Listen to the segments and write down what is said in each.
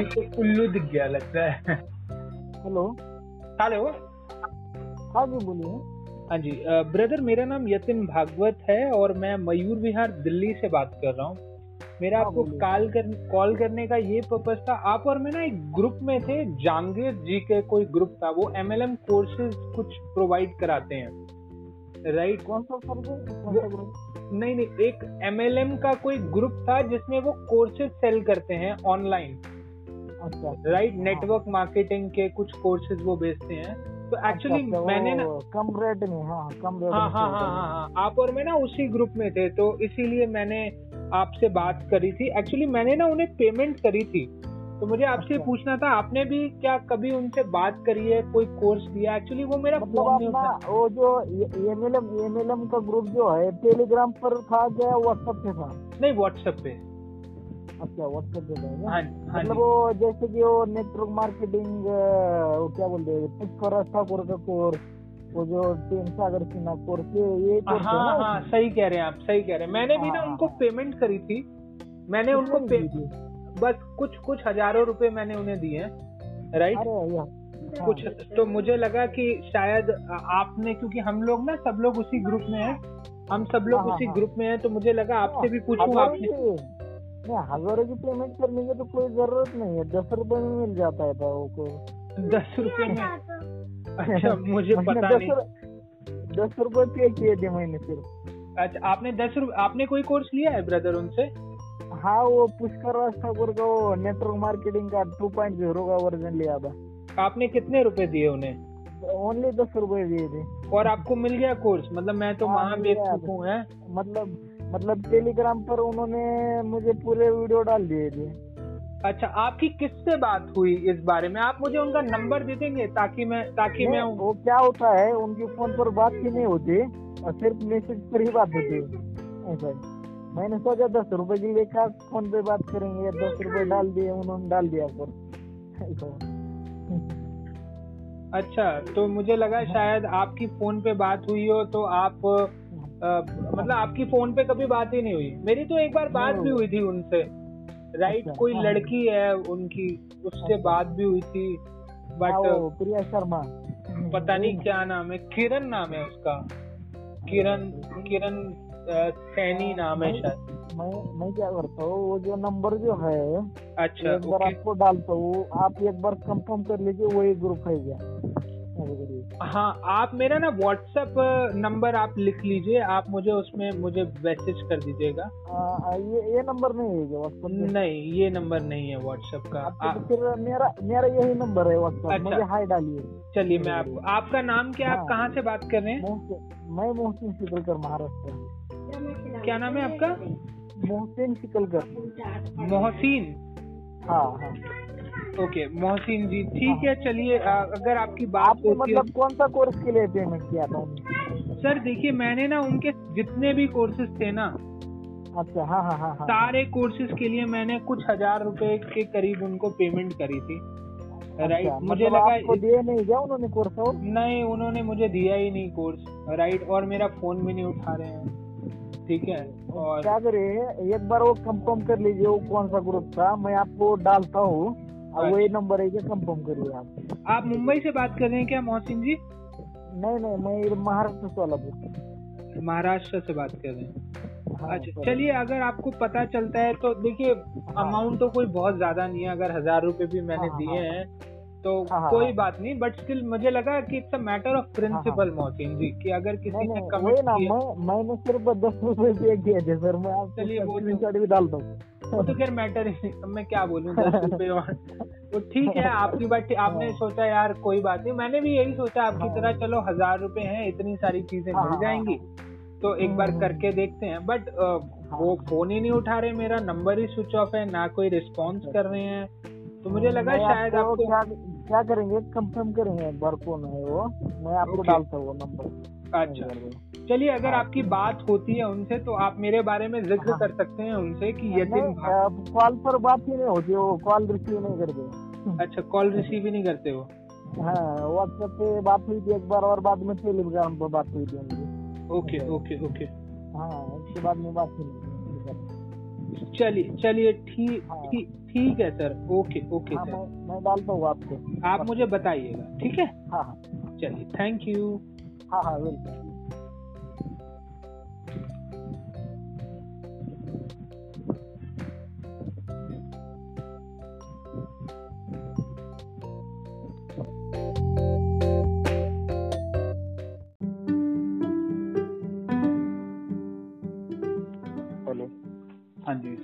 अभी तो उल्लू दिख गया लगता है। हेलो। हेलो। हाँ जी बोलिए। हाँ जी ब्रदर मेरा नाम यतिन भागवत है और मैं मयूर विहार दिल्ली से बात कर रहा हूँ। मेरा हाँ, आपको कॉल कर कॉल करने का ये पर्पज था आप और मैं ना एक ग्रुप में थे जहांगीर जी के कोई ग्रुप था वो एमएलएम कोर्सेज कुछ प्रोवाइड कराते हैं। राइट कौन सा कौन सा नहीं नहीं एक एम एल एम का कोई ग्रुप था जिसमें वो कोर्सेज सेल करते हैं ऑनलाइन राइट नेटवर्क मार्केटिंग के कुछ कोर्सेज वो बेचते हैं। तो एक्चुअली अच्छा, वो मैंने ना कम रेट में हाँ कम रेट हाँ हाँ हाँ हाँ हाँ। आप और मैं ना उसी ग्रुप में थे तो इसीलिए मैंने आपसे बात करी थी। एक्चुअली मैंने ना उन्हें पेमेंट करी थी। तो मुझे आपसे अच्छा। पूछना था आपने भी क्या कभी उनसे बात करी है कोई कोर्स दिया? एक्चुअली वो मेरा मतलब अपना वो जो एमएलएम एमएलएम का ग्रुप जो है टेलीग्राम पर था क्या व्हाट्सएप पे था? नहीं व्हाट्सएप पे। अच्छा व्हाट्सएप पे क्या? हाँ हाँ मतलब वो जैसे कि वो नेटवर्क मार्केटिंग वो क्या बोलते हैं पुष्कर ठाकुर का कोर्स वो जो टीम सागर सिन्हा कोर्स ये ये कोर्स है हाँ हाँ सही कह रहे हैं आप सही कह रहे हैं मैंने भी ना हाँ, उनको। पेमेंट करी थी मैंने उनको? बस कुछ कुछ हज़ारों रुपए मैंने उन्हें दिए राइट कुछ तो मुझे लगा कि शायद आपने क्योंकि हम लोग ना सब लोग उसी ग्रुप में हैं हम सब लोग उसी। ग्रुप में हैं तो मुझे लगा आपसे भी पूछूँ आपने नहीं हज़ारों की पेमेंट करने की तो कोई ज़रूरत नहीं है। दस रुपए में मिल जाता है वो को। दस रुपए में? अच्छा मुझे पता दस नहीं। दस रुपए पे किए थे मैंने सिर्फ़। अच्छा आपने दस रुपए आपने कोई कोर्स लिया है ब्रदर उनसे? हाँ वो पुष्कर राज ठाकुर का वो नेटवर्क मार्केटिंग का टू पॉइंट ज़ीरो का वर्जन लिया था। आपने कितने रुपए दिए उन्हें? ओनली दस रुपए दिए थे। और आपको मिल गया कोर्स मतलब मैं तो वहाँ बेवकूफ़ हूँ? मतलब मतलब टेलीग्राम पर उन्होंने मुझे पूरे वीडियो डाल दिए थे अच्छा आपकी किससे बात हुई इस बारे में? आप मुझे उनका नंबर दे देंगे ताकि मैं ताकि मैं वो क्या होता है उनके फ़ोन पर बात ही नहीं होती और सिर्फ़ मैसेज पर ही बात होती है। ऐसा मैंने सोचा दस रुपए के क्या फ़ोन पे बात करेंगे दस रुपए डाल दिए उन्होंने डाल दिया पर अच्छा तो मुझे लगा शायद आपकी फ़ोन पे बात हुई हो तो आप मतलब आपकी फ़ोन पे कभी बात ही नहीं हुई। मेरी तो एक बार बात भी हुई थी उनसे। राइट अच्छा, कोई हाँ। लड़की है उनकी उससे अच्छा। बात भी हुई थी हाँ, बट प्रिया शर्मा। पता नहीं क्या नाम है किरण नाम है उसका। किरण किरण सैनी नाम है शायद। मैं मैं क्या करता हूँ वो जो नंबर जो है अच्छा एक बार आपको डालता हूँ आप एक बार कंफर्म कर लीजिए वही ग्रुप है क्या। हाँ आप मेरा ना व्हाट्सएप नंबर आप लिख लीजिए आप मुझे उसमें मुझे मैसेज कर दीजिएगा। ये ये नंबर नहीं है व्हाट्सएप नहीं ये नंबर नहीं है व्हाट्सएप का। आपके आ- तो फिर मेरा मेरा यही नंबर है व्हाट्सएप अच्छा। मुझे हाई डालिए। चलिए मैं आपको आपका नाम क्या है? आप। कहाँ से बात कर रहे हैं? मोहसिन मैं मोहसिन शिकलकर महाराष्ट्र क्या नाम है आपका? मोहसिन शिकलकर। मोहसिन। हाँ हाँ। ओके मोहसिन जी ठीक है चलिए अगर आपकी बात होती मतलब कौन सा कोर्स के लिए पेमेंट किया था? सर देखिए मैंने ना उनके जितने भी कोर्सेज थे ना अच्छा हाँ हाँ हाँ हाँ। सारे कोर्सेज के लिए मैंने कुछ हज़ार रुपए के करीब उनको पेमेंट करी थी। राइट अच्छा, मुझे मतलब लगा आपको दिए नहीं क्या उन्होंने कोर्स और? नहीं उन्होंने मुझे दिया ही नहीं कोर्स राइट और मेरा फ़ोन भी नहीं उठा रहे हैं। ठीक है? और क्या करिए एक बार वो कंफर्म कर लीजिए वो कौन सा ग्रुप था। मैं आपको डालता हूँ। वही नंबर है क्या कंफर्म करिए आप। आप मुंबई से बात कर रहे हैं क्या मोहसिन जी? नहीं नहीं मैं महाराष्ट्र से वाला हूँ। महाराष्ट्र से बात कर रहे हैं। हाँ, अच्छा। चलिए अगर आपको पता चलता है तो देखिए अमाउंट तो कोई बहुत ज़्यादा नहीं है अगर हज़ार रुपए भी मैंने हाँ, दिए हाँ, हैं तो हाँ, हाँ, कोई हाँ। बात नहीं बट स्टिल मुझे लगा कि it's a matter of principle Mohsin ji कि अगर किसी ने कमिट किया। मैं मैंने सिर्फ़ दस रुपए पे किए थे सर मैं आपको चलिए, वो तो- स्क्रीनशॉट भी डाल दूँ वो तो खैर मैटर ही मैं क्या बोलूँ दस रुपए और तो ठीक है आपकी बात आपने हाँ। सोचा यार कोई बात नहीं मैंने भी यही सोचा आपकी हाँ। तरह चलो हज़ार रुपए है इतनी सारी चीज़ें मिल जाएँगी। तो एक बार हम्म, करके देखते हैं बट वो फ़ोन ही नहीं उठा रहे मेरा नंबर ही स्विच ऑफ़ है ना कोई रिस्पॉन्स कर रहे हैं। तो मुझे लगा शायद आपको क्या क्या करेंगे? कंफर्म करेंगे एक बार कौन है वो। मैं आपको Okay. डालता हूँ नंबर अच्छा। चलिए अगर आपकी बात होती है उनसे तो आप मेरे बारे में ज़िक्र हाँ। कर सकते हैं उनसे कि भा- कॉल पर बात ही नहीं होती वो कॉल रिसीव नहीं करते। अच्छा कॉल रिसीव ही नहीं करते वो? हाँ व्हाट्सएप पे बात हुई थी एक बार और बाद में टेलीग्राम पर बात हुई थी ओके ओके ओके हाँ उसके बाद में बात ही की। चलिए चलिए ठीक हाँ। ठीक ठीक है सर। ओके ओके हाँ सर। मैं मैं डालता हूँ आपको। आप मुझे बताइएगा ठीक है? हाँ हाँ। चलिए थैंक यू हाँ हाँ वेलकम।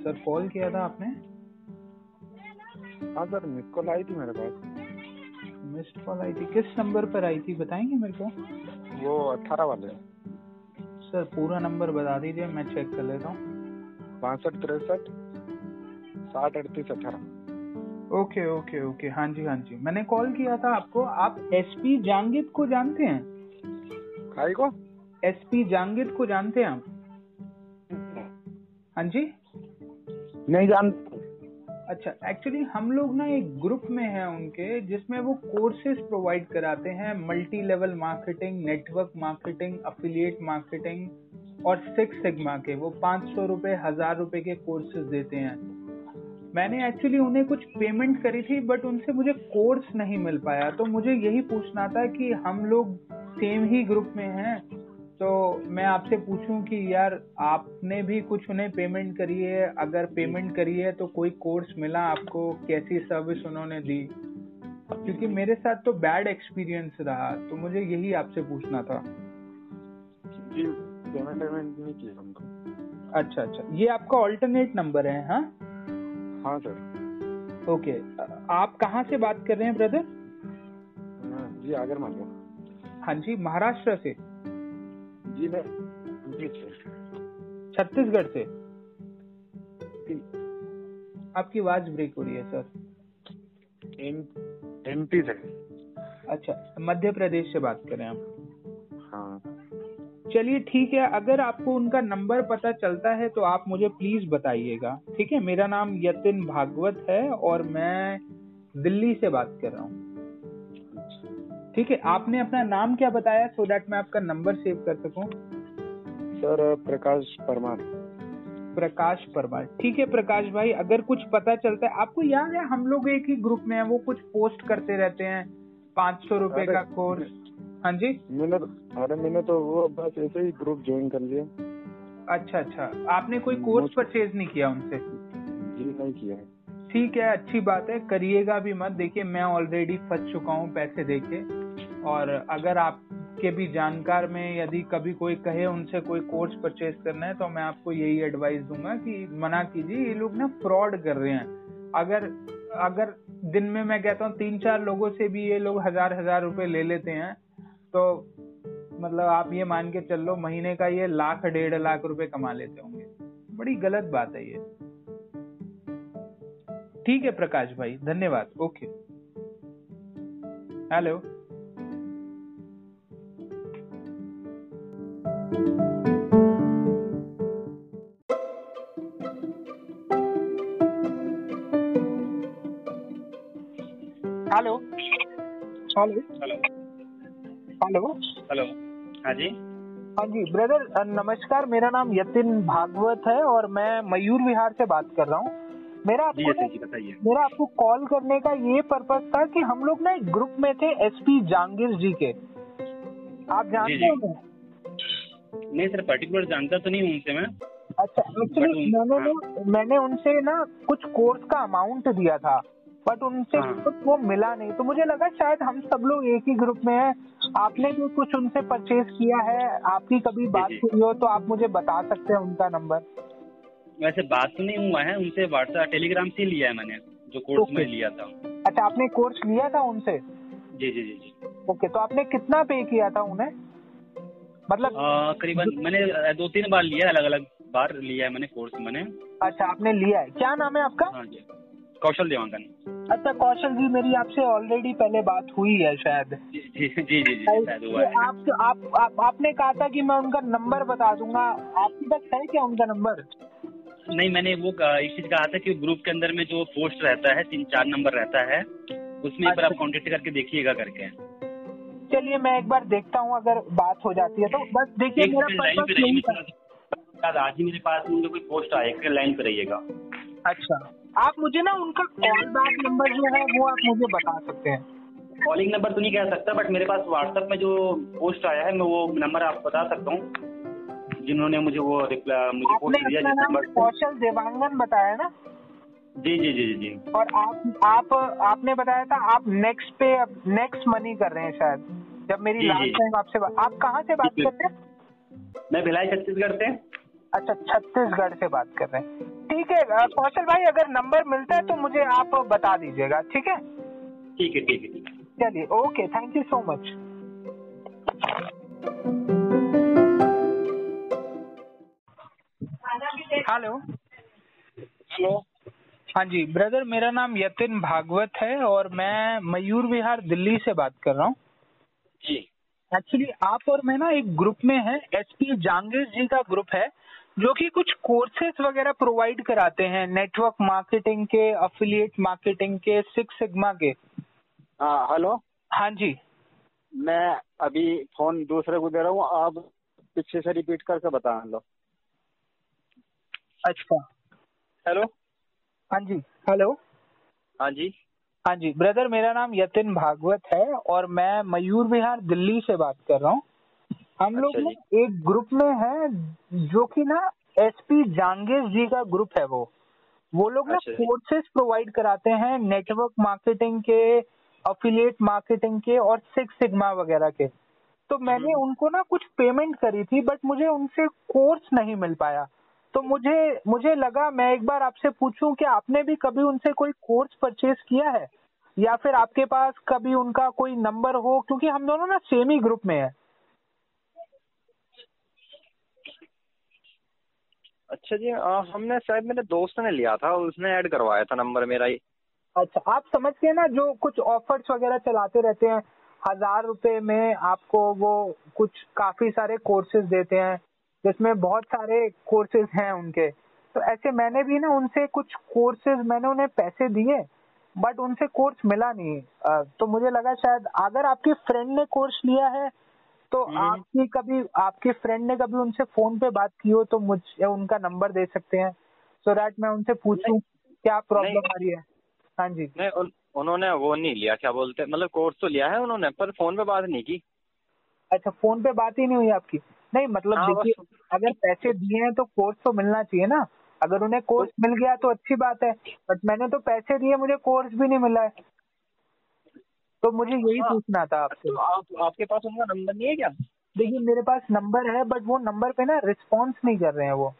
सर कॉल किया था आपने? हाँ सर मिस कॉल आई थी मेरे पास। मिस्ड कॉल आई थी। किस नंबर पर आई थी बताएँगे मेरे को? वो अट्ठारह वाले। सर पूरा नंबर बता दीजिए मैं चेक कर लेता हूँ। बासठ तिरसठ साठ अड़तीस अठारह। Okay okay okay. हाँ जी हाँ जी। मैंने कॉल किया था आपको। आप एसपी जांगिद को जानते हैं? खाई को? एसपी जांगिद को जानते हैं आप? हाँ जी। नहीं जान अच्छा एक्चुअली हम लोग ना एक ग्रुप में हैं उनके, जिसमें वो कोर्सेज प्रोवाइड कराते हैं multi level marketing network marketing affiliate marketing और सिक्स सिग्मा के, वो पाँच सौ रुपये हज़ार रुपए के कोर्सेज देते हैं। मैंने एक्चुअली उन्हें कुछ पेमेंट करी थी बट उनसे मुझे कोर्स नहीं मिल पाया तो मुझे यही पूछना था कि हम लोग सेम ही ग्रुप में हैं तो मैं आपसे पूछूँ कि यार आपने भी कुछ उन्हें पेमेंट करी है? अगर पेमेंट करी है तो कोई कोर्स मिला आपको? कैसी सर्विस उन्होंने दी? क्योंकि मेरे साथ तो बैड एक्सपीरियंस रहा तो मुझे यही आपसे पूछना था। पेमेंट पेमेंट नहीं किया हमको अच्छा अच्छा। ये आपका ऑल्टरनेट नंबर है हाँ? हाँ सर ओके आप कहाँ से बात कर रहे हैं ब्रदर जी आगर मान हाँ जी महाराष्ट्र से। जी मैं छत्तीसगढ़ से? आपकी आवाज़ ब्रेक हो रही है सर एम एम पी से। अच्छा मध्य प्रदेश से बात कर रहे हैं आप। हाँ। चलिए ठीक है अगर आपको उनका नंबर पता चलता है तो आप मुझे प्लीज़ बताइएगा। ठीक है मेरा नाम यतिन भागवत है और मैं दिल्ली से बात कर रहा हूँ। ठीक है आपने अपना नाम क्या बताया सो दैट मैं आपका नंबर सेव कर सकूँ? सर प्रकाश परमार। प्रकाश परमार। ठीक है प्रकाश भाई अगर कुछ पता चलता है आपको याद है हम लोग एक ही ग्रुप में है वो कुछ पोस्ट करते रहते हैं पाँच सौ रुपए अरे, का कोर्स हाँ जी? मैंने अरे मैंने तो वो बस ऐसे ही ग्रुप ज्वाइन कर लिया। अच्छा अच्छा। आपने कोई कोर्स परचेज नहीं किया उनसे? जी नहीं किया। है ठीक है, अच्छी बात है। करिएगा भी मत। देखिए, मैं ऑलरेडी फंस चुका हूँ पैसे देके। और अगर आपके भी जानकार में यदि कभी कोई कहे उनसे कोई कोर्स परचेज करना है तो मैं आपको यही एडवाइस दूँगा कि मना कीजिए, ये लोग ना फ्रॉड कर रहे हैं। अगर अगर दिन में मैं कहता हूँ तीन चार लोगों से भी ये लोग हज़ार हज़ार रुपए ले लेते हैं तो मतलब आप ये मान के चल लो, महीने का ये लाख डेढ़ लाख रुपए कमा लेते होंगे। बड़ी गलत बात है ये। ठीक है प्रकाश भाई धन्यवाद okay. Hello. Hello. Hello. Hello. Hello. Hello. हाँ जी। हाँ जी ब्रदर नमस्कार मेरा नाम यतिन भागवत है और मैं मयूर विहार से बात कर रहा हूँ। मेरा आपको यतिन जी बताइए मेरा आपको कॉल करने का ये पर्पज था कि हम लोग ना एक ग्रुप में थे एसपी जहांगीर जी के आप जानते। हैं? नहीं सर पर्टिकुलर जानता तो नहीं हूँ उनसे मैं अच्छा एक्चुअली मैंने ना मैंने उनसे ना कुछ कोर्स का अमाउंट दिया था बट उनसे हाँ। वो मिला नहीं तो मुझे लगा शायद हम सब लोग एक ही ग्रुप में हैं आपने भी कुछ उनसे परचेज किया है आपकी कभी बात। हुई हो तो आप मुझे बता सकते हैं उनका नंबर वैसे बात तो नहीं हुआ है उनसे व्हाट्सएप टेलीग्राम से लिया है मैंने जो कोर्स Okay. में लिया था। अच्छा आपने कोर्स लिया था उनसे? जी जी जी जी। ओके तो आपने कितना पे किया था उन्हें? मतलब आ, करीबन मैंने दो तीन बार लिया है अलग अलग बार लिया है मैंने कोर्स मैंने। अच्छा आपने लिया है। क्या नाम है आपका? हाँ जी कौशल देवांगन। अच्छा कौशल जी मेरी आपसे ऑलरेडी पहले बात हुई है शायद। जी जी जी जी जी शायद हुआ है। आप, आप, आप आपने कहा था कि मैं उनका नंबर बता दूँगा। आपके पास है क्या उनका नंबर नहीं मैंने वो एक चीज़ कहा था कि ग्रुप के अंदर में जो पोस्ट रहता है तीन चार नंबर रहता है उसमें एक बार आप कॉन्टेक्ट करके देखिएगा करके। चलिए मैं एक बार देखता हूँ अगर बात हो जाती है तो। बस देखिए आज ही मेरे पास उनका कोई पोस्ट आएगा लाइन पे रहिएगा। अच्छा। आप मुझे ना उनका कॉल बैक नंबर जो है वो आप मुझे बता सकते हैं। कॉलिंग नंबर तो नहीं कह सकता बट मेरे पास व्हाट्सएप में जो पोस्ट आया है मैं वो नंबर आप बता सकता हूँ। जिन्होंने मुझे वो रिप्लाई मुझे पोस्ट दिया जिस नंबर से कौशल देवांगन बताया ना? जी जी जी जी और आप आप आपने बताया था आप नेक्स्ट पे नेक्स्ट मनी कर रहे हैं शायद जब मेरी लास्ट टाइम आपसे बात आप कहाँ से बात कर रहे हैं? मैं भिलाई छत्तीसगढ़ से। अच्छा छत्तीसगढ़ से बात कर रहे हैं। ठीक है कौशल भाई अगर नंबर मिलता है तो मुझे आप बता दीजिएगा ठीक है? ठीक है ठीक है ठीक है। चलिए okay thank you so much hello hello हाँ जी ब्रदर मेरा नाम यतिन भागवत है और मैं मयूर विहार दिल्ली से बात कर रहा हूँ। जी। एक्चुअली आप और मैं ना एक ग्रुप में है एस पी जांगिस जी का ग्रुप है जो कि कुछ कोर्सेज वगैरह प्रोवाइड कराते हैं नेटवर्क मार्केटिंग के अफिलिएट मार्केटिंग के सिक्स सिग्मा के। हाँ हेलो हाँ जी। मैं अभी फ़ोन दूसरे को दे रहा हूँ आप पीछे से रिपीट करके बता लो। अच्छा। हेलो हाँ जी हेलो हाँ जी। हाँ जी ब्रदर मेरा नाम यतिन भागवत है और मैं मयूर विहार दिल्ली से बात कर रहा हूँ। हम लोग अच्छा ना एक ग्रुप में है जो कि ना एसपी जांगेस जी का ग्रुप है वो। वो लोग ना अच्छा। कोर्सेज प्रोवाइड कराते हैं नेटवर्क मार्केटिंग के अफिलिएट मार्केटिंग के और सिक्स सिग्मा वगैरह के। तो मैंने हम्म। उनको ना कुछ पेमेंट करी थी बट मुझे उनसे कोर्स नहीं मिल पाया। तो मुझे मुझे लगा मैं एक बार आपसे पूछूँ कि आपने भी कभी उनसे कोई कोर्स परचेज किया है? या फिर आपके पास कभी उनका कोई नंबर हो? क्योंकि हम दोनों ना सेम ही ग्रुप में है। अच्छा जी आ, हमने शायद मेरे दोस्त ने लिया था उसने ऐड करवाया था नंबर मेरा ही। अच्छा आप समझते हैं ना जो कुछ ऑफर्स वगैरह चलाते रहते हैं हज़ार रुपए में आपको वो कुछ काफ़ी सारे कोर्सेज देते हैं। जिसमें बहुत सारे कोर्सेज हैं उनके। तो ऐसे मैंने भी ना उनसे कुछ कोर्सेज मैंने उन्हें पैसे दिए बट उनसे कोर्स मिला नहीं। तो मुझे लगा शायद अगर आपके फ्रेंड ने कोर्स लिया है तो हम्म। आपकी कभी आपके फ्रेंड ने कभी उनसे फ़ोन पे बात की हो तो मुझे उनका नंबर दे सकते हैं। सो दैट मैं उनसे पूछूँ क्या प्रॉब्लम आ रही है। हाँ जी। नहीं उन, उन्होंने वो नहीं लिया क्या बोलते मतलब कोर्स तो लिया है उन्होंने पर फ़ोन पे बात नहीं की। अच्छा फ़ोन पे बात ही नहीं हुई आपकी? नहीं मतलब हाँ, देखिए अगर पैसे दिए हैं तो कोर्स तो मिलना चाहिए ना। अगर उन्हें कोर्स मिल गया तो अच्छी बात है बट मैंने तो पैसे दिए मुझे कोर्स भी नहीं मिला है। तो मुझे यही हाँ। पूछना था आपसे। तो आप आपके पास उनका नंबर नहीं है क्या? देखिए मेरे पास नंबर है बट वो नंबर पे ना रिस्पॉन्स नहीं कर रहे हैं वो।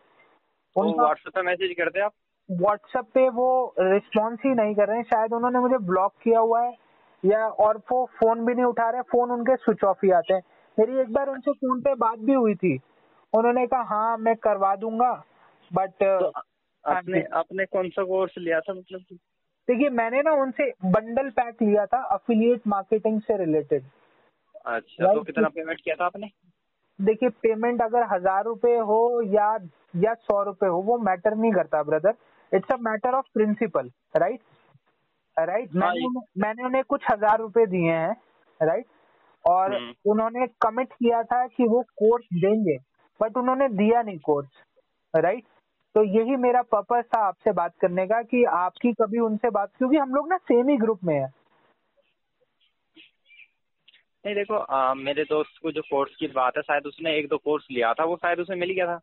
व्हाट्सएप पे मैसेज करते आप? व्हाट्सएप पे वो रिस्पॉन्स ही नहीं कर रहे हैं। शायद उन्होंने मुझे ब्लॉक किया हुआ है या और वो फ़ोन भी नहीं उठा रहे फ़ोन उनके स्विच ऑफ़ ही आते हैं। मेरी एक बार उनसे फ़ोन पे बात भी हुई थी। उन्होंने कहा हाँ मैं करवा दूँगा बट तो हाँ आपने आपने कौन सा कोर्स लिया था मतलब? देखिए मैंने ना उनसे बंडल पैक लिया था अफिलिएट मार्केटिंग से रिलेटेड अच्छा तो कितना पेमेंट किया था आपने? देखिए पेमेंट अगर हज़ार रुपए हो या या सौ रुपए हो वो मैटर नहीं करता brother it's a matter of principle right right मैंने मैंने उन्हें कुछ हज़ार रुपए दिए हैं राइट और हम्म। उन्होंने कमिट किया था कि वो कोर्स देंगे बट उन्होंने दिया नहीं कोर्स राइट तो यही मेरा पर्पज था आपसे बात करने का कि आपकी कभी उनसे बात क्योंकि हम लोग ना सेम ही ग्रुप में है। नहीं देखो आ, मेरे दोस्त को जो कोर्स की बात है शायद उसने एक दो कोर्स लिया था वो शायद उसे मिल गया था।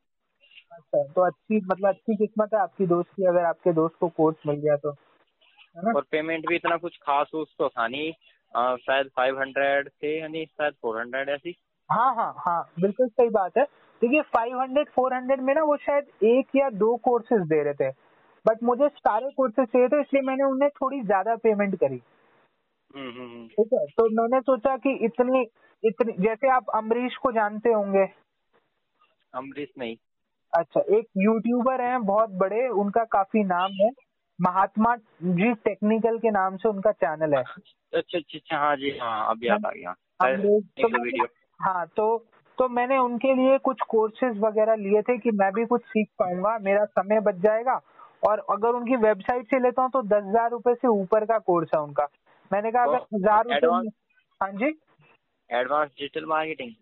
अच्छा तो अच्छी मतलब अच्छी किस्मत है आपकी दोस्त की अगर आपके दोस्त को कोर्स मिल गया तो है ना? और पेमेंट भी इतना कुछ खास उस तो था नहीं। आ, शायद फाइव हंड्रेड थे यानी शायद फोर हंड्रेड ऐसी। हाँ हाँ हाँ बिल्कुल सही बात है। देखिए 500 400 में ना वो शायद एक या दो कोर्सेज दे रहे थे। बट मुझे सारे कोर्सेज चाहिए थे इसलिए मैंने उन्हें थोड़ी ज़्यादा पेमेंट करी। हम्म हम्म हम्म। ठीक है? तो मैंने सोचा कि इतनी इतनी जैसे आप अमरीश को जानते होंगे। अमरीश नहीं। अच्छा एक यूट्यूबर हैं बहुत बड़े उनका काफ़ी नाम है। महात्मा जी टेक्निकल के नाम से उनका चैनल है। अच्छा अच्छा अच्छा हाँ जी हाँ अब याद आ गया। तो हाँ तो तो मैंने उनके लिए कुछ कोर्सेज वगैरह लिए थे कि मैं भी कुछ सीख पाऊँगा मेरा समय बच जाएगा। और अगर उनकी वेबसाइट से लेता हूँ तो दस हज़ार रूपए से ऊपर का कोर्स है उनका। मैंने कहा अगर हज़ार रूपए हाँ जी? एडवांस डिजिटल मार्केटिंग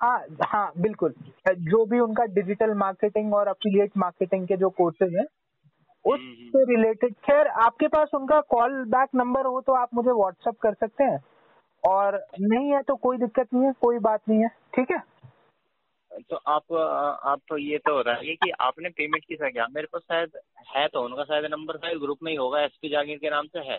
हाँ हाँ बिल्कुल। जो भी उनका डिजिटल मार्केटिंग और अफिलिएट मार्केटिंग के जो कोर्सेज हैं उससे रिलेटेड खैर आपके पास उनका कॉल बैक नंबर हो तो आप मुझे व्हाट्सअप कर सकते हैं। और नहीं है तो कोई दिक्कत नहीं है कोई बात नहीं है ठीक है? तो आप आप तो ये तो हो रहा है कि आपने पेमेंट किसा क्या मेरे पास शायद है तो उनका शायद नंबर शायद ग्रुप में ही होगा एस पी जागीर के नाम से है।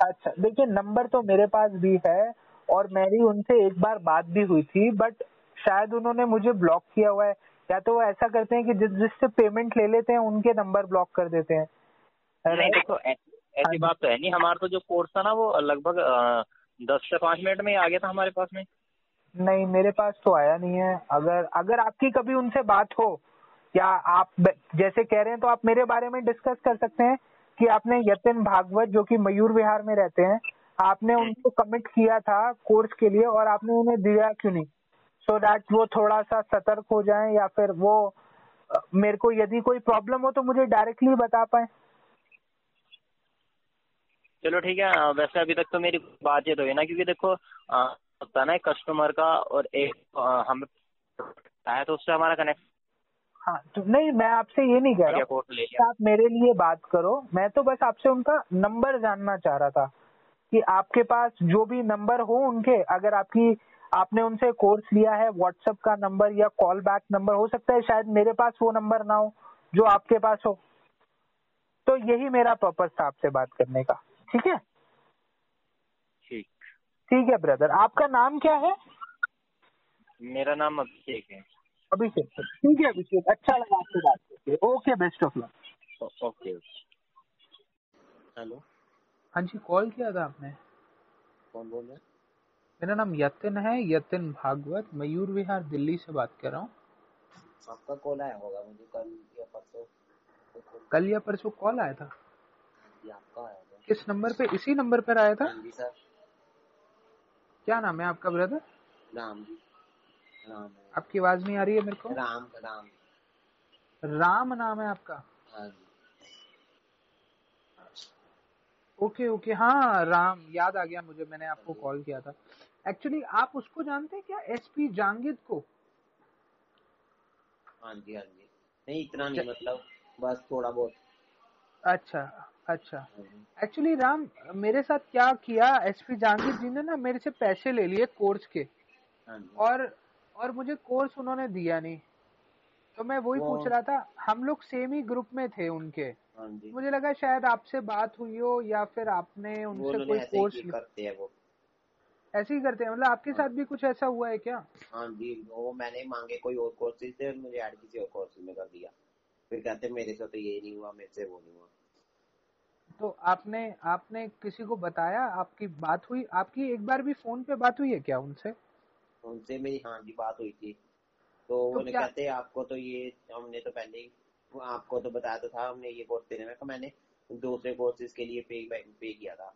अच्छा देखिए नंबर तो मेरे पास भी है और मेरी उनसे एक बार बात भी हुई थी बट शायद उन्होंने मुझे ब्लॉक किया हुआ है। या तो वो ऐसा करते हैं कि जिस जिससे पेमेंट ले लेते हैं उनके नंबर ब्लॉक कर देते हैं। नहीं देखो ऐसी बात तो है नहीं। हमारा तो जो कोर्स था ना वो लगभग दस से पाँच मिनट में ही आ गया था हमारे पास में। नहीं मेरे पास तो आया नहीं है। अगर अगर आपकी कभी उनसे बात हो या आप जैसे कह रहे हैं तो आप मेरे बारे में डिस्कस कर सकते हैं कि आपने यतिन भागवत जो कि मयूर विहार में रहते हैं आपने उनको कमिट किया था कोर्स के लिए और आपने उन्हें दिया क्यों नहीं? सो so दैट वो थोड़ा सा सतर्क हो जाए या फिर वो मेरे को यदि कोई प्रॉब्लम हो तो मुझे डायरेक्टली बता पाए। चलो ठीक है वैसे अभी तक तो मेरी बातचीत हुई ना क्योंकि देखो होता ना कस्टमर का और एक हम है तो उससे हमारा कनेक्ट हाँ तो नहीं मैं आपसे ये नहीं कह रहा हूँ आप मेरे लिए बात करो। मैं तो बस आपसे उनका नंबर जानना चाह रहा था कि आपके पास जो भी नंबर हो उनके अगर आपकी आपने उनसे कोर्स लिया है व्हाट्सएप का नंबर या कॉल बैक नंबर हो सकता है शायद मेरे पास वो नंबर ना हो जो आपके पास हो। तो यही मेरा पर्पज था आपसे बात करने का। ठीक है? ठीक। ठीक है ब्रदर आपका नाम क्या है? मेरा नाम अभिषेक है। अभिषेक ठीक है अभिषेक। अच्छा लगा आपसे बात करके। Okay best of luck okay hello हाँ जी कॉल किया था आपने। कौन बोल रहे मेरा नाम यतिन है यतिन भागवत। मयूर विहार दिल्ली से बात कर रहा हूँ। आपका कॉल आया होगा मुझे कल या परसों? कल या परसों कॉल आया था? आपका आया था। किस नंबर पे इसी नंबर पर आया था? हाँ जी सर। क्या नाम है आपका ब्रदर? राम आपकी आवाज़ नहीं आ रही है मेरे को? राम राम। राम नाम है आपका। हाँ जी। ओके ओके हाँ राम याद आ गया मुझे मैंने आपको कॉल किया था। एक्चुअली आप उसको जानते हैं क्या? एसपी जांगिद को? हाँ जी हाँ जी। नहीं इतना नहीं मतलब बस थोड़ा बहुत। अच्छा अच्छा। एक्चुअली राम मेरे साथ क्या किया? एसपी जांगिद जी ने ना मेरे से पैसे ले लिए कोर्स के। हाँ और और मुझे कोर्स उन्होंने दिया नहीं। तो मैं वही पूछ रहा था हम लोग सेम ही ग्रुप में थे उनके। जी। मुझे लगा शायद आपसे बात हुई हो या फिर आपने उनसे कोई कोर्स करते हैं वो। ऐसे ही करते हैं? मतलब आपके साथ भी कुछ ऐसा हुआ है क्या? हाँ जी वो मैंने मांगे कोई और कोर्सेज थे मुझे ऐड किसी और कोर्सेज में कर दिया। फिर कहते मेरे से तो ये नहीं हुआ मेरे से वो नहीं हुआ। तो आपने आपने किसी को बताया? आपकी बात हुई? आपकी एक बार भी फ़ोन पे बात हुई है क्या उनसे? उनसे मेरी हाँ जी बात हुई थी। तो, तो उन्होंने कहते आपको तो ये हमने तो पहले ही आपको तो बताया तो था हमने ये कोर्स देने में तो मैंने दूसरे कोर्सेज के लिए पे पे किया था।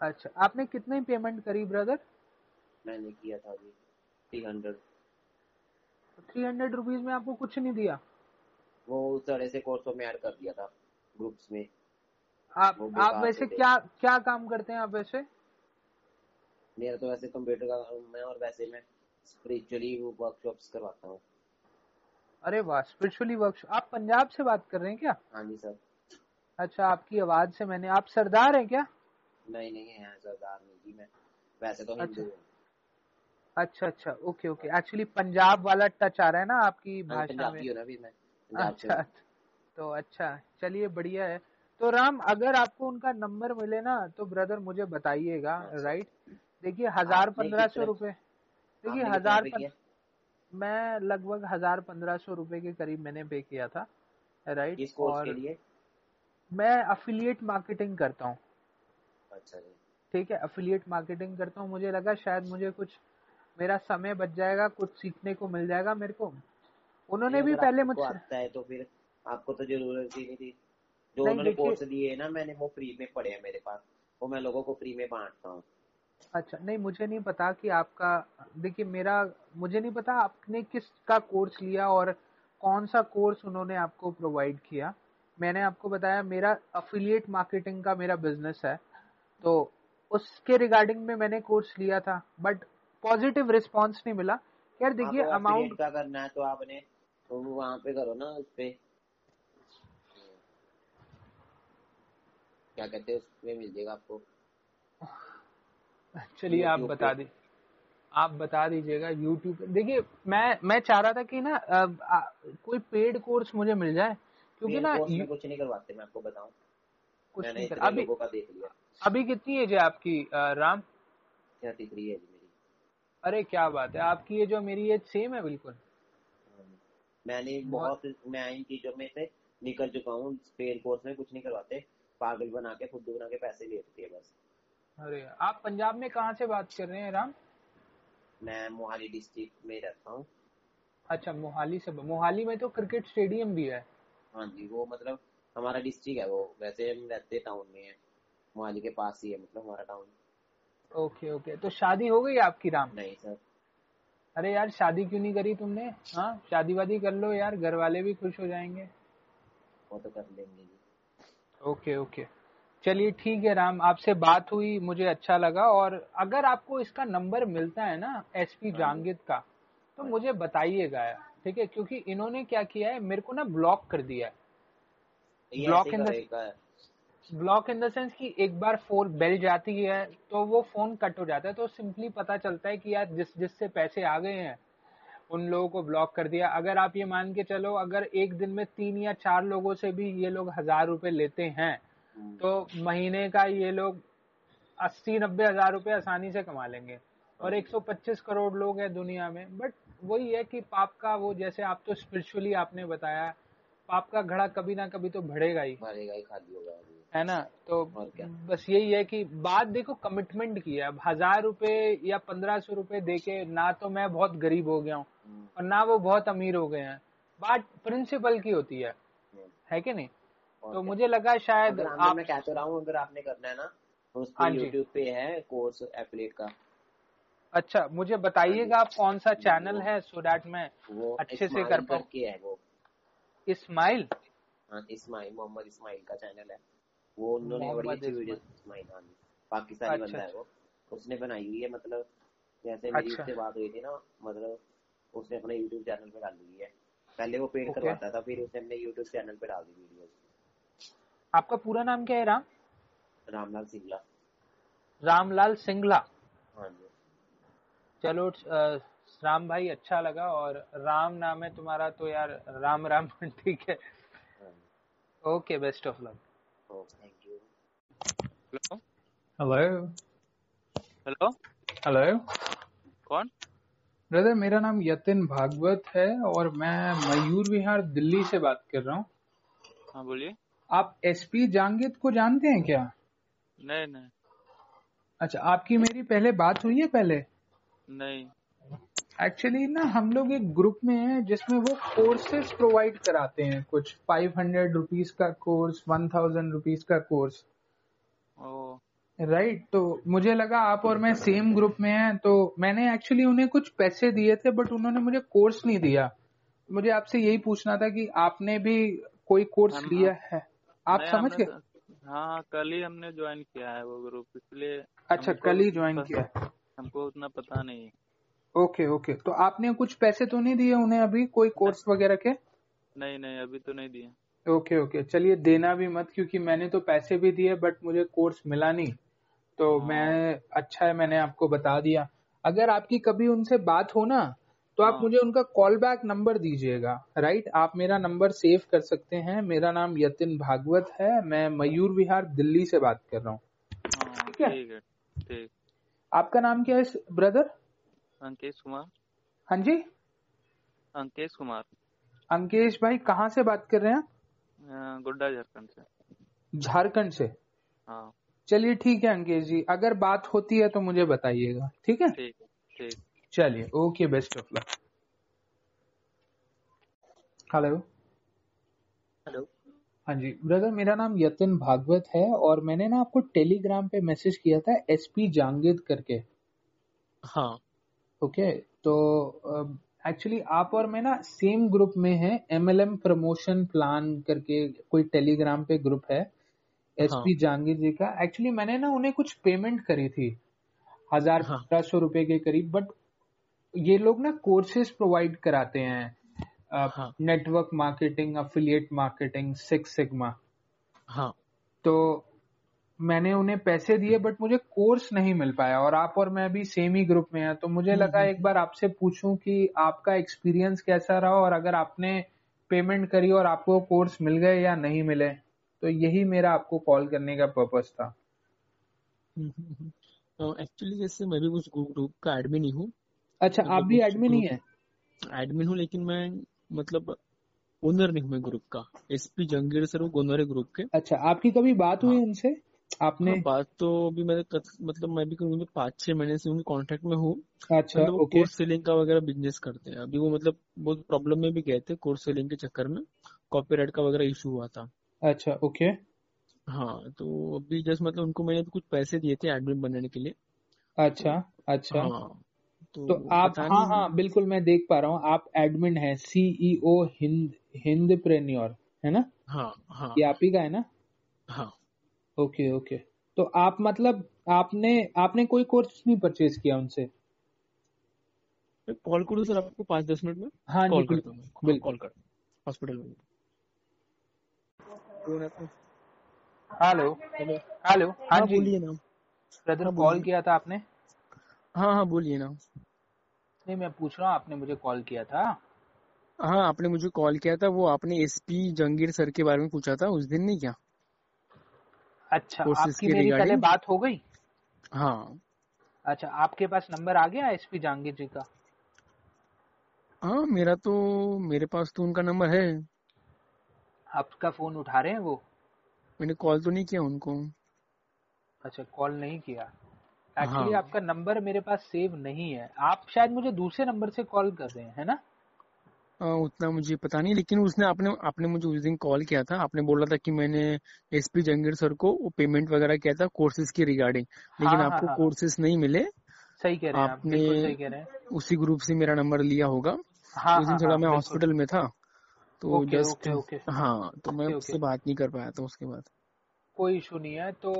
अच्छा आपने कितने पेमेंट करी ब्रदर मैंने किया था जी three hundred three hundred rupees में आपको कुछ नहीं दिया? वो उस तरह से कोर्सों में ऐड कर दिया था ग्रुप्स में। आप आप वैसे क्या क्या काम करते हैं आप वैसे? मेरा तो वैसे कंप्यूटर का है और वैसे मैं स्पिरिचुअली वर्कशॉप्स करवाता हूँ। अरे वाह स्पिरिचुअली वर्कशॉप आप पंजाब से बात कर रहे हैं क्या? हाँ जी सर। अच्छा आपकी आवाज़ से मैंने आप सरदार हैं क्या? नहीं नहीं है सरदार नहीं जी मैं वैसे तो हिंदू अच्छा। अच्छा ओके ओके। एक्चुअली पंजाब वाला टच आ रहा है ना आपकी हाँ, भाषा में। भी अच्छा तो अच्छा चलिए बढ़िया है। तो राम अगर आपको उनका नंबर मिले ना तो ब्रदर मुझे बताइएगा राइट देखिए हज़ार पंद्रह सौ रूपए। देखिए हज़ार मैं लगभग हज़ार पंद्रह सौ रूपए के करीब मैंने पे किया था राइट इस और के लिए? मैं अफिलिएट मार्केटिंग करता हूँ। अच्छा ठीक है अफिलिएट मार्केटिंग करता हूँ। मुझे लगा शायद मुझे कुछ मेरा समय बच जाएगा कुछ सीखने को मिल जाएगा मेरे को। उन्होंने भी पहले मुझसे आता है तो फिर आपको तो ज़रूरत ही नहीं थी। जो उन्होंने कोर्स दिए है ना मैंने वो फ्री में पढ़े हैं मेरे पास। वो मैं लोगों को फ्री में बांटता हूँ। अच्छा नहीं मुझे नहीं पता कि आपका देखिए मेरा मुझे नहीं पता आपने किस का कोर्स लिया और कौन सा कोर्स उन्होंने आपको प्रोवाइड किया। मैंने आपको बताया मेरा अफिलिएट मार्केटिंग का मेरा बिज़नेस है तो उसके रिगार्डिंग में मैंने कोर्स लिया था बट पॉजिटिव रिस्पॉन्स नहीं मिला। यार देखिए अमाउंट का करना है तो आपने तो वहाँ पे करो ना उस पे। क्या कहते हैं उसमें मिल जाएगा आपको। चलिए आप बता दी आप बता दीजिएगा यूट्यूब देखिए मैं मैं चाह रहा था कि ना अ, आ, कोई पेड कोर्स मुझे मिल जाए क्योंकि ना यू- कुछ नहीं करवाते मैं आपको बताऊँ। कुछ नहीं कर अभी का देख लिया। अभी कितनी एज है आपकी अ, राम? थर्टी थ्री है मेरी। अरे क्या बात है आपकी एज और मेरी एज सेम है बिल्कुल। मैंने बहुत मैं इन चीज़ों में से निकल चुका हूँ पेड कोर्स में कुछ नहीं करवाते पागल बना के खुद बना के पैसे लेते हैं बस। अरे आप पंजाब में कहाँ से बात कर रहे हैं राम? मैं मोहाली डिस्ट्रिक्ट में रहता हूँ। अच्छा मोहाली से मोहाली में तो क्रिकेट स्टेडियम भी है। हाँ जी वो मतलब हमारा डिस्ट्रिक्ट है वो वैसे हम रहते टाउन में है। मोहाली के पास ही है मतलब हमारा टाउन। ओके ओके तो शादी हो गई आपकी राम? नहीं सर। अरे यार शादी क्यों नहीं करी तुमने? हाँ शादी वादी कर लो यार घर वाले भी खुश हो जाएँगे। वो तो कर लेंगे जी। Okay okay. चलिए ठीक है राम आपसे बात हुई मुझे अच्छा लगा और अगर आपको इसका नंबर मिलता है ना एसपी हाँ। जांगिद का तो मुझे बताइएगा यार ठीक है? क्योंकि इन्होंने क्या किया है मेरे को ना ब्लॉक कर दिया है। in the- करेगा। ब्लॉक इन द सेंस कि एक बार फ़ोन बेल जाती है तो वो फ़ोन कट हो जाता है तो सिंपली पता चलता है कि यार जिस जिससे पैसे आ गए हैं उन लोगों को ब्लॉक कर दिया। अगर आप ये मान के चलो अगर एक दिन में तीन या चार लोगों से भी ये लोग हज़ार रुपए लेते हैं तो महीने का ये लोग अस्सी नब्बे हज़ार रुपए आसानी से कमा लेंगे। और 125 करोड़ लोग हैं दुनिया में। बट वही है कि पाप का वो जैसे आप तो स्पिरिचुअली आपने बताया पाप का घड़ा कभी ना कभी तो बढ़ेगा ही। भरेगा ही खाली होगा है ना? तो बस यही है कि बात देखो कमिटमेंट की है। अब हज़ार रुपए या पंद्रह सौ रुपए देके ना तो मैं बहुत गरीब हो गया हूँ हम्म, और ना वो बहुत अमीर हो गए हैं। बात प्रिंसिपल की होती है। हम्म, है कि नहीं? तो मुझे लगा शायद अगर आप मैं कह तो रहा हूँ अगर आपने करना है ना तो उस हाँ पे यूट्यूब पे है कोर्स एफिलेट का। अच्छा मुझे बताइएगा आप कौन सा चैनल है सो दैट मैं अच्छे से कर पाऊँ? है वो। इस्माइल हाँ इस्माइल मोहम्मद इस्माइल का चैनल है। वो उन्होंने बड़ी अच्छी वीडियो इस्माइल हाँ पाकिस्तानी अच्छा, बंदा है वो। उसने बनाई हुई है मतलब जैसे मेरी अच्छा। उससे बात हुई थी ना मतलब उसने अपने यूट्यूब चैनल पे डाली हुई है। पहले वो पेड. करवाता था फिर उसने अपने यूट्यूब चैनल पे डाल दी वीडियो आपका पूरा नाम क्या है राम? रामलाल सिंगला। रामलाल सिंगला। हाँ चलो राम भाई अच्छा लगा और राम नाम है तुम्हारा तो यार राम राम ठीक है। हाँ okay best of luck. Thank you. Hello. Hello. Hello. Hello. कौन? ब्रदर मेरा नाम यतिन भागवत है और मैं मयूर विहार दिल्ली से बात कर रहा हूँ। हाँ बोलिए। आप एसपी जांगिद को जानते हैं क्या? नहीं नहीं। अच्छा आपकी मेरी पहले बात हुई है पहले? नहीं। एक्चुअली ना हम लोग एक ग्रुप में हैं जिसमें वो कोर्सेज प्रोवाइड कराते हैं कुछ। फाइव हंड्रेड रुपीज़ का कोर्स वन थाउज़ेंड रुपीज़ का कोर्स राइट तो मुझे लगा आप और मैं सेम ग्रुप में हैं तो मैंने एक्चुअली उन्हें कुछ पैसे दिए थे बट उन्होंने मुझे कोर्स नहीं दिया। मुझे आपसे यही पूछना था कि आपने भी कोई कोर्स लिया है? आप समझ गए? तो- हाँ कल ही हमने ज्वाइन किया है वो ग्रुप इसलिए अच्छा कल ही ज्वाइन किया है। हमको उतना पता नहीं ओके ओके। तो आपने कुछ पैसे तो नहीं दिए उन्हें अभी? कोई कोर्स वगैरह के? नहीं नहीं अभी तो नहीं दिया ओके ओके। चलिए देना भी मत क्योंकि मैंने तो पैसे भी दिए बट मुझे कोर्स मिला नहीं। तो हाँ। मैं अच्छा है मैंने आपको बता दिया। अगर आपकी कभी उनसे बात हो ना तो आप हाँ। मुझे उनका कॉल बैक नंबर दीजिएगा राइट आप मेरा नंबर सेव कर सकते हैं। मेरा नाम यतिन भागवत है। मैं मयूर विहार दिल्ली से बात कर रहा हूँ। हाँ ठीक है। ठीक है ठीक। आपका नाम क्या है ब्रदर अंकेश कुमार। हाँ जी? अंकेश कुमार। अंकेश भाई कहाँ से बात कर रहे हैं अ, गोड्डा झारखंड से। झारखंड से? हाँ। चलिए ठीक है अंकेश जी। अगर बात होती है तो मुझे बताइएगा ठीक है? ठीक है ठीक। चलिए okay best of luck hello hello हाँ जी ब्रदर मेरा नाम यतिन भागवत है और मैंने ना आपको टेलीग्राम पे मैसेज किया था एसपी जांगिद करके। हाँ। ओके okay, तो एक्चुअली आप और मैं ना सेम ग्रुप में हैं एमएलएम प्रमोशन प्लान करके कोई टेलीग्राम पे ग्रुप है एसपी जांगिद जी का। एक्चुअली मैंने ना उन्हें कुछ पेमेंट करी थी हज़ार हाँ। पंद्रह सौ रुपए के करीब बट ये लोग ना कोर्सेज प्रोवाइड कराते हैं। Network marketing affiliate marketing six sigma हाँ। तो मैंने उन्हें पैसे दिए बट मुझे कोर्स नहीं मिल पाया। और आप और मैं भी सेम ही ग्रुप में हैं तो मुझे हम्म, लगा हम्म, एक बार आपसे पूछूँ कि आपका एक्सपीरियंस कैसा रहा और अगर आपने पेमेंट करी और आपको कोर्स मिल गए या नहीं मिले तो यही मेरा आपको कॉल करने का पर्पस था। एक्चुअली जैसे मैं भी उस ग्रुप का एडमिन ही हूँ अच्छा आप मतलब भी एडमिन ही है? एडमिन हूँ लेकिन मैं मतलब ओनर नहीं हूँ मैं ग्रुप का। एसपी जंगीर सर है ग्रुप के। अच्छा आपकी कभी बात हुई हाँ। उनसे? आपने? हाँ बात तो अभी मैंने मतलब मैं भी उनके पाँच छह महीने से उनके कांटेक्ट में हूँ। अच्छा मतलब ओके कोर्स सेलिंग का वगैरह बिज़नेस करते हैं। अभी वो मतलब बहुत प्रॉब्लम में भी गए थे कोर्स सेलिंग के चक्कर में। कॉपीराइट का वगैरह इशू हुआ था। अच्छा ओके हाँ तो अभी जस्ट मतलब उनको मैंने कुछ पैसे दिए थे एडमिन बनाने के लिए। अच्छा अच्छा। हाँ। तो तो आप हाँ नहीं। हाँ बिल्कुल मैं देख पा रहा हूँ आप एडमिन हैं सीईओ हिंद हिंद प्रेन्योर है ना? हाँ हाँ। ये आप ही का है ना? हाँ। Okay okay. तो आप मतलब आपने आपने कोई कोर्स नहीं परचेज किया उनसे? कॉल करूँ सर आपको पाँच दस मिनट में। हाँ कॉल बिल्कुल करता हाँ बिल्कुल। कॉल कर। हॉस्पिटल में। है हेलो। हेलो। हेलो। हाँ हाँ जी। बोलिए ना ब्रदर हाँ कॉल किया था आपने? हाँ हाँ बोलिए ना। नहीं मैं पूछ रहा हूँ आपने मुझे कॉल किया था? हाँ आपने मुझे कॉल किया था वो आपने एसपी जंगीर सर के बारे में पूछा था उस दिन नहीं क्या? अच्छा आपकी मेरी पहले बात हो गई? हाँ। अच्छा आपके पास नंबर आ गया एसपी जहांगीर जी का? हाँ मेरा तो मेरे पास तो उनका नंबर है। आपका फ़ोन उठा रहे हैं वो? मैंने कॉल तो नहीं किया उनको। अच्छा कॉल नहीं किया। हाँ। एक्चुअली आपका नंबर मेरे पास सेव नहीं है। आप शायद मुझे दूसरे नंबर से कॉल कर रहे हैं है ना? आ, उतना मुझे पता नहीं लेकिन उसने आपने आपने मुझे उस दिन कॉल किया था। आपने बोला था कि मैंने एसपी जंगीर सर को वो पेमेंट वगैरह किया था कोर्सेज की रिगार्डिंग हाँ लेकिन हाँ आपको हाँ। कोर्सेज नहीं मिले। सही कह रहे हैं आपने सही कह रहे हैं। उसी ग्रुप से मेरा नंबर लिया होगा। हाँ उस दिन हाँ थोड़ा हाँ मैं हॉस्पिटल में था तो जस्ट हाँ तो मैं उससे बात नहीं कर पाया था उसके बाद। कोई इशू नहीं है तो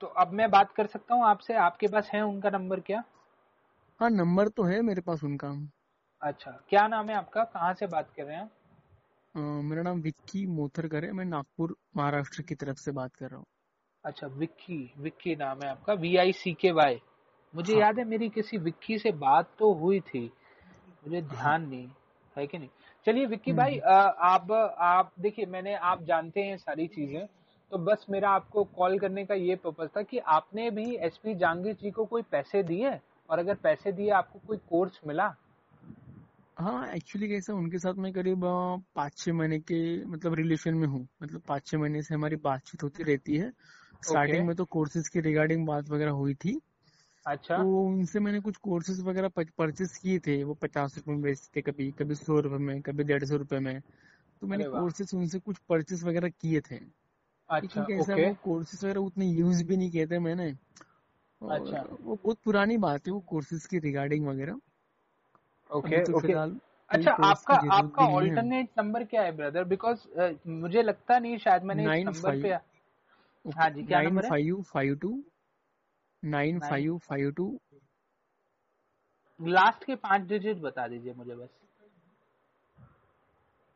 तो अब मैं बात कर सकता हूँ आपसे। आपके पास है उनका नंबर क्या? हाँ नंबर तो है मेरे पास उनका। अच्छा क्या नाम है आपका? कहाँ से बात कर रहे हैं? मेरा नाम विक्की मोथरकर है। मैं नागपुर महाराष्ट्र की तरफ़ से बात कर रहा हूँ। अच्छा विक्की विक्की नाम है आपका। वी आई सी के वाई मुझे हाँ। याद है मेरी किसी विक्की से बात तो हुई थी। मुझे ध्यान हाँ। ध्यान नहीं है कि नहीं? चलिए विक्की हम्म। भाई अ, आप आप देखिए मैंने आप जानते हैं सारी चीज़ें। तो बस मेरा आपको कॉल करने का ये पर्पज था कि आपने भी एसपी जहांगीर जी को कोई पैसे दिए और अगर पैसे दिए आपको कोई कोर्स मिला? हाँ एक्चुअली कैसा उनके साथ मैं करीब पाँच छह महीने के मतलब रिलेशन में हूँ। मतलब पाँच छह महीने से हमारी बातचीत होती रहती है। स्टार्टिंग में तो कोर्सेज के रिगार्डिंग बात वगैरह हुई थी। अच्छा। तो उनसे मैंने कुछ कोर्सेज वगैरह परचेस किए थे। वो पचास रुपए में बेचते थे कभी कभी सौ रुपए में कभी डेढ़ सौ रुपए में। तो मैंने कोर्सेज उनसे कुछ परचेस वगैरह किए थे। अच्छा कैसा ओके वो कोर्सेज वगैरह उतने यूज़ भी नहीं किए थे मैंने। अच्छा। वो बहुत पुरानी बात है वो कोर्सेज की रिगार्डिंग वगैरह। ओके तो ओके अच्छा आपका आपका ऑल्टरनेट नंबर क्या है ब्रदर बिकॉज़ मुझे लगता नहीं शायद मैंने इस नाइन नंबर पे फाइव हाँ जी क्या नंबर है? Five five two nine five five two last के पाँच डिजिट बता दीजिए मुझे बस।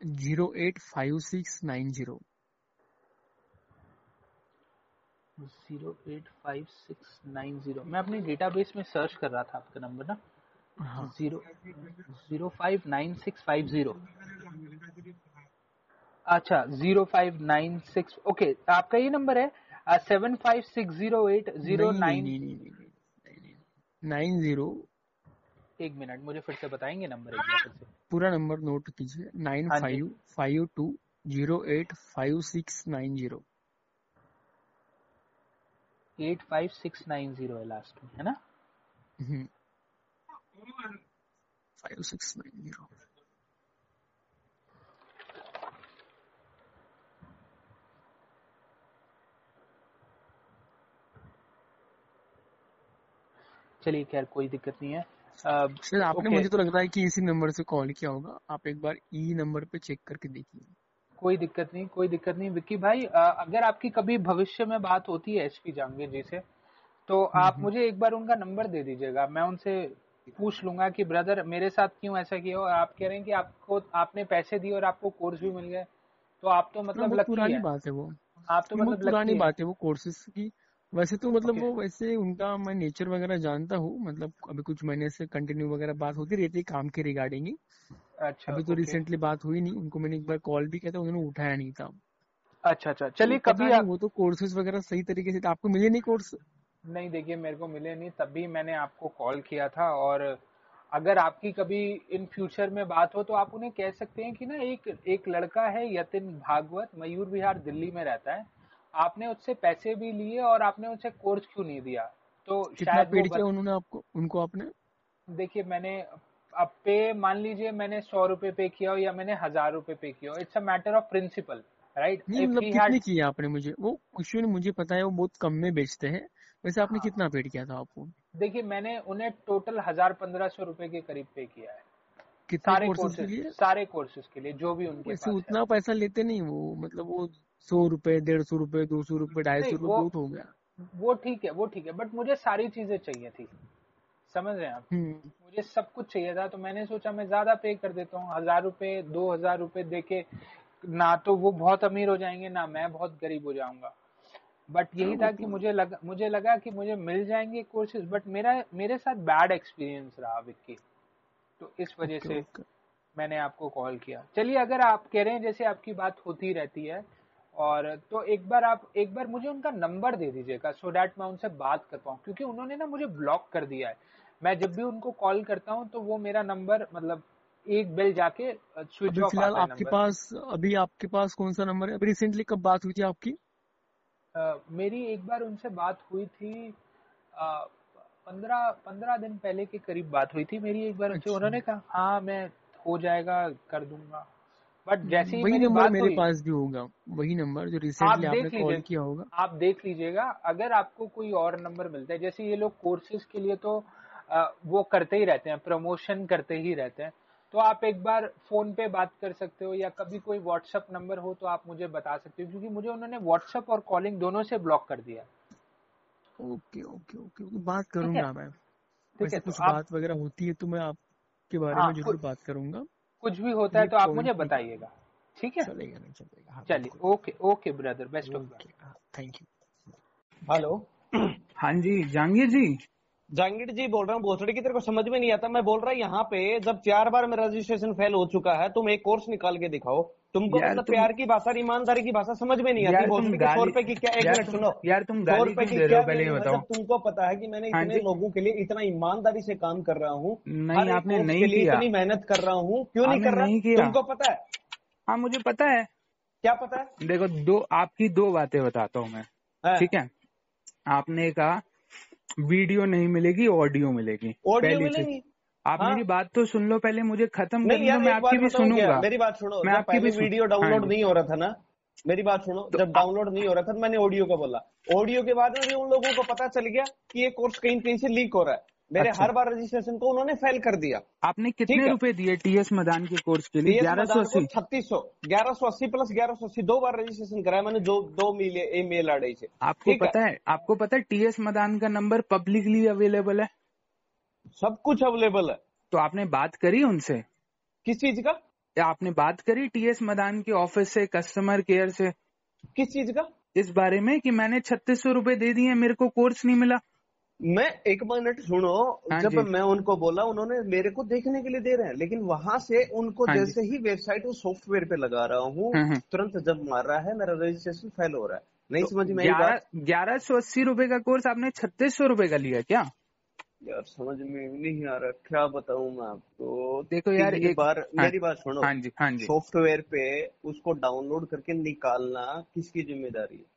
Zero eight five six nine zero zero eight five six nine zero मैं अपने डेटाबेस में सर्च कर रहा था आपका नंबर ना। हाँ। Zero zero five nine six five zero अच्छा zero five nine six okay आपका ये नंबर है seven five six zero eight zero nine nine zero एक मिनट मुझे फिर से बताएँगे नंबर एक बार से। पूरा नंबर नोट कीजिए। Nine five five two zero eight five six nine zero eight five six nine zero है लास्ट में है ना? फाइव सिक्स नाइन ज़ीरो चलिए खैर कोई दिक्कत नहीं है। शायद आपने ओके मुझे तो लगता है कि इसी नंबर से कॉल किया होगा। आप एक बार ई नंबर पे चेक करके देखिए। कोई दिक्कत नहीं कोई दिक्कत नहीं। विक्की भाई अ, अगर आपकी कभी भविष्य में बात होती है एसपी जहांगीर जी से तो हम्म आप हम्म। मुझे एक बार उनका नंबर दे दीजिएगा। मैं उनसे पूछ लूँगा कि ब्रदर मेरे साथ क्यों ऐसा किया? और आप कह रहे हैं कि आपको आपने पैसे दिए और आपको कोर्स भी मिल गए। तो आप तो मतलब वो पुरानी है। बात है वो। आप तो मतलब पुरानी बात है वो कोर्सेज की। वैसे तो मतलब ओके। वो वैसे उनका मैं नेचर वगैरह जानता हूँ। मतलब अभी कुछ महीने से कंटिन्यू वगैरह बात होती रहती है काम के रिगार्डिंग ही। अच्छा अभी तो रिसेंटली बात हुई नहीं उनको मैंने एक बार कॉल भी किया था उन्होंने उठाया नहीं था। अच्छा अच्छा चलिए कभी आप वो तो कोर्सेज वगैरह सही तरीके से आपको मिले नहीं कोर्स नहीं देखिए मेरे को मिले नहीं तभी मैंने आपको कॉल किया था और अगर आपकी कभी इन फ्यूचर में बात हो तो आप उन्हें कह सकते हैं कि ना एक एक लड़का है यतिन भागवत मयूर विहार दिल्ली में रहता है। आपने उससे पैसे भी लिए और आपने उसे कोर्स क्यों नहीं दिया? तो शायद पेड किया उन्होंने आपको उनको आपने? देखिए मैंने अब पे मान लीजिए मैंने सौ रुपए पे किया हो या मैंने हज़ार रुपए पे किया हो it's a matter of principle right मतलब कितने किए आपने मुझे? वो क्वेश्चन मुझे पता है वो बहुत कम में बेचते हैं। वैसे आपने हाँ। कितना पेड किया था आपको? देखिए मैंने उन्हें टोटल हज़ार पंद्रह सौ रुपए के करीब पे किया है। कितने सारे कोर्सेज के लिए? सारे कोर्सेज के लिए जो भी उनके पास है। उतना पैसा लेते नहीं वो मतलब वो सौ रुपए डेढ़ सौ रुपए दो सौ रुपए ढाई सौ वो बहुत हो गया। वो ठीक है वो ठीक है बट मुझे सारी चीज़ें चाहिए थी। समझ रहे हैं आप? हम्म। मुझे सब कुछ चाहिए था तो मैंने सोचा मैं ज़्यादा पे कर देता हूँ हज़ार रुपए दो हज़ार रुपए दे के ना तो वो बहुत अमीर हो जाएँगे ना मैं बहुत गरीब हो जाऊँगा। बट यही था कि मुझे लगा मुझे लगा कि मुझे मिल जाएँगे कोर्सेज बट मेरा मेरे साथ बैड एक्सपीरियंस रहा विक्की। तो इस वजह से मैंने आपको कॉल किया। चलिए अगर आप कह रहे हैं जैसे आपकी बात होती रहती है और तो एक बार आप एक बार मुझे उनका नंबर दे दीजिएगा सो डैट मैं उनसे बात कर पाऊँ क्योंकि उन्होंने ना मुझे ब्लॉक कर दिया है। मैं जब भी उनको कॉल करता हूँ तो वो मेरा नंबर मतलब एक बेल जाके स्विच ऑफ़ फ़िलहाल आपके पास अभी आपके पास कौन सा नंबर है? अभी रिसेंटली कब बात हुई थी आपकी? अ, मेरी एक बार उनसे बात हुई थी पंद्रह पंद्रह दिन पहले के करीब बात हुई थी मेरी एक बार अच्छा। उन्होंने कहा हाँ मैं हो जाएगा कर दूँगा। बट जैसे ही वही नंबर मेरे पास भी होगा वही नंबर जो रिसेंटली आप आपने कॉल किया होगा। आप देख लीजिएगा अगर आपको कोई और नंबर मिलता है जैसे ये लोग कोर्सेज के लिए तो वो करते ही रहते हैं प्रमोशन करते ही रहते हैं। तो आप एक बार फ़ोन पे बात कर सकते हो या कभी कोई व्हाट्सएप नंबर हो तो आप मुझे बता सकते हो क्योंकि मुझे उन्होंने व्हाट्सएप और कॉलिंग दोनों से ब्लॉक कर दिया। ओके ओके ओके बात है? करूँगा मैं। ठीक है तो कुछ आप बात वगैरह होती है तो मैं आपके बारे हाँ में ज़रूर बात करूँगा। कुछ भी होता है तो आप मुझे बताइएगा ठीक है? चलेगा नहीं चलेगा हाँ चलिए okay okay brother best of luck thank you hello हाँ जी जहांगीर जी। जहांगीर जी बोल रहा हूँ भोसड़ी की तेरे को समझ में नहीं आता। मैं बोल रहा हूँ यहाँ पे जब चार बार मेरा रजिस्ट्रेशन फेल हो चुका है तुम एक कोर्स निकाल के दिखाओ। तुमको मतलब तुम प्यार की भाषा ईमानदारी की भाषा समझ में नहीं आती। भोसड़ी के सौ रुपए की क्या एक मिनट सुनो। यार तुम सौ रुपए की क्या पहले बताओ। मतलब तुमको पता है कि मैंने हाँ इतने लोगों के लिए इतना ईमानदारी से काम कर रहा हूँ। नहीं आपने नहीं किया। इतनी मेहनत कर रहा हूँ। क्यों नहीं कर रहा? तुमको पता है? हाँ मुझे पता है। क्या पता है? देखो दो आपकी दो बातें बताता हूँ मैं। हाँ, ठीक है? आपने कहा वीडियो नहीं मिलेगी ऑडियो मिलेगी। ऑडियो मिलेगी। आप हाँ। मेरी बात तो सुन लो पहले मुझे खत्म नहीं दो यार मैं आपकी भी सुनूँगा। मेरी बात सुनो मैं आपकी भी वीडियो हाँ। डाउनलोड नहीं हो रहा था ना मेरी बात सुनो तो जब डाउनलोड नहीं हो रहा था मैंने ऑडियो का बोला। ऑडियो के बाद में उन लोगों को पता चल गया कि ये कोर्स कहीं कहीं से लीक हो रहा है। मेरे अच्छा। हर बार रजिस्ट्रेशन को उन्होंने फेल कर दिया। आपने कितने रुपए दिए टीएस मैदान के कोर्स के लिए? ग्यारह सौ अस्सी। छत्तीस सौ। ग्यारह सौ अस्सी प्लस ग्यारह सौ अस्सी। दो बार रजिस्ट्रेशन कराया मैंने दो दो मेल मेल आड़े से आपको पता है आपको पता है टीएस मदान का नंबर पब्लिकली अवेलेबल है? सब कुछ अवेलेबल है। तो आपने बात करी उनसे? किस चीज़ का? आपने बात करी टीएस मैदान के ऑफ़िस से कस्टमर केयर से? किस चीज़ का? इस बारे में कि मैंने छत्तीस सौ रुपये दे दिए मेरे को कोर्स नहीं मिला। मैं एक मिनट सुनो हाँ जब मैं उनको बोला उन्होंने मेरे को देखने के लिए दे रहे हैं लेकिन वहाँ से उनको हाँ जैसे ही वेबसाइट उस सॉफ्टवेयर पे लगा रहा हूँ हम्म। तुरंत जब मार रहा है मेरा रजिस्ट्रेशन फेल हो रहा है। नहीं तो समझ में ग्यारह सौ अस्सी रुपये का कोर्स आपने छत्तीस सौ रुपये का लिया क्या? यार समझ में नहीं आ रहा क्या बताऊँ मैं आपको? देखो यार एक बार हाँ। मेरी बात सुनो। हाँ जी हाँ जी। सॉफ्टवेयर पे उसको डाउनलोड करके निकालना किसकी ज़िम्मेदारी है?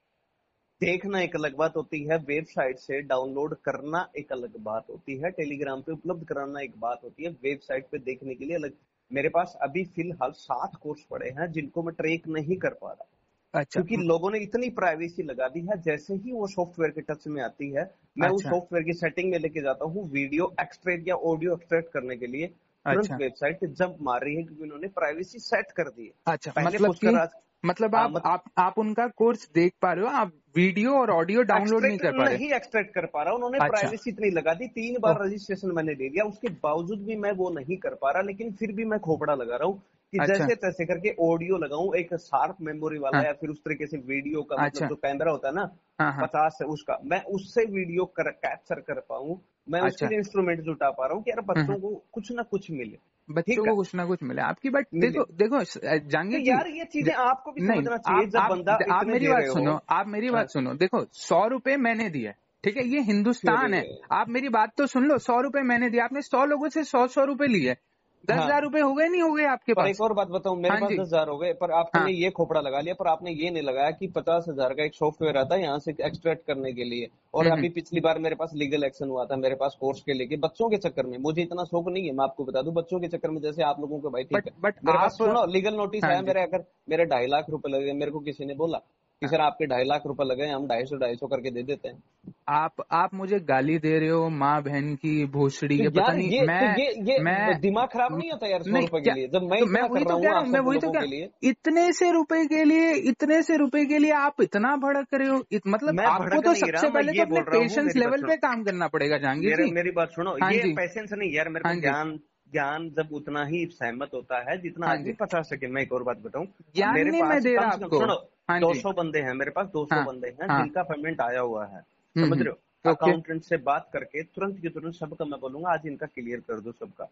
देखना एक अलग बात होती है वेबसाइट से डाउनलोड करना एक अलग बात होती है टेलीग्राम पे उपलब्ध कराना एक बात होती है वेबसाइट पे देखने के लिए अलग। मेरे पास अभी फ़िलहाल सात कोर्स पड़े हैं जिनको मैं ट्रेक नहीं कर पा रहा। अच्छा। क्योंकि लोगों ने इतनी प्राइवेसी लगा दी है जैसे ही वो सॉफ्टवेयर के टच में आती है मैं अच्छा। उस सॉफ्टवेयर की सेटिंग में लेके जाता हूँ वीडियो एक्सट्रैक्ट या ऑडियो एक्सट्रैक्ट करने के लिए। तुरंत अच्छा। वेबसाइट जब मार रही है क्योंकि उन्होंने प्राइवेसी सेट कर दी है। अच्छा पहले मतलब मतलब हाँ, आप मत- आप आप उनका कोर्स देख पा रहे हो आप वीडियो और ऑडियो डाउनलोड नहीं कर पा रहे नहीं एक्सट्रैक्ट कर पा रहा उन्होंने अच्छा। प्राइवेसी इतनी लगा दी तीन बार। रजिस्ट्रेशन मैंने दे दिया उसके बावजूद भी मैं वो नहीं कर पा रहा लेकिन फिर भी मैं खोपड़ा लगा रहा हूँ कि अच्छा। जैसे तैसे करके ऑडियो लगाऊँ एक शार्प मेमोरी वाला हाँ। या फिर उस तरीके से वीडियो का अच्छा। मतलब जो कैमरा होता है ना हाँ हाँ पचास से उसका मैं उससे वीडियो कर कैप्चर कर पाऊँ मैं उसके अच्छा। लिए इंस्ट्रूमेंट जुटा पा रहा हूँ कि यार बच्चों हम्म। को कुछ ना कुछ मिले बच्चों को कुछ ना कुछ मिले। आपकी बट देखो देखो तो जांगे जी यार ये चीज़ें आपको भी नहीं समझना चाहिए आप जब आप, बंदा आप मेरी बात सुनो आप मेरी। बात सुनो। देखो सौ रुपए मैंने दिए ठीक है? ये हिंदुस्तान है। आप मेरी बात तो सुन लो सौ रुपए मैंने दिए। आपने सौ लोगों से सौ सौ रुपए लिए। दस हाँ। हज़ार रुपए हो गए नहीं हो गए आपके पास एक और बात बताऊँ मेरे हाँ पास दस हज़ार हो गए पर आपने हाँ। ये खोपड़ा लगा लिया पर आपने ये नहीं लगाया कि पचास हज़ार का एक सॉफ्टवेयर आता है यहाँ से एक्सट्रैक्ट करने के लिए और हम्म। अभी पिछली बार मेरे पास लीगल एक्शन हुआ था मेरे पास कोर्स के लेके बच्चों के चक्कर में मुझे इतना शौक नहीं है मैं आपको बता दूँ बच्चों के चक्कर में जैसे आप लोगों को भाई ठीक बट है बट मेरे पास आप सुनो लीगल नोटिस हाँ आया मेरे अगर मेरे ढाई लाख रुपये लगे मेरे को किसी ने बोला कि सर आपके ढाई लाख रुपए लगे हम ढाई सौ ढाई सौ करके दे देते हैं। आप आप मुझे गाली दे रहे हो माँ बहन की भोसड़ी तो पता नहीं ये मैं तो ये ये मैं दिमाग खराब नहीं होता यार सौ नहीं रुपए के लिए? जब मैं तो मैं वही तो रहा कह रहा हूँ मैं वही तो कह इतने से रुपए के लिए इतने से रुपए के लिए आप इतना भड़क रहे हो इत, मतलब आपको तो सबसे पहले तो अपने हूँ पेशेंस लेवल पे काम करना पड़ेगा जहांगीर जी। मेरी बात सुनो हाँ ये पेशेंस नहीं यार मेरे हाँ को जी। ज्ञान जब उतना ही सहमत होता है जितना हाँ आदमी पचास सेकेंड मैं एक और बात बताऊँ। मेरे पास मैं पास दे रहा आपको। सुनो हाँ दो सौ बंदे हैं मेरे पास दो सौ हाँ बंदे हैं जिनका पेमेंट आया हुआ है। हम्म समझ हम्म रहे हो? अकाउंटेंट से बात करके तुरंत की तुरंत सबका मैं बोलूँगा आज इनका क्लियर कर दो सबका।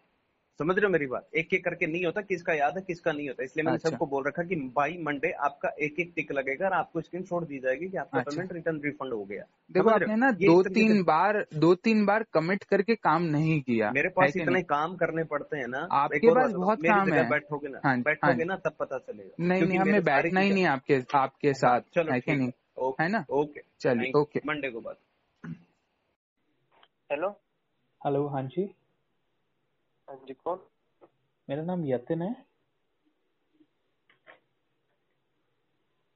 समझ रहे हो मेरी बात? एक एक करके नहीं होता किसका याद है किसका नहीं होता। इसलिए मैंने अच्छा। सबको बोल रखा कि बाई मंडे आपका एक एक टिक लगेगा और आपको स्क्रीन शॉट दी जाएगी कि आपका अच्छा। पेमेंट रिटर्न रिफंड हो गया। देखो आपने ना दो तीन बार दो तीन बार कमिट करके काम नहीं किया मेरे पास इतने काम करने पड़ते हैं ना आपके पास बहुत काम है। बैठोगे ना हाँ हाँ। बैठोगे ना तब पता चलेगा। नहीं नहीं हमें बैठना ही नहीं आपके आपके हाँ साथ चलो है है। है ना? ओके। चलिए ओके। मंडे को बात। हेलो हेलो हाँ जी। हाँ जी कौन? मेरा नाम यतिन है।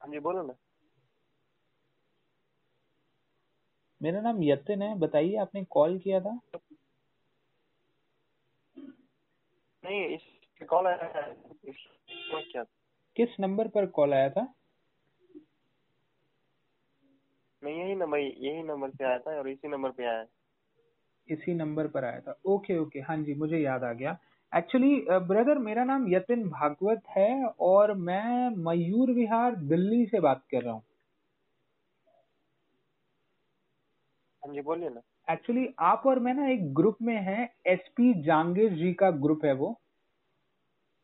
हाँ जी बोलो ना। मेरा नाम यतिन है बताइए आपने कॉल किया था? नहीं इस कॉल आया क्या किस नंबर पर कॉल आया था? मैं यही नंबर यही नंबर पे आया था और इसी नंबर पे आया है। इसी नंबर पर आया था। ओके ओके हाँ जी मुझे याद आ गया। एक्चुअली ब्रदर मेरा नाम यतिन भागवत है और मैं मयूर विहार दिल्ली से बात कर रहा हूँ। हाँ जी बोलिए ना। एक्चुअली आप और मैं ना एक ग्रुप में हैं एसपी जांगीर जी का ग्रुप है वो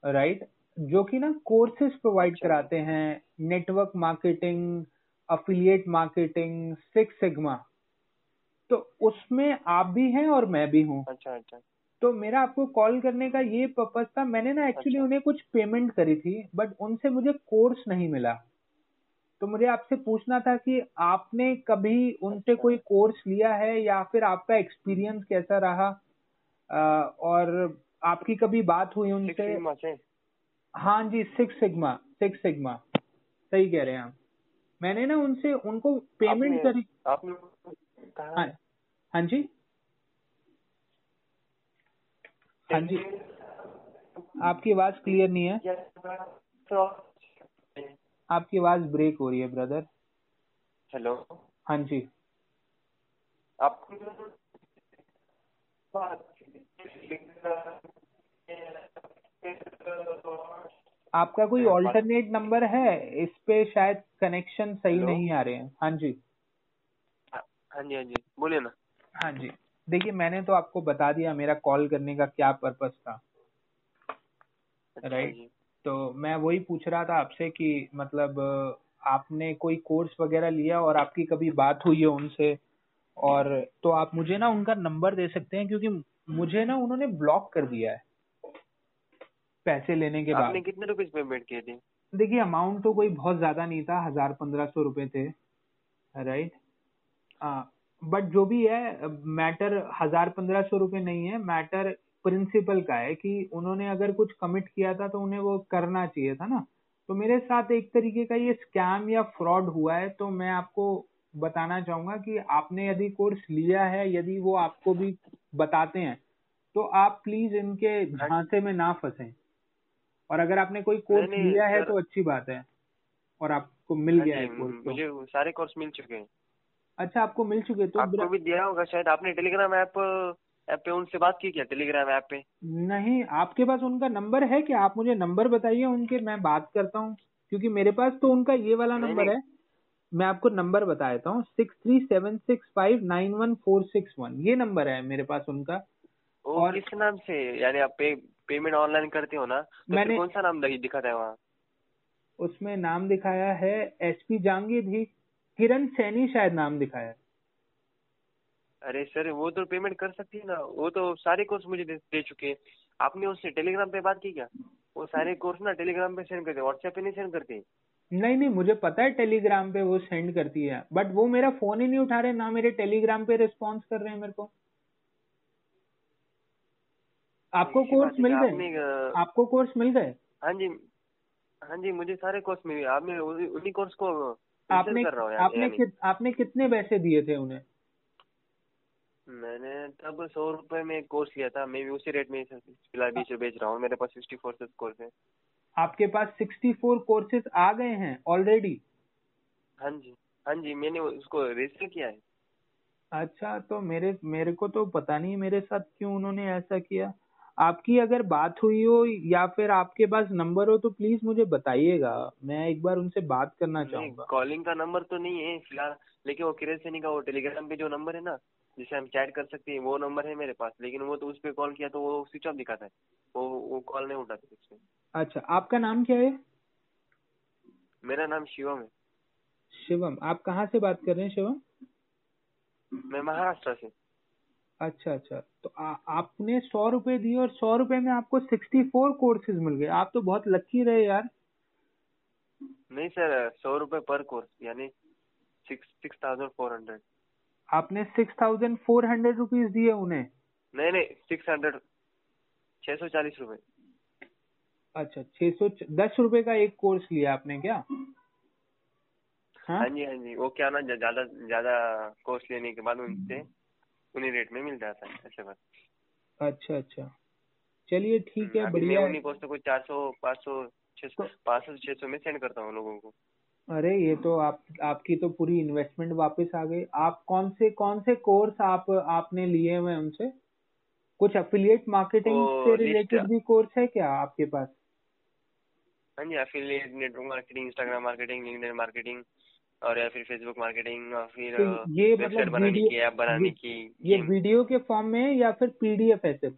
राइट right? जो कि ना कोर्सेज प्रोवाइड अच्छा। कराते हैं network marketing affiliate marketing six sigma तो उसमें आप भी हैं और मैं भी हूँ। अच्छा अच्छा। तो मेरा आपको कॉल करने का ये पर्पज था। मैंने ना एक्चुअली अच्छा। उन्हें कुछ पेमेंट करी थी बट उनसे मुझे कोर्स नहीं मिला। तो मुझे आपसे पूछना था कि आपने कभी उनसे अच्छा। कोई कोर्स लिया है या फिर आपका एक्सपीरियंस कैसा रहा? अ, और आपकी कभी बात हुई उनसे? हाँ जी सिक्स सिग्मा सिक्स सिग्मा सही कह रहे हैं आप। मैंने ना उनसे उनको पेमेंट करी। आपने कहा हाँ हाँ जी। हाँ जी। आपकी आवाज़ क्लियर नहीं है। आपकी आवाज़ ब्रेक हो रही है ब्रदर हेलो हाँ जी। आप आपका कोई ऑल्टरनेट नंबर है? इस पे शायद कनेक्शन सही हेलो नहीं आ रहे हैं। हाँ जी। हाँ जी हाँ जी। बोलिए ना। हाँ जी। देखिए मैंने तो आपको बता दिया मेरा कॉल करने का क्या पर्पस था। अच्छा राइट? जी। तो मैं वही पूछ रहा था आपसे कि मतलब आपने कोई कोर्स वगैरह लिया और आपकी कभी बात हुई है उनसे? और तो आप मुझे ना उनका नंबर दे सकते हैं क्योंकि मुझे ना उन्होंने ब्लॉक कर दिया है पैसे लेने के बाद। आपने कितने रुपए पेमेंट किए थे? देखिए अमाउंट तो कोई बहुत ज़्यादा नहीं था हज़ार पंद्रह सौ रुपए थे। राइट? बट जो भी है मैटर हज़ार पंद्रह सौ रुपए नहीं है मैटर प्रिंसिपल का है कि उन्होंने अगर कुछ कमिट किया था तो उन्हें वो करना चाहिए था ना। तो मेरे साथ एक तरीके का ये स्कैम या फ्रॉड हुआ है तो मैं आपको बताना चाहूँगा कि आपने यदि कोर्स लिया है यदि वो आपको भी बताते हैं तो आप प्लीज़ इनके झांसे में ना फंसे। और अगर आपने कोई कोर्स लिया है तो अच्छी बात है और आपको मिल हाँ गया है कोर्स तो। मुझे सारे कोर्स मिल चुके हैं। अच्छा आपको मिल चुके तो आपको भी दिया होगा शायद। आपने टेलीग्राम ऐप ऐप पे उनसे बात की क्या? टेलीग्राम ऐप पे? नहीं आपके पास उनका नंबर है क्या? आप मुझे नंबर बताइए उनके मैं बात करता हूँ। क्योंकि मेरे पास तो उनका ये वाला नंबर। है। मैं आपको नंबर बता देता हूँ। Six three seven six five nine one four six one ये नंबर है मेरे पास उनका। और- इस नाम से? यानी आप पे पेमेंट ऑनलाइन करते हो ना तो मैंने- कौन सा नाम दिखाता है वहाँ? उसमें नाम दिखाया है एसपी जांगिद ही। किरण सैनी शायद नाम दिखाया अरे सर वो तो पेमेंट कर सकती है ना। वो तो सारे कोर्स मुझे दे, दे चुके हैं। आपने उससे टेलीग्राम पे बात की क्या? वो सारे कोर्स ना टेलीग्राम पे सेंड करते व्हाट्सएप पे नहीं सेंड करते? नहीं नहीं मुझे पता है टेलीग्राम पे वो सेंड करती है। बट वो मेरा फ़ोन ही नहीं उठा रहे ना मेरे टेलीग्राम पे रिस्पॉन्स कर रहे हैं मेरे को। आपको कोर्स मिल? गए? आपको कोर्स मिल गए? हाँ जी हाँ जी मुझे सारे कोर्स मिल। आपने उन्हीं कोर्स को आपने कर रहा आपने कित, आपने कितने पैसे दिए थे उन्हें? मैंने तब सौ रुपए में एक कोर्स लिया था मैं भी उसी रेट में फ़िलहाल बीच में बेच रहा हूँ मेरे पास सिक्सटी फोर कोर्स है। आपके पास 64 कोर्सेज आ गए हैं ऑलरेडी हाँ जी हाँ जी मैंने उसको रजिस्टर किया है। अच्छा तो मेरे मेरे को तो पता नहीं मेरे साथ क्यों उन्होंने ऐसा किया? आपकी अगर बात हुई हो या फिर आपके पास नंबर हो तो प्लीज़ मुझे बताइएगा। मैं एक बार उनसे बात करना चाहूँगा। कॉलिंग का नंबर तो नहीं है फ़िलहाल लेकिन वो किरण सैनी का वो टेलीग्राम पे जो नंबर है ना जिसे हम चैट कर सकते हैं वो नंबर है मेरे पास लेकिन वो तो उस पर कॉल किया तो वो स्विच ऑफ़ दिखाता है। वो वो कॉल नहीं उठाते अच्छा आपका नाम क्या है? मेरा नाम शिवम है। शिवम आप कहाँ से बात कर रहे हैं शिवम? मैं महाराष्ट्र से। अच्छा अच्छा। तो आ, आपने सौ रुपए दिए और सौ रुपए में आपको सिक्सटी फोर कोर्सेज मिल गए। आप तो बहुत लकी रहे यार। नहीं सर सौ रुपए पर कोर्स यानी सिक्स थाउज़ेंड फोर हंड्रेड आपने six thousand four hundred rupees दिए उन्हें? नहीं नहीं सिक्स हंड्रेड छह सौ चालीस रुपए। अच्छा छह सौ दस रुपए का एक कोर्स लिया आपने क्या? हाँ? हाँ जी हाँ जी वो क्या ना ज़्यादा ज़्यादा कोर्स लेने के बाद उनसे उन्हीं रेट में मिल जाता है ऐसे बात अच्छा अच्छा। चलिए ठीक है अभी मैं बढ़िया है। उन्हीं कोर्स को चार सौ पाँच सौ छह सौ तो- पाँच सौ छह सौ में सेंड करता हूँ लोगों को। अरे ये तो आप आपकी तो पूरी इन्वेस्टमेंट वापस आ गई। आप कौन से कौन से कोर्स आप आपने लिए हुए हैं उनसे? कुछ अफिलिएट मार्केटिंग वो से रिलेटेड भी कोर्स है क्या आपके पास? हाँ जी affiliate network marketing Instagram marketing LinkedIn marketing और या फिर फेसबुक मार्केटिंग और फिर तो ये वेबसाइट मतलब बनाने की ऐप बनाने की ये ये- वीडियो के फॉर्म में या फिर पीडीएफ है सिर्फ़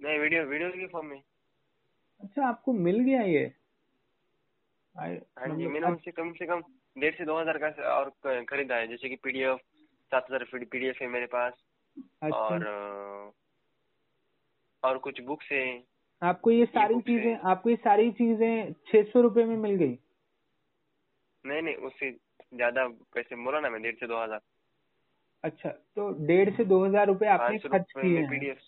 नहीं वीडियो वीडियो के फॉर्म में। अच्छा आपको मिल गया ये। हाँ जी मतलब मैंने उनसे कम से कम डेढ़ से दो हज़ार का और खरीदा है। जैसे कि पीडीएफ सात हज़ार पीडीएफ है मेरे पास। अच्छा। और और कुछ बुक्स है। आपको ये सारी चीज़ें आपको ये सारी चीज़ें छह सौ रुपए में मिल गई? नहीं नहीं उससे ज़्यादा पैसे बोला ना मैं डेढ़ से दो हज़ार। अच्छा तो डेढ़ से दो हज़ार रूपए आपने खर्च किए पीडीएफ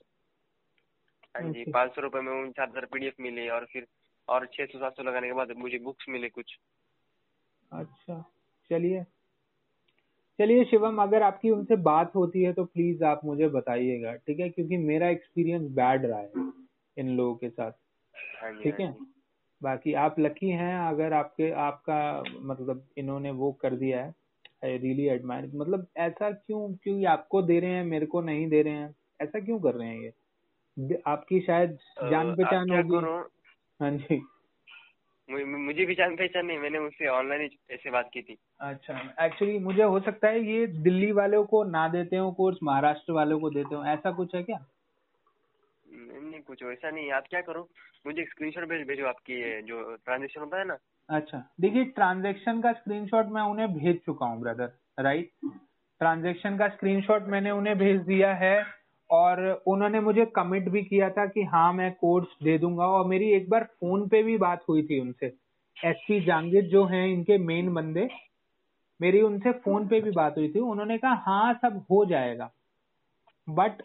हाँ। जी अच्छा। पाँच सौ रुपये में उन चार हज़ार पीडीएफ मिले और फिर और छह सौ सात सौ लगाने के बाद मुझे बुक्स मिले कुछ। अच्छा चलिए। चलिए शिवम अगर आपकी उनसे बात होती है तो प्लीज़ आप मुझे बताइएगा ठीक है? क्योंकि मेरा एक्सपीरियंस बैड रहा है इन लोगों के साथ। हाँ ठीक हाँ है। बाकी आप लकी हैं अगर आपके आपका मतलब इन्होंने वो कर दिया है। आई रियली एडमायर मतलब ऐसा क्यों क्यों ये आपको दे रहे हैं मेरे को नहीं दे रहे हैं। ऐसा क्यों कर रहे हैं ये? आपकी शायद जान पहचान होगी। हाँ जी। मुझे भी जान पहचान नहीं मैंने उससे ऑनलाइन ऐसे बात की थी। अच्छा एक्चुअली मुझे हो सकता है ये दिल्ली वालों को ना देते हो कोर्स महाराष्ट्र वालों को देते हो। ऐसा कुछ है क्या? नहीं नहीं, कुछ वैसा नहीं। आप क्या करो मुझे स्क्रीनशॉट भेज भेजो आपकी ये जो ट्रांजेक्शन होता है ना। अच्छा। देखिए ट्रांजेक्शन का स्क्रीनशॉट मैं उन्हें भेज चुका हूँ ब्रदर राइट ट्रांजैक्शन का स्क्रीनशॉट मैंने उन्हें भेज दिया है और उन्होंने मुझे कमिट भी किया था कि हाँ मैं कोर्स दे दूँगा और मेरी एक बार फ़ोन पे भी बात हुई थी उनसे। एस पी जहांगीर जो हैं इनके मेन बंदे मेरी उनसे फ़ोन पे भी बात हुई थी। उन्होंने कहा हाँ सब हो जाएगा। बट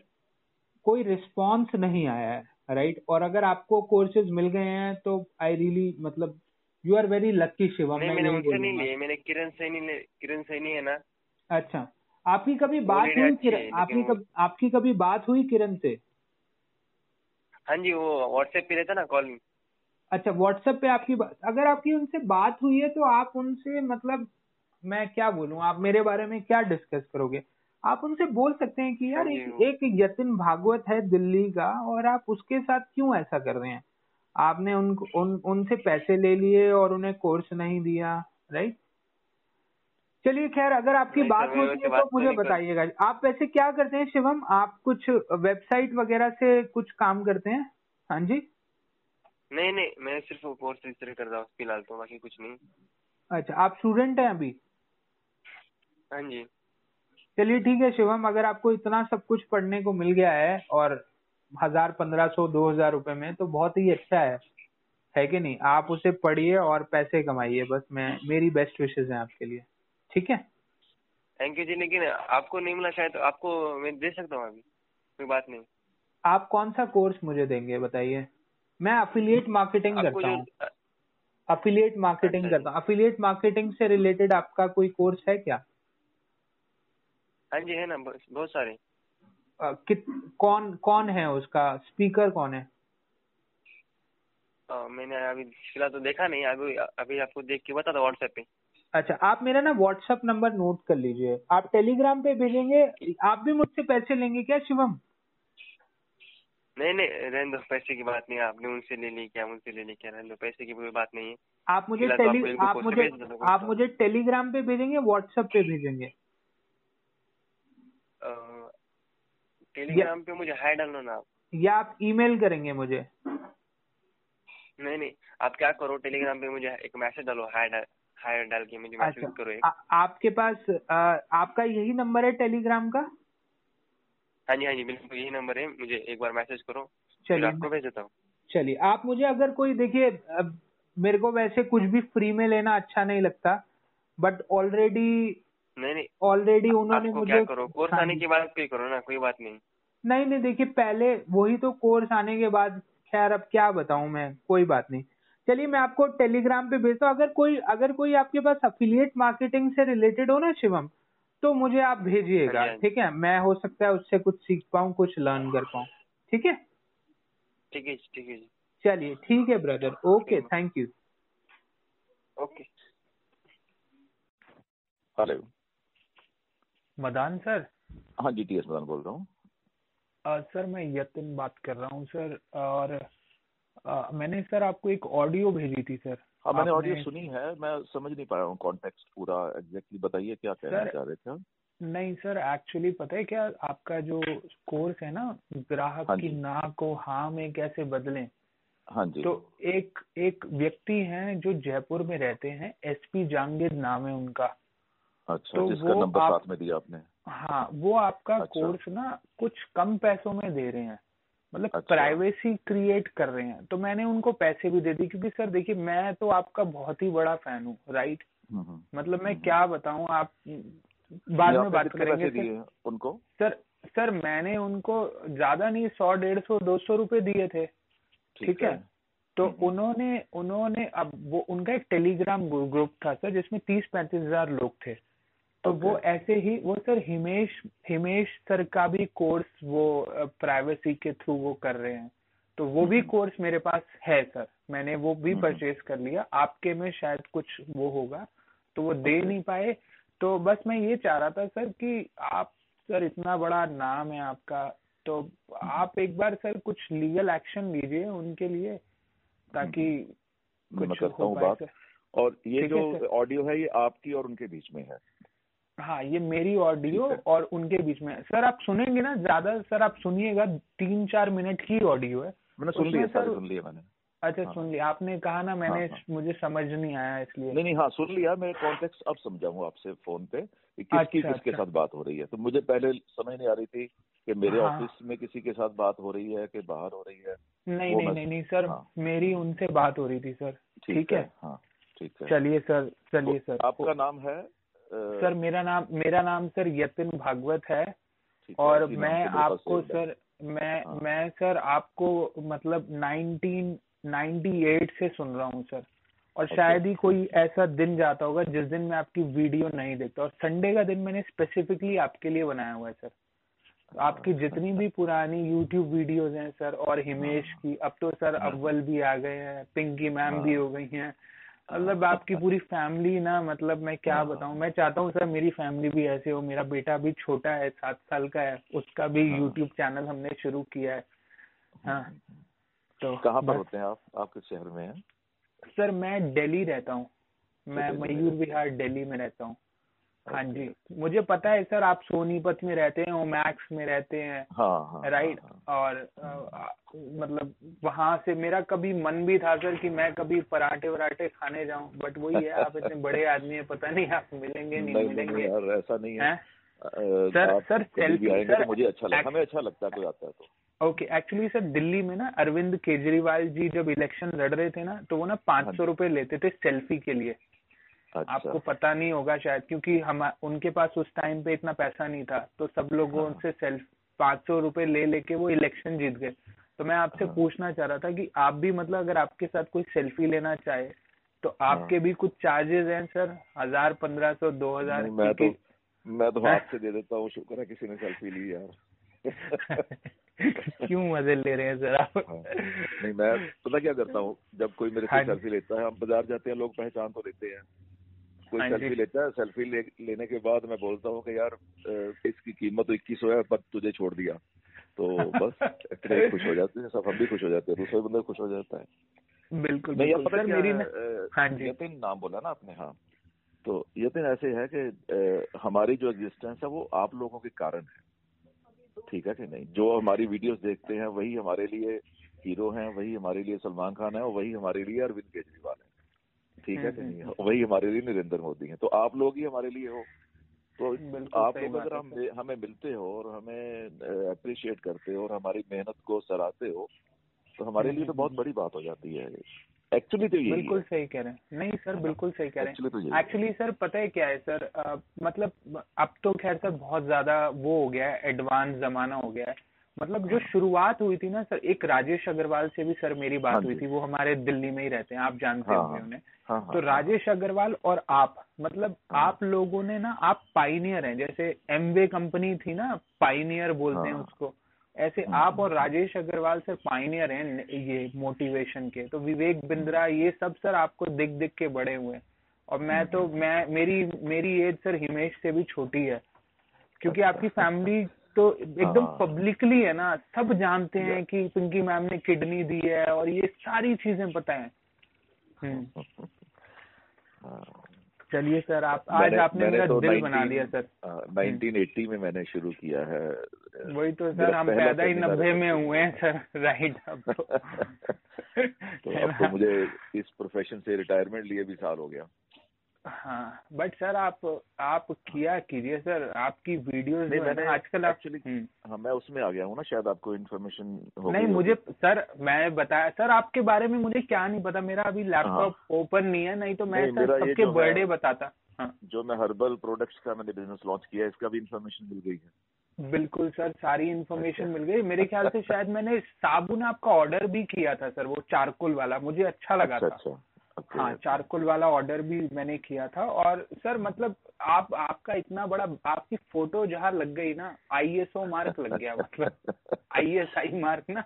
कोई रिस्पॉन्स नहीं आया है राइट right? और अगर आपको कोर्सेज मिल गए हैं तो आई रियली really, मतलब you are very lucky Shivam नहीं मैंने उनसे नहीं लिए मैंने किरण सैनी ले किरण सैनी है ना। अच्छा आपकी कभी बात हुई किरण आपकी कभी आपकी कभी बात हुई किरण से? हाँ जी वो व्हाट्सएप पे रहता ना कॉल अच्छा व्हाट्सएप पे आपकी बात अगर आपकी उनसे बात हुई है तो आप उनसे मतलब मैं क्या बोलूँ आप मेरे बारे में क्या डिस्कस करोगे? आप उनसे बोल सकते हैं कि यार हाँ एक, जी। एक यतिन भागवत है दिल्ली का और आप उसके साथ क्यों ऐसा कर रहे हैं? आपने उनको उन उनसे पैसे ले लिए और उन्हें कोर्स नहीं दिया राइट चलिए खैर अगर आपकी बात होती है तो तो मुझे बताइएगा। आप वैसे क्या करते हैं शिवम? आप कुछ वेबसाइट वगैरह से कुछ काम करते हैं? हाँ जी। नहीं नहीं मैं सिर्फ़ कोर्स रजिस्टर कर रहा हूँ फ़िलहाल तो बाकी कुछ नहीं। अच्छा आप स्टूडेंट हैं अभी? हाँ जी। चलिए ठीक है शिवम अगर आपको इतना सब कुछ पढ़ने को मिल गया है और हज़ार पंद्रह सौ दो हज़ार रुपए में तो बहुत ही अच्छा है। है कि नहीं? आप उसे पढ़िए और पैसे कमाइए बस मैं मेरी बेस्ट विशेष है आपके लिए। ठीक है? थैंक यू जी लेकिन आपको नहीं मिला शायद आपको मैं दे सकता हूँ अभी कोई बात नहीं। आप कौन सा कोर्स मुझे देंगे बताइए? मैं अफिलिएट मार्केटिंग करता हूँ। अफिलिएट मार्केटिंग अच्छा करता हूँ। अफिलिएट मार्केटिंग से रिलेटेड आपका कोई कोर्स है क्या? हाँ जी है ना बहुत सारे। अ, कित कौन कौन है उसका? स्पीकर कौन है? अ, मैंने अभी फ़िलहाल तो देखा नहीं अभी अभी आपको देख के बता दो व्हाट्सएप पे। अच्छा आप मेरा ना व्हाट्सएप नंबर नोट कर लीजिए। आप टेलीग्राम पे भेजेंगे आप भी मुझसे पैसे लेंगे क्या शिवम? नहीं नहीं रहने दो पैसे की बात नहीं आपने उनसे ले ली क्या उनसे ले ली क्या रहने दो पैसे की कोई बात नहीं है। आप मुझे तो टेली आप मुझे आप मुझे टेलीग्राम पे भेजेंगे व्हाट्सएप पे भेजेंगे अ, टेलीग्राम पे मुझे हाई डालना ना आप। या आप ईमेल करेंगे मुझे। नहीं नहीं आप क्या करो टेलीग्राम पे मुझे एक मैसेज डालो हाई डाल हाई डाल के मुझे मैसेज अच्छा। करो एक। आ, आपके पास आ, आपका यही नंबर है टेलीग्राम का? हाँ जी हाँ जी बिल्कुल यही नंबर है मुझे एक बार मैसेज करो चलिए। आपको भेज देता हूँ। चलिए आप मुझे अगर कोई देखिए मेरे को वैसे कुछ भी फ्री में लेना अच्छा नहीं लगता बट ऑलरेडी नहीं नहीं। ऑलरेडी उन्होंने मुझे क्या करो? कोर्स हाँ आने के बाद पे करो ना कोई बात नहीं। नहीं नहीं देखिए पहले वही तो कोर्स आने के बाद खैर अब क्या बताऊँ मैं? कोई बात नहीं। चलिए मैं आपको टेलीग्राम पे भेजता हूँ। अगर कोई अगर कोई आपके पास अफिलियट मार्केटिंग से रिलेटेड हो ना शिवम तो मुझे आप भेजिएगा हाँ हाँ। ठीक है? मैं हो सकता है उससे कुछ सीख पाऊँ कुछ लर्न कर पाऊँ। ठीक है? ठीक है ठीक है चलिए ठीक है brother okay thank you okay hello Madan sir? हाँ जी टी एस मदन बोल रहा हूँ। सर मैं यतिन बात कर रहा हूँ सर और अ, मैंने सर आपको एक ऑडियो भेजी थी सर। हाँ मैंने ऑडियो सुनी है मैं समझ नहीं पा रहा हूँ कॉन्टेक्स्ट पूरा एग्जैक्टली बताइए क्या कहना चाह रहे थे नहीं सर एक्चुअली पता है क्या आपका जो कोर्स है ना ग्राहक हाँ की ना को हाँ में कैसे बदलें? हाँ जी। तो एक एक व्यक्ति हैं जो जयपुर में रहते हैं एसपी जांगिर नाम है उनका। अच्छा तो जिसका नंबर आप- साथ में दिया आपने हाँ वो आपका अच्छा। कोर्स ना कुछ कम पैसों में दे रहे हैं मतलब अच्छा। प्राइवेसी क्रिएट कर रहे हैं तो मैंने उनको पैसे भी दे दिए क्योंकि सर देखिए मैं तो आपका बहुत ही बड़ा फ़ैन हूँ राइट हम्म, हम्म। मतलब मैं हम्म। क्या बताऊँ आप बाद में बात करेंगे सर उनको सर सर मैंने उनको ज़्यादा नहीं सौ डेढ़ सौ दो सौ रुपये दिए थे ठीक है तो। उन्होंने उन्होंने अब वो उनका एक टेलीग्राम ग्रुप था सर जिसमें तीस पैंतीस हज़ार लोग थे तो वो ऐसे ही वो सर हिमेश हिमेश सर का भी कोर्स वो प्राइवेसी के थ्रू वो कर रहे हैं। तो वो भी। कोर्स मेरे पास है सर। मैंने वो भी। परचेज कर लिया। आपके में शायद कुछ वो होगा तो वो दे नहीं पाए। तो बस मैं ये चाह रहा था सर कि आप सर इतना बड़ा नाम है आपका तो आप एक बार सर कुछ लीगल एक्शन लीजिए उनके लिए ताकि कुछ हो पाए सर। और ये जो ऑडियो है ये आपकी और उनके बीच में है। हाँ ये मेरी ऑडियो और उनके बीच में। सर आप सुनेंगे ना ज़्यादा सर आप सुनिएगा तीन चार मिनट की ऑडियो है। मैंने सुन लिया सर- सुन लिया मैंने। अच्छा हाँ। सुन लिया। आपने कहा ना मैंने हाँ। हाँ, मुझे समझ नहीं आया इसलिए। नहीं नहीं हाँ सुन लिया मैं कॉन्टेक्स्ट अब समझाऊँगा आपसे फ़ोन पे कि किसकी अच्छा, किसके अच्छा। साथ बात हो रही है। तो मुझे पहले समझ नहीं आ रही थी कि मेरे ऑफ़िस हाँ। में किसी के साथ बात हो रही है कि बाहर हो रही है। नहीं नहीं मैं- नहीं नहीं सर हाँ। मेरी उनसे बात हो रही थी सर। ठीक है? हाँ ठीक है। चलिए सर चलिए तो सर। आपका नाम है? सर मेरा नाम मेरा नाम सर यतिन भागवत है और मैं आपको सर मैं हाँ। मैं सर आपको मतलब 1998 से सुन रहा हूँ सर। और Okay. शायद ही कोई ऐसा दिन जाता होगा जिस दिन मैं आपकी वीडियो नहीं देखता। और संडे का दिन मैंने स्पेसिफिकली आपके लिए बनाया हुआ है सर। आपकी जितनी भी पुरानी यूट्यूब वीडियोस हैं सर और हिमेश की अब तो सर अव्वल भी आ गए हैं पिंकी मैम भी हो गई हैं। मतलब आपकी पूरी फैमिली ना मतलब मैं क्या बताऊँ मैं चाहता हूँ सर मेरी फैमिली भी ऐसे हो मेरा बेटा भी छोटा है सात साल का है उसका भी यूट्यूब चैनल हमने शुरू किया है। हाँ तो कहाँ पर होते हैं आप? आपके शहर में है? सर मैं दिल्ली रहता हूँ। मैं मयूर रहते विहार दिल्ली में रहता हूँ। हाँ जी। मुझे पता है सर आप सोनीपत में रहते हैं ओमैक्स में रहते हैं हाँ हाँ हाँ राइट? हाँ। हाँ, और आ, मतलब वहाँ से मेरा कभी मन भी था सर कि मैं कभी पराठे वराठे खाने जाऊँ बट वही है आप इतने बड़े आदमी हैं पता नहीं आप मिलेंगे नहीं नहीं मिलेंगे। यार ऐसा नहीं है। हैं? अ, सर सर सेल्फी तो सर मुझे अच्छा लगा हमें अच्छा लगता है कोई आता है तो। ओके एक्चुअली सर दिल्ली में ना अरविंद केजरीवाल जी जब इलेक्शन लड़ रहे थे ना तो वो ना पाँच हाँ सौ जी रुपए लेते थे सेल्फी के लिए। अच्छा। आपको पता नहीं होगा शायद क्योंकि हम उनके पास उस टाइम पे इतना पैसा नहीं था तो सब लोगों हाँ। से सेल्फ पाँच सौ रुपए ले लेके वो इलेक्शन जीत गए। तो मैं आपसे हाँ। पूछना चाह रहा था कि आप भी मतलब अगर आपके साथ कोई सेल्फी लेना चाहे तो हाँ। आपके भी कुछ चार्जेस हैं सर हज़ार पंद्रह सौ दो हज़ार मैं तो मैं तो हाथ से दे देता हूँ शुक्र है किसी ने सेल्फी ली यार। क्यों मज़े ले रहे हैं सर आप? हाँ। नहीं मैं पता क्या करता हूँ जब कोई मेरे से हाँ सेल्फी लेता है हम बाज़ार जाते हैं लोग पहचान तो लेते हैं। कोई हाँ सेल्फी लेता है सेल्फी ले, लेने के बाद मैं बोलता हूँ कि यार इसकी कीमत तो इक्कीस है पर तुझे छोड़ दिया। तो बस इतने खुश हो जाते हैं सब हम भी खुश हो जाते हैं दूसरे बंदा खुश हो जाता है। बिल्कुल नहीं यार बिल्कुल पता मेरी है, हाँ जी। यतिन नाम बोला ना आपने हाँ। तो यतिन ऐसे है कि हमारी जो एग्जिस्टेंस है वो आप लोगों के कारण है। ठीक है कि नहीं? जो हमारी वीडियोस देखते हैं वही हमारे लिए हीरो हैं वही हमारे लिए सलमान खान है और वही हमारे लिए अरविंद केजरीवाल है। ठीक है कि हम्म, नहीं? वही हमारे लिए नरेंद्र मोदी हैं। तो आप लोग ही हमारे लिए हो। तो आप लोग अगर हम हमें मिलते हो और हमें अप्रिशिएट करते हो और हमारी मेहनत को सराहते हो तो हमारे हम्म लिए तो हम्म बहुत हम्म। बड़ी बात हो जाती है। एक्चुअली तो यही बिल्कुल सही कह रहे हैं। नहीं सर बिल्कुल सही कह रहे एक्चुअली तो हैं। एक्चुअली सर पता है क्या है सर? मतलब अब तो खैर सर बहुत ज़्यादा वो हो गया है एडवांस जमाना हो गया है। मतलब जो हाँ शुरुआत हुई थी ना सर एक राजेश अग्रवाल से भी सर मेरी हाँ बात हुई थी वो हमारे दिल्ली में ही रहते हैं आप जानते हाँ होंगे हाँ। उन्हें। हाँ तो हाँ। हाँ राजेश अग्रवाल और आप मतलब हाँ। आप लोगों ने ना आप पाइनियर हैं जैसे एमवे कंपनी थी ना पाइनियर बोलते हैं हाँ। उसको। ऐसे आप और राजेश अग्रवाल सर पाइनियर हैं ये मोटिवेशन के। तो विवेक बिंद्रा ये सब सर आपको दिख दिख के बड़े हुए हैं। और मैं तो मैं मेरी मेरी एज सर हिमेश से भी छोटी है क्योंकि आपकी अच्छा फैमिली तो एकदम हाँ। पब्लिकली है ना सब जानते हैं कि पिंकी मैम ने किडनी दी है और ये सारी चीज़ें पता है। हम्म। हाँ। चलिए सर आप आज आपने मेरा तो दिल 19, बना लिया सर। हम्म 1980 में मैंने शुरू किया है। वही तो सर हम पैदा ही नब्बे में हुए हैं सर राइट अब तो। तो अब तो मुझे इस प्रोफेशन से रिटायरमेंट लिए भी साल हो गया। हाँ बट सर आप आप किया कीजिए सर आपकी वीडियोस नहीं जो मैंने आजकल आप एक्चुअली हम्म। हाँ मैं उसमें आ गया हूँ ना शायद आपको इन्फॉर्मेशन नहीं मुझे सर मैं बताया सर आपके बारे में मुझे क्या नहीं पता मेरा अभी हाँ। लैपटॉप ओपन नहीं है नहीं तो मैं नहीं सर सबके बर्थडे बताता। हाँ। जो मैं हर्बल प्रोडक्ट्स का मैंने बिज़नेस लॉन्च किया है इसका भी इन्फॉर्मेशन मिल गई है। बिल्कुल सर सारी अच्छा। इन्फॉर्मेशन मिल गई। मेरे ख्याल से शायद मैंने साबुन आपका ऑर्डर भी किया था सर वो चारकोल वाला मुझे अच्छा लगा अच्छा था। ओके हाँ चारकोल वाला ऑर्डर भी मैंने किया था और सर मतलब आप आपका इतना बड़ा आपकी फ़ोटो जहाँ लग गई ना आईएसओ मार्क लग गया मतलब आईएसआई मार्क ना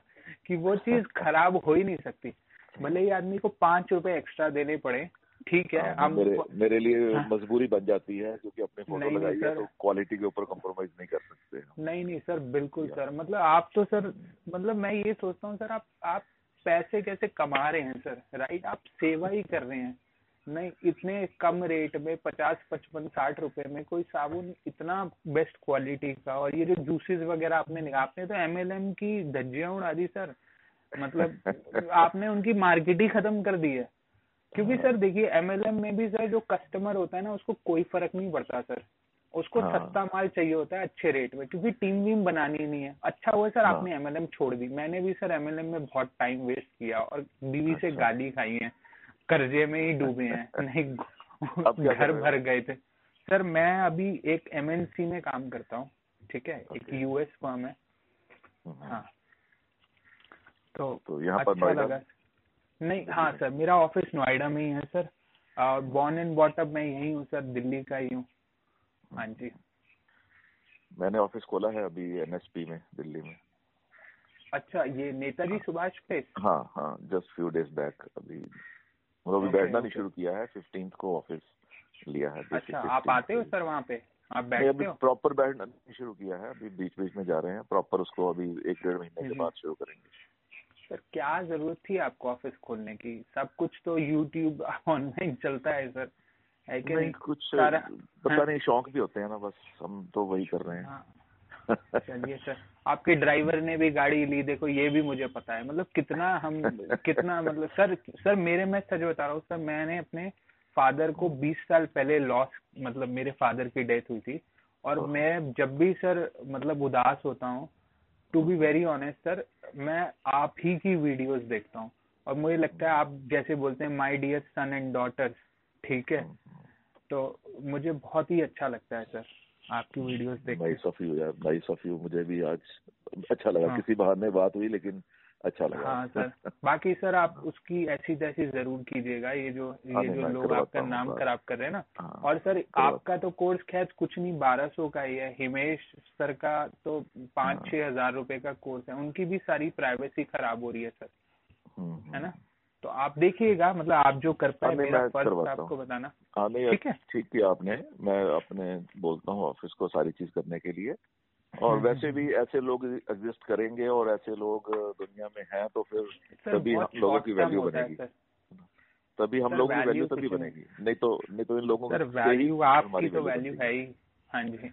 कि वो चीज़ खराब हो ही नहीं सकती। भले ही आदमी को पाँच रुपए एक्स्ट्रा देने पड़े ठीक है हाँ, हम मेरे मेरे लिए हाँ, मजबूरी बन जाती है क्योंकि अपने फ़ोटो लगाई है तो क्वालिटी के ऊपर कॉम्प्रोमाइज नहीं कर सकते नहीं नहीं सर बिल्कुल सर। मतलब आप तो सर मतलब मैं ये सोचता हूँ सर आप आप पैसे कैसे कमा रहे हैं सर राइट आप सेवा ही कर रहे हैं। नहीं इतने कम रेट में पचास पचपन साठ रुपए में कोई साबुन इतना बेस्ट क्वालिटी का और ये जो जूसेस वगैरह आपने आपने तो एमएलएम की धज्जियाँ उड़ा दी सर मतलब आपने उनकी मार्केट ही खत्म कर दी है। क्योंकि सर देखिए एमएलएम में भी सर जो कस्टमर होता है ना उसको कोई फ़र्क नहीं पड़ता सर उसको हाँ। सस्ता माल चाहिए होता है अच्छे रेट में क्योंकि टीम वीम बनानी नहीं है। अच्छा हुआ सर हाँ। आपने एमएलएम छोड़ दी। मैंने भी सर एमएलएम में बहुत टाइम वेस्ट किया और बीवी अच्छा। से गाली खाई है कर्जे में ही डूबे हैं नहीं घर भर गए थे। सर मैं अभी एक एमएनसी में काम करता हूँ ठीक है? एक यूएस फर्म है। हम्म, हाँ। तो तो यहाँ पर अच्छा लगा। नहीं हाँ सर मेरा ऑफ़िस नोएडा में ही है सर। बॉर्न एंड बॉटअप मैं यही हूँ सर दिल्ली का ही हूँ। हाँ जी। मैंने ऑफ़िस खोला है अभी एनएसपी में दिल्ली में। अच्छा ये नेताजी सुभाष प्लेस हाँ हाँ जस्ट फ्यू डेज़ बैक अभी। मतलब अभी बैठना नहीं शुरू किया है फिफ्टींथ को ऑफ़िस लिया है अच्छा आप आते हो सर वहाँ पे? आप बैठते अभी हो? प्रॉपर बैठना नहीं शुरू किया है अभी बीच बीच में जा रहे हैं। प्रॉपर उसको अभी एक डेढ़ महीने के। बाद शुरू करेंगे। सर क्या ज़रूरत थी आपको ऑफ़िस खोलने की? सब कुछ तो यूट्यूब ऑनलाइन चलता है सर। है कि नहीं कुछ सारा पता हाँ। नहीं शौक भी होते हैं ना बस हम तो वही कर रहे हैं। हाँ। चलिए सर आपके ड्राइवर ने भी गाड़ी ली देखो ये भी मुझे पता है मतलब कितना हम कितना मतलब सर सर मेरे मैं सच बता रहा हूँ सर मैंने अपने फादर को 20 साल पहले लॉस मतलब मेरे फादर की डेथ हुई थी और मैं जब भी सर मतलब उदास होता हूँ to be very honest sir मैं आप ही की वीडियोस देखता हूँ और मुझे लगता है आप जैसे बोलते हैं my dear son and daughters ठीक है? तो मुझे बहुत ही अच्छा लगता है सर आपकी वीडियोस देख नाइस ऑफ़ यू यार नाइस ऑफ़ यू मुझे भी आज अच्छा लगा। हाँ। किसी बहाने बात हुई लेकिन अच्छा लगा। हाँ सर। बाकी सर आप उसकी ऐसी तैसी ज़रूर कीजिएगा ये जो हाँ, ये जो लोग आपका नाम खराब कर रहे हैं ना। हाँ, और सर आपका तो कोर्स खैर कुछ नहीं बारह सौ का ही है। हिमेश सर का तो पाँच हाँ। छह हज़ार रुपए का कोर्स है। उनकी भी सारी प्राइवेसी खराब हो रही है सर। हम्म, है ना? हम्म। तो आप देखिएगा मतलब आप जो कर पाए हाँ, मेरा फ़र्ज़ आपको बताना। हाँ ठीक है? ठीक किया आपने। मैं अपने बोलता हूँ ऑफ़िस को सारी चीज़ करने के लिए। और हम्म, वैसे भी ऐसे लोग एग्जिस्ट करेंगे और ऐसे लोग दुनिया में हैं तो फिर तभी हम लोगों की वैल्यू बनेगी। तभी हम लोगों की वैल्यू तभी। बनेगी। नहीं तो नहीं तो इन लोगों ही वैल्यू आपकी तो वैल्यू है ही। हाँ जी।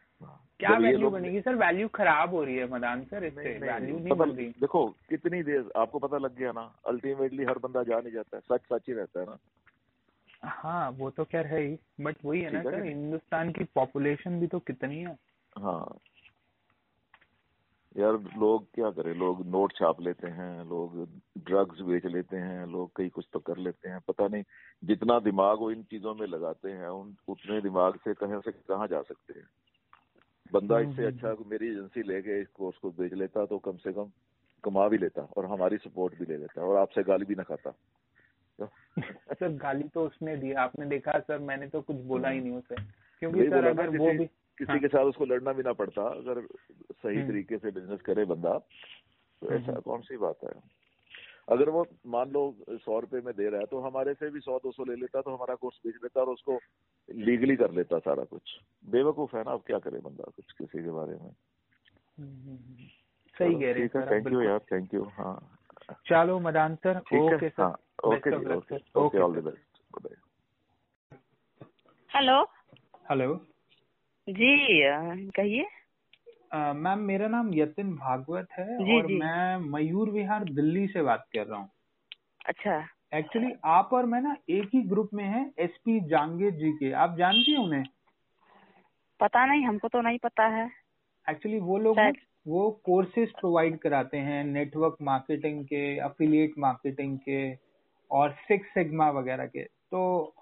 क्या वैल्यू बनेगी? सर वैल्यू खराब हो रही है मदान सर इससे वैल्यू नहीं बन रही। देखो कितनी देर आपको पता लग गया ना अल्टीमेटली हर बंदा जा नहीं जाता है सच सच ही रहता है ना। हाँ वो तो खैर है ही बट वही है ना सर हिंदुस्तान की पॉपुलेशन भी तो कितनी है। हाँ। यार लोग क्या करें लोग नोट छाप लेते हैं लोग ड्रग्स बेच लेते हैं लोग कई कुछ तो कर लेते हैं पता नहीं जितना दिमाग वो इन चीज़ों में लगाते हैं उन उतने दिमाग से कहीं से कहाँ जा सकते हैं। बंदा हम्म, इससे हम्म, अच्छा मेरी एजेंसी लेके इस कोर्स को बेच लेता तो कम से कम कमा भी लेता और हमारी सपोर्ट भी ले लेता और आपसे गाली भी ना खाता सर गाली तो उसने दी आपने देखा सर मैंने तो कुछ बोला ही नहीं उसे क्योंकि सर अगर वो भी किसी हाँ। के साथ उसको लड़ना भी ना पड़ता अगर सही हम्म। तरीके से बिज़नेस करे बंदा तो हम्म, ऐसा हम्म। कौन सी बात है अगर वो मान लो सौ रुपए में दे रहा है तो हमारे से भी सौ दो सौ ले लेता तो हमारा कोर्स बेच लेता और उसको लीगली कर लेता सारा कुछ। बेवकूफ़ है ना अब क्या करे बंदा कुछ किसी के बारे में। सही कह रहे हैं है थैंक यू यार थैंक यू हाँ। चलो मदान सर ओके सर हाँ okay luck okay okay all the best bye hello. Hello. जी कहिए। मैम मेरा नाम यतिन भागवत है जी, और जी। मैं मयूर विहार दिल्ली से बात कर रहा हूँ। अच्छा। एक्चुअली आप और मैं ना एक ही ग्रुप में हैं एसपी जांगेर जी के। आप जानती हैं उन्हें? पता नहीं हमको तो नहीं पता है। एक्चुअली वो लोग वो कोर्सेज प्रोवाइड कराते हैं नेटवर्क मार्केटिंग के अफिलिएट मार्केटिंग के और सिक्स सिग्मा वगैरह के। तो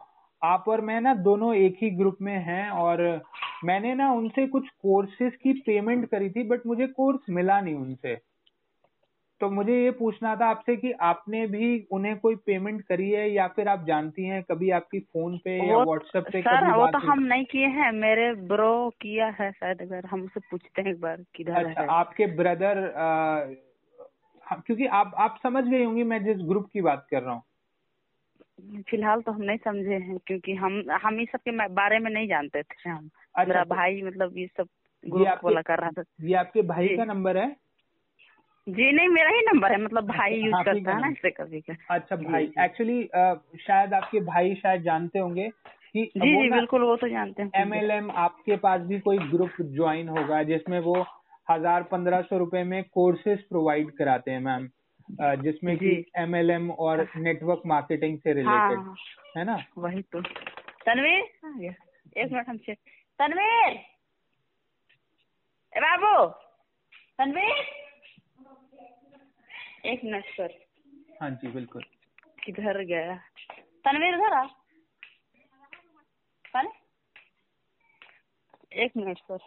आप और मैं ना दोनों एक ही ग्रुप में हैं और मैंने ना उनसे कुछ कोर्सेज की पेमेंट करी थी बट मुझे कोर्स मिला नहीं उनसे। तो मुझे ये पूछना था आपसे कि आपने भी उन्हें कोई पेमेंट करी है या फिर आप जानती हैं कभी आपकी फ़ोन पे या व्हाट्सएप पे सर कभी वो तो हम नहीं किए हैं मेरे ब्रो किया है शायद अगर हम उसे पूछते हैं एक बार किधर अच्छा है। आपके ब्रदर क्योंकि आप आप समझ गई होंगी मैं जिस ग्रुप की बात कर रहा हूँ। फ़िलहाल तो हम नहीं समझे हैं क्योंकि हम हम इस सब के बारे में नहीं जानते थे हम। अच्छा मेरा तो भाई मतलब ये सब ग्रुप वाला कर रहा था। ये आपके भाई का नंबर है? जी नहीं मेरा ही नंबर है मतलब भाई अच्छा, यूज़ आप करता है ना इससे कभी का अच्छा भाई एक्चुअली शायद आपके भाई शायद जानते होंगे कि जी जी बिल्कुल वो तो जानते हैं। एमएलएम आपके पास भी कोई ग्रुप ज्वाइन होगा जिसमें वो हज़ार पंद्रह सौ रुपए में कोर्सेज प्रोवाइड कराते हैं मैम जिसमें कि जी। एमएलएम और नेटवर्क मार्केटिंग से हाँ रिलेटेड हाँ, है। ना? वही तो। तनवीर एक मिनट हम चेक तनवीर! बाबू! तनवीर! एक मिनट सर। हाँ जी बिल्कुल। किधर गया? तनवीर इधर आ। एक मिनट सर।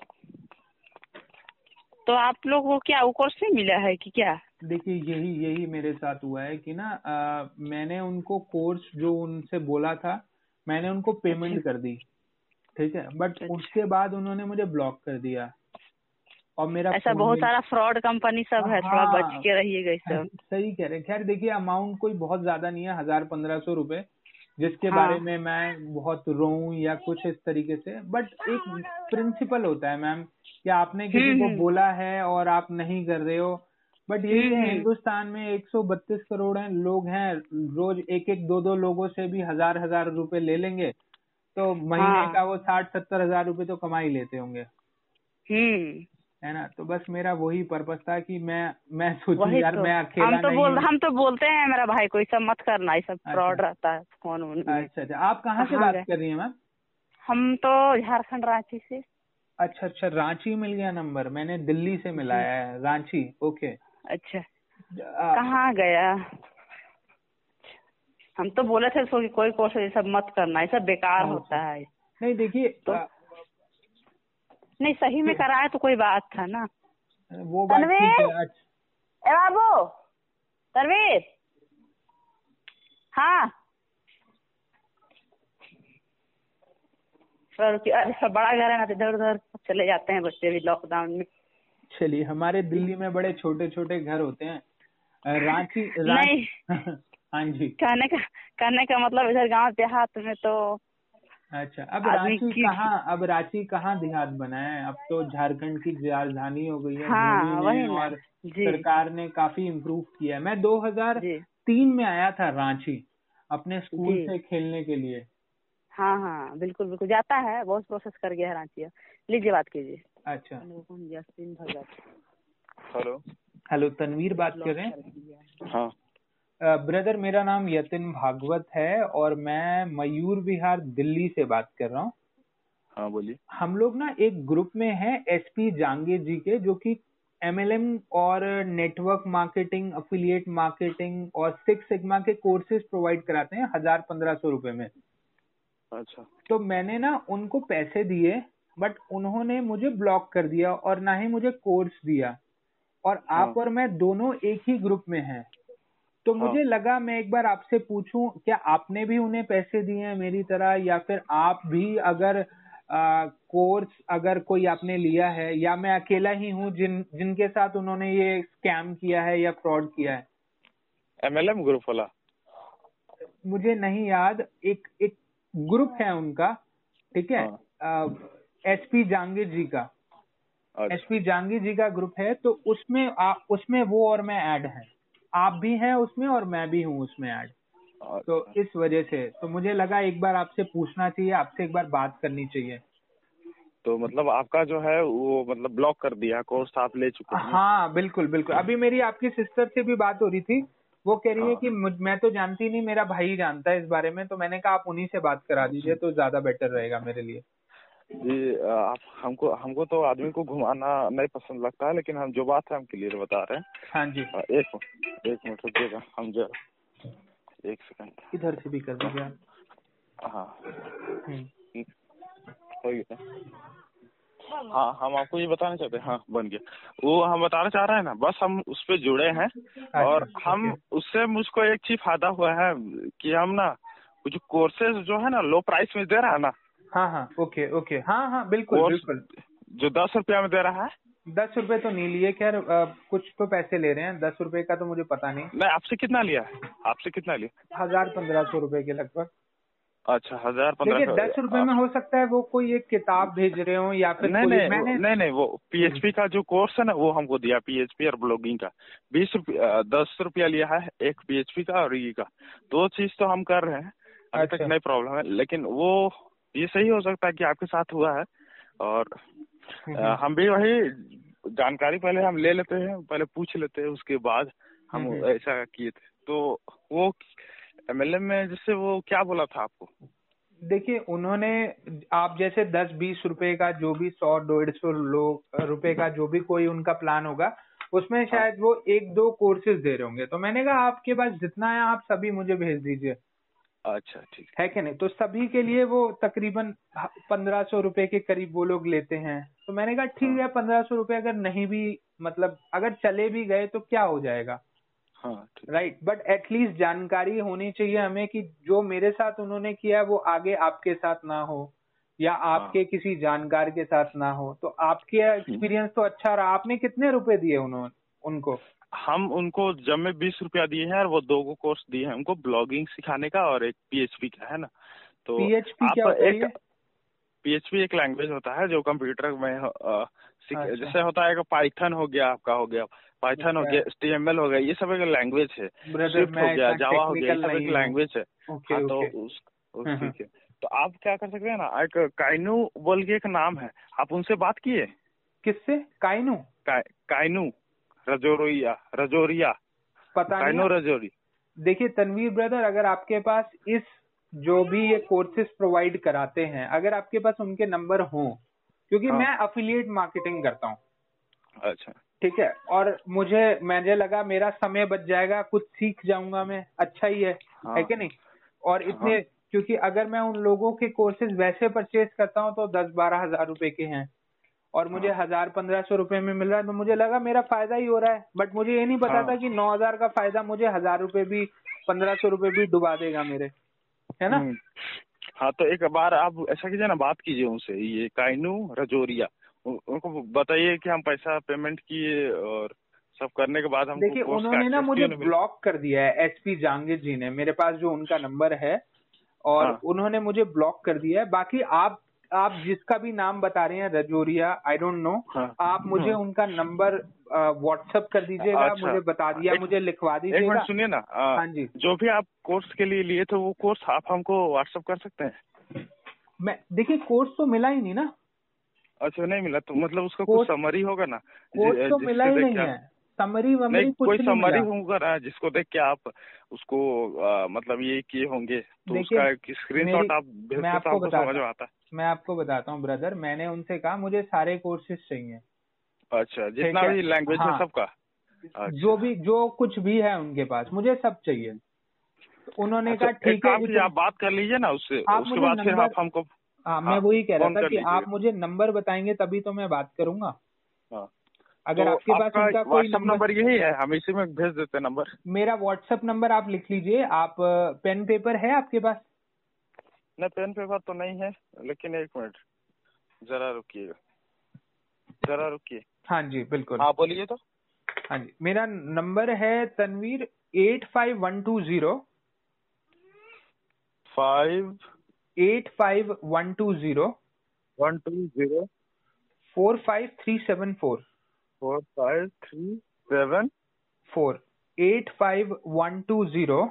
तो आप लोग को क्या कोर्स नहीं मिला है कि क्या? देखिए यही यही मेरे साथ हुआ है कि ना अ, मैंने उनको कोर्स जो उनसे बोला था मैंने उनको पेमेंट कर दी। ठीक है? बट अच्छा। उसके बाद उन्होंने मुझे ब्लॉक कर दिया। और मेरा ऐसा बहुत सारा फ्रॉड कंपनी सब है थोड़ा हाँ। बच के रहिएगा सब सही कह रहे हैं खैर देखिए अमाउंट कोई बहुत ज़्यादा नहीं है हज़ार पंद्रह सौ रुपये जिसके हाँ। बारे में मैं बहुत रोऊं या कुछ इस तरीके से बट एक प्रिंसिपल होता है मैम कि आपने किसी को। बोला है और आप नहीं कर रहे हो बट ये। हिंदुस्तान में 132 करोड़ हैं लोग हैं रोज एक एक दो दो लोगों से भी हज़ार हज़ार रुपए ले लेंगे तो महीने हाँ। का वो साठ सत्तर हज़ार रुपए तो कमा ही लेते होंगे हम्म है ना? तो बस मेरा वही पर्पज था कि मैं मैं सोचूं यार तो। मैं अकेला हम तो नहीं बोल हम तो बोलते हैं मेरा भाई को सब मत करना ये सब अच्छा। फ्रॉड रहता है फ़ोन अच्छा अच्छा। आप कहाँ से बात कर रही हैं मैम? हम तो झारखंड रांची से। अच्छा अच्छा। रांची मिल गया नंबर। मैंने दिल्ली से मिलाया है। रांची ओके। अच्छा। कहाँ गया? हम तो बोले थे उसको कि कोई कोर्स ये सब मत करना ये सब बेकार अच्छा। होता है। नहीं देखिए तो- नहीं सही में कराए तो कोई बात था ना। वो तनवीर? ए बाबू! तनवीर? हाँ। सर अरे सब बड़ा घर है ना तो इधर उधर चले जाते हैं बच्चे भी लॉकडाउन में। चलिए हमारे दिल्ली में बड़े छोटे छोटे घर होते हैं। रांची नहीं। रांची हाँ जी। कहने का कहने का मतलब इधर गाँव देहात में तो अच्छा अब रांची कहाँ अब रांची कहाँ देहात बना है? अब तो झारखंड की राजधानी हो गई है हाँ, वही और सरकार ने काफ़ी इम्प्रूव किया है। मैं 2003 जी में आया था रांची अपने स्कूल से खेलने के लिए। हाँ हाँ बिल्कुल बिल्कुल। जाता है बहुत प्रोसेस कर गया है रांची लीजिए बात कीजिए। अच्छा। Hello hello. तनवीर बात कर रहे हैं। हाँ। ब्रदर मेरा नाम यतिन भागवत है और मैं मयूर विहार दिल्ली से बात कर रहा हूँ। हाँ बोलिए। हम लोग ना एक ग्रुप में हैं एसपी जांगे जी के जो कि एमएलएम और नेटवर्क मार्केटिंग अफिलिएट मार्केटिंग और सिक्स सिग्मा के कोर्सेज प्रोवाइड कराते हैं हज़ार पंद्रह सौ रुपए में। अच्छा। तो मैंने ना उनको पैसे दिए बट उन्होंने मुझे ब्लॉक कर दिया और ना ही मुझे कोर्स दिया। और आप हाँ। और मैं दोनों एक ही ग्रुप में हैं। तो हाँ। मुझे लगा मैं एक बार आपसे पूछूँ क्या आपने भी उन्हें पैसे दिए हैं मेरी तरह या फिर आप भी अगर आ, कोर्स अगर कोई आपने लिया है या मैं अकेला ही हूँ जिन जिनके साथ उन्होंने ये स्कैम किया है या फ्रॉड किया है? एमएलएम ग्रुप वाला। मुझे नहीं याद एक एक ग्रुप है उनका ठीक है? एसपी जहांगीर जी का। अच्छा। एसपी जहांगीर जी का ग्रुप है तो उसमें आ, उसमें वो और मैं ऐड हैं। आप भी हैं उसमें और मैं भी हूँ उसमें ऐड तो। इस वजह से तो मुझे लगा एक बार आपसे पूछना चाहिए आपसे एक बार बात करनी चाहिए। तो मतलब आपका जो है वो मतलब ब्लॉक कर दिया कोर्स आप ले चुके हैं। हाँ बिल्कुल बिल्कुल। अभी मेरी आपकी सिस्टर से भी बात हो रही थी। वो कह रही है हाँ। कि मैं तो जानती नहीं मेरा भाई जानता है इस बारे में तो मैंने कहा आप उन्हीं से बात करा दीजिए तो ज़्यादा बेटर रहेगा मेरे लिए। जी आप हमको हमको तो आदमी को घुमाना नहीं पसंद लगता है लेकिन हम जो बात है हम क्लियर बता रहे हैं। हाँ जी। आ, एक मिनट एक मिनट रुकिएगा हम जरा एक सेकंड। इधर से भी कर दीजिए हाँ। हम्म। हो गया। हाँ हम आपको ये बताना चाहते हैं हाँ बन गया। वो हम बताना चाह रहे हैं ना बस हम उस पे जुड़े हैं और अच्छा, हम उससे मुझको एक चीज़ फ़ायदा हुआ है कि हम ना जो कोर्सेज जो है ना लो प्राइस में दे रहा है ना हाँ हाँ ओके ओके हाँ हाँ बिल्कुल बिल्कुल। जो दस रुपया में दे रहा है? दस रुपए तो नहीं लिए खैर कुछ तो पैसे ले रहे हैं। दस रुपए का तो मुझे पता नहीं। नहीं आपसे कितना लिया है? आपसे कितना लिया? हज़ार पंद्रह सौ रुपए के लगभग। अच्छा हज़ार पंद्रह दस रुपए में हो सकता है वो कोई एक किताब भेज रहे हो या फिर नहीं नहीं मैंने नहीं नहीं वो पीएचपी का जो कोर्स है ना वो हमको दिया पीएचपी और ब्लॉगिंग का। बीस रुपया दस रुपया लिया है एक पीएचपी का और ई का। दो चीज़ तो हम कर रहे हैं। अभी तक अच्छा। नहीं प्रॉब्लम है लेकिन वो ये सही हो सकता है कि आपके साथ हुआ है और अ, हम भी वही जानकारी पहले हम ले लेते हैं पहले पूछ लेते हैं उसके बाद हम। ऐसा किए थे। तो वो एमएलएम में जिससे वो क्या बोला था आपको? देखिए उन्होंने आप जैसे दस बीस रुपए का जो भी सौ डेढ़ सौ लोग रुपए का जो भी कोई उनका प्लान होगा उसमें शायद वो एक दो कोर्सेज दे रहे होंगे। तो मैंने कहा आपके पास जितना है आप सभी मुझे भेज दीजिए। अच्छा ठीक। है कि नहीं? तो सभी के लिए वो तकरीबन पंद्रह सौ रुपए के करीब वो लोग लेते हैं। तो मैंने कहा ठीक है पंद्रह सौ रुपए अगर नहीं भी मतलब अगर चले भी गए तो क्या हो जाएगा? हाँ राइट बट एटलीस्ट जानकारी होनी चाहिए हमें कि जो मेरे साथ उन्होंने किया है वो आगे आपके साथ ना हो या आपके किसी जानकार के साथ ना हो। तो आपके एक्सपीरियंस तो अच्छा रहा। आपने कितने रुपए दिए उन्होंने उनको? हम उनको जब में बीस रुपया दिए हैं और वो दो को कोर्स दिए हैं उनको ब्लॉगिंग सिखाने का और एक पीएचपी का है ना? तो पीएचपी क्या होता एक? पीएचपी एक लैंग्वेज होता है जो कंप्यूटर में सीख- अच्छा। जैसे होता है पाइथन हो गया आपका हो गया। पाइथन हो अच्छा। गया एचटीएमएल हो गया ये सब एक लैंग्वेज है। स्विफ्ट हो गया जावा हो गया ये सब एक लैंग्वेज है। हाँ। तो ठीक है। तो आप क्या कर सकते हैं ना एक काइनू बोल के एक नाम है। आप उनसे बात किए? किससे? काइनू काइनू रजोरिया रजोरिया। पता नहीं काइनू रजोरी देखिए तनवीर ब्रदर अगर आपके पास इस जो भी ये कोर्सेज प्रोवाइड कराते हैं अगर आपके पास उनके नंबर हों क्योंकि हाँ। मैं अफिलिएट मार्केटिंग करता हूँ। अच्छा। ठीक है? और मुझे मुझे लगा मेरा समय बच जाएगा कुछ सीख जाऊँगा मैं। अच्छा ही है। हाँ। है कि नहीं? और इतने हाँ। क्योंकि अगर मैं उन लोगों के कोर्सेज वैसे परचेज करता हूँ तो दस बारह हज़ार रुपए के हैं। और मुझे हाँ। हज़ार पंद्रह सौ रुपए में मिल रहा है तो मुझे लगा मेरा फ़ायदा ही हो रहा है बट मुझे ये नहीं पता हाँ। था कि नौ हज़ार का फ़ायदा मुझे हज़ार रुपए भी पंद्रह सौ रुपए भी डुबा देगा मेरे है ना हम्म। हाँ तो एक बार आप ऐसा कीजिए ना बात कीजिए उनसे ये काइनू रजोरिया उनको बताइए कि हम पैसा पेमेंट किए और सब करने के बाद हमको देखिए उन्होंने ना मुझे? ब्लॉक कर दिया है एसपी जहांगीर जी ने मेरे पास जो उनका नंबर है और हाँ। उन्होंने मुझे ब्लॉक कर दिया है बाकी आप आप जिसका भी नाम बता रहे हैं रजोरिया आई डोंट नो। आप मुझे हाँ। उनका नंबर व्हाट्सएप कर दीजिएगा अच्छा। मुझे बता दिया एक- मुझे लिखवा एक दीजिएगा मिनट सुनिए ना आ, हाँ जी जो भी आप कोर्स के लिए लिए थे वो कोर्स आप हमको व्हाट्सअप कर सकते हैं मैं देखिए कोर्स तो मिला ही नहीं ना अच्छा नहीं मिला तो मतलब उसका कोर्स- कुछ समरी होगा ना कोर्स तो मिला ही नहीं है समरी वमरी नहीं कुछ कोई नहीं समरी होगा ना जिसको देख के आप उसको आ, मतलब ये किए होंगे तो उसका स्क्रीनशॉट आप मैं तो आपको बताता हूँ। आता मैं आपको बताता हूँ ब्रदर मैंने उनसे कहा मुझे सारे कोर्सेज चाहिए अच्छा जितना भी लैंग्वेज हाँ। है सबका अच्छा। जो भी जो कुछ भी है उनके पास मुझे सब चाहिए उन्होंने अच्छा, कहा ठीक है आप बात कर लीजिए ना उससे आप उसके बाद फिर आप हमको हाँ मैं हाँ, वही कह रहा था कि आप मुझे नंबर बताएँगे तभी तो मैं बात करूँगा हाँ। अगर तो आपके पास उनका कोई नंबर यही है हम इसी में भेज देते हैं नंबर। मेरा व्हाट्सएप नंबर आप लिख लीजिए आप पेन पेपर है आपके पास? नहीं पेन पेपर तो नहीं है लेकिन एक मिनट जरा रुकिएगा जरा रुकिए। हाँ जी बिल्कुल। हाँ बोलिए तो। हाँ जी मेरा नंबर है Tanveer eight five one two zero. Five. Eight five one two zero. One two zero. Four five three seven four. Four five three seven four eight five one two zero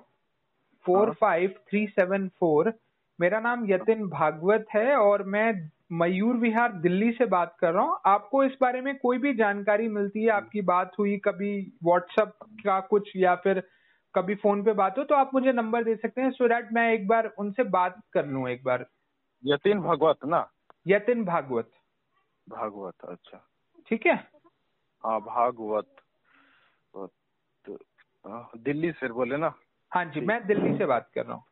four. Five three seven four मेरा नाम यतिन भागवत है और मैं मयूर विहार दिल्ली से बात कर रहा हूँ। आपको इस बारे में कोई भी जानकारी मिलती है आपकी बात हुई कभी व्हाट्सएप का कुछ या फिर कभी फ़ोन पे बात हो तो आप मुझे नंबर दे सकते हैं सो दैट मैं एक बार उनसे बात कर लूँ एक बार। यतिन भागवत ना? यतिन भागवत। भागवत अच्छा। ठीक हाँ? भागवत हाँ, दिल्ली से बोले ना? हाँ जी मैं दिल्ली से बात कर रहा हूँ।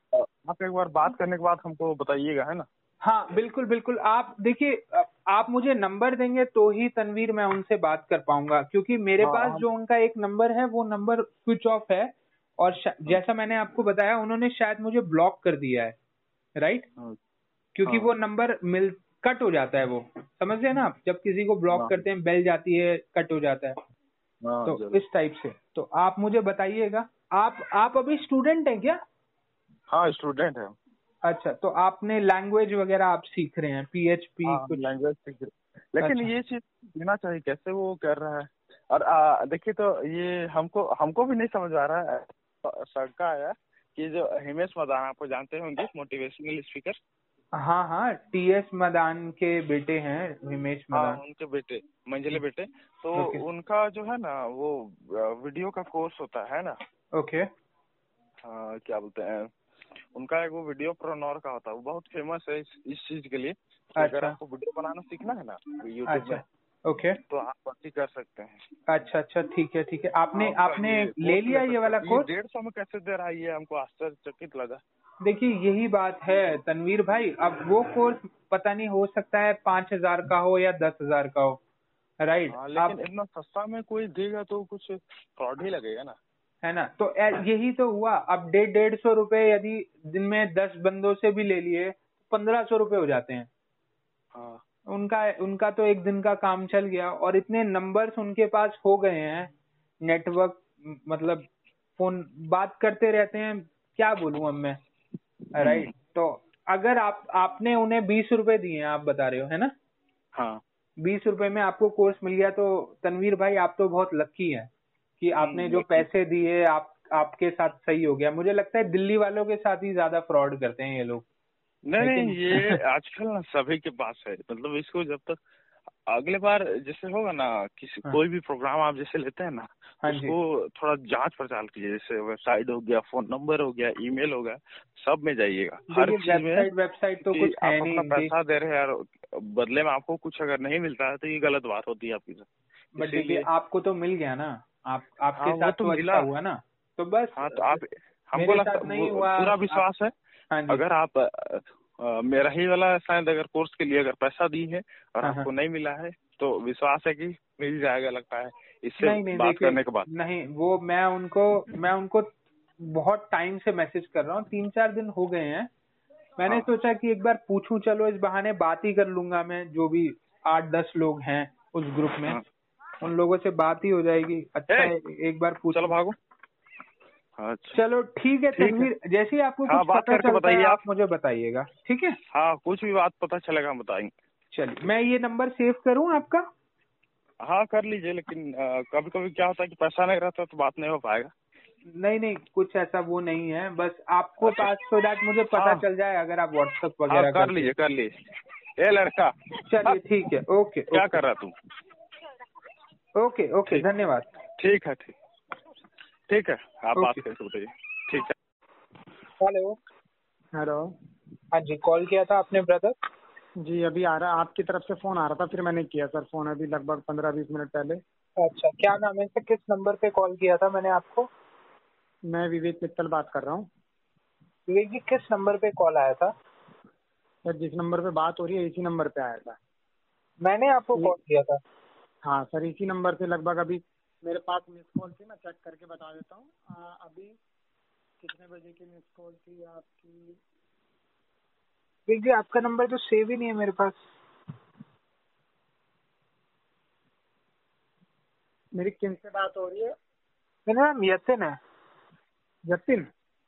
आप एक बार बात करने के बाद हमको बताइएगा है ना? हाँ बिल्कुल बिल्कुल। आप देखिए आप मुझे नंबर देंगे तो ही तनवीर मैं उनसे बात कर पाऊँगा क्योंकि मेरे हाँ, पास हाँ। जो उनका एक नंबर है वो नंबर स्विच ऑफ़ है और जैसा मैंने आपको बताया उन्होंने शायद मुझे ब्लॉक कर दिया है राइट? हाँ। क्योंकि हाँ। वो नंबर मिल कट हो जाता है वो। समझ रहे ना आप? जब किसी को ब्लॉक हाँ। करते हैं बेल जाती है कट हो जाता है। हाँ, तो इस टाइप से। तो आप मुझे बताइएगा आप आप अभी स्टूडेंट हैं क्या? हाँ स्टूडेंट है। अच्छा तो आपने लैंग्वेज वगैरह आप सीख रहे हैं पीएचपी हाँ, कुछ? लैंग्वेज सीख रहे- लेकिन अच्छा। ये चीज़ देना चाहिए कैसे वो कर रहा है? और देखिए तो ये हमको हमको भी नहीं समझ आ रहा है। शंका आया कि जो हिमेश मदान आपको जानते होंगे मोटिवेशनल स्पीकर हाँ हाँ टी एस मदान के बेटे हैं हिमेश हाँ उनके बेटे मंजिले बेटे। तो ओके। उनका जो है ना वो वीडियो का कोर्स होता है ना? ओके। okay. हाँ, क्या बोलते हैं? उनका एक वो वीडियो प्रोनोर का होता है। वो बहुत फ़ेमस है इस, इस चीज़ के लिए कि अगर अच्छा। आपको वीडियो बनाना सीखना है ना यूट्यूब अच्छा। में ओके। तो आप अति कर सकते हैं। अच्छा अच्छा ठीक है ठीक है। आपने आपने ले लिया ये वाला कोर्स डेढ़ सौ में कैसे दे रहा है ये? हमको आश्चर्यचकित लगा। देखिए यही बात है तनवीर भाई। अब वो कोर्स पता नहीं हो सकता है पाँच हज़ार का हो या दस हज़ार का हो राइट हाँ, आप इतना सस्ता में कोई देगा तो कुछ फ्रॉड ही लगेगा ना। है ना? तो यही तो हुआ। अब डेढ़ डेढ़ सौ रुपये यदि दिन में दस बंदों से भी ले लिए पंद्रह सौ रुपये हो जाते हैं। हाँ। उनका उनका तो एक दिन का काम चल गया और इतने नंबर्स उनके पास हो गए हैं। नेटवर्क मतलब फ़ोन बात करते रहते हैं। क्या बोलूँ अब मैं? राइट तो अगर आप आपने उन्हें बीस रुपए दिए आप बता रहे हो है ना? हाँ। बीस रुपए में आपको कोर्स मिल गया तो तनवीर भाई आप तो बहुत लकी हैं कि आपने जो पैसे दिए आप आपके साथ सही हो गया। मुझे लगता है दिल्ली वालों के साथ ही ज़्यादा फ्रॉड करते हैं ये लोग। नहीं नहीं? ये आजकल ना सभी के पास है। मतलब इसको जब तक अगले बार जैसे होगा ना किसी हाँ। कोई भी प्रोग्राम आप जैसे लेते हैं ना हाँ उसको थोड़ा जाँच पड़ताल कीजिए जैसे वेबसाइट हो गया फ़ोन नंबर हो गया ईमेल हो गया सब में जाइएगा। हर चीज़ में वेबसाइट तो कुछ आप अपना पैसा दे रहे हैं और बदले में आपको कुछ अगर नहीं मिलता है तो ये गलत बात होती है आपकी तरफ़। बट देखिए आपको तो मिल गया ना। आप आपके हाँ, साथ तो तो मिला। अच्छा हुआ ना। तो बस हाँ तो आप हमको पूरा विश्वास है। हाँ अगर आप मेरा ही वाला शायद अगर कोर्स के लिए अगर पैसा दी है और हाँ, आपको हाँ। नहीं मिला है तो विश्वास है कि मिल जाएगा लगता है। इससे नहीं नहीं बात करने के बाद। नहीं वो मैं उनको मैं उनको बहुत टाइम से मैसेज कर रहा हूँ तीन चार दिन हो गए हैं। मैंने हाँ। सोचा कि एक बार पूछूँ चलो इस बहाने बात ही कर लूँगा मैं जो भी आठ दस लोग हैं उस ग्रुप में। हाँ। उन लोगों से बात ही हो जाएगी। अच्छा एक बार पूछ। चलो भागो। अच्छा। चलो ठीक है तनवीर जैसे ही आपको हाँ, कुछ बात पता है बताइए आप। मुझे बताइएगा ठीक है? हाँ कुछ भी बात पता चलेगा हम बताएँगे। चलिए मैं ये नंबर सेव करूँ आपका? हाँ कर लीजिए लेकिन कभी कभी क्या होता है कि पैसा नहीं रहता तो बात नहीं हो पाएगा। नहीं नहीं कुछ ऐसा वो नहीं है बस आपको पास सो दैट मुझे पता हाँ। चल जाए अगर आप व्हाट्सएप हाँ वगैरह कर लीजिए कर लीजिए। ए लड़का। चलिए ठीक है ओके क्या कर रहा तू? ओके ओके धन्यवाद। ठीक है ठीक। ठीक है आप बात। करके बताइए। ठीक है। हेलो। हेलो। हाँ जी कॉल किया था आपने ब्रदर? जी अभी आ रहा आपकी तरफ़ से फ़ोन आ रहा था फिर मैंने किया सर फ़ोन अभी लगभग पंद्रह बीस मिनट पहले। अच्छा क्या नाम है सर? किस नंबर पे कॉल किया था मैंने आपको? मैं विवेक मित्तल बात कर रहा हूँ। विवेक जी किस नंबर पे कॉल आया था? सर जिस नंबर पे बात हो रही है इसी नंबर पे आया था। मैंने आपको कॉल किया था। हाँ सर इसी नंबर से लगभग अभी मेरे पास मिस कॉल थी मैं चेक करके बता देता हूँ। अभी कितने बजे की मिस कॉल थी आपकी? जी आपका नंबर तो सेव ही नहीं है मेरे पास। मेरी किन से बात हो रही है? मेरा नाम यतिन है। जतिन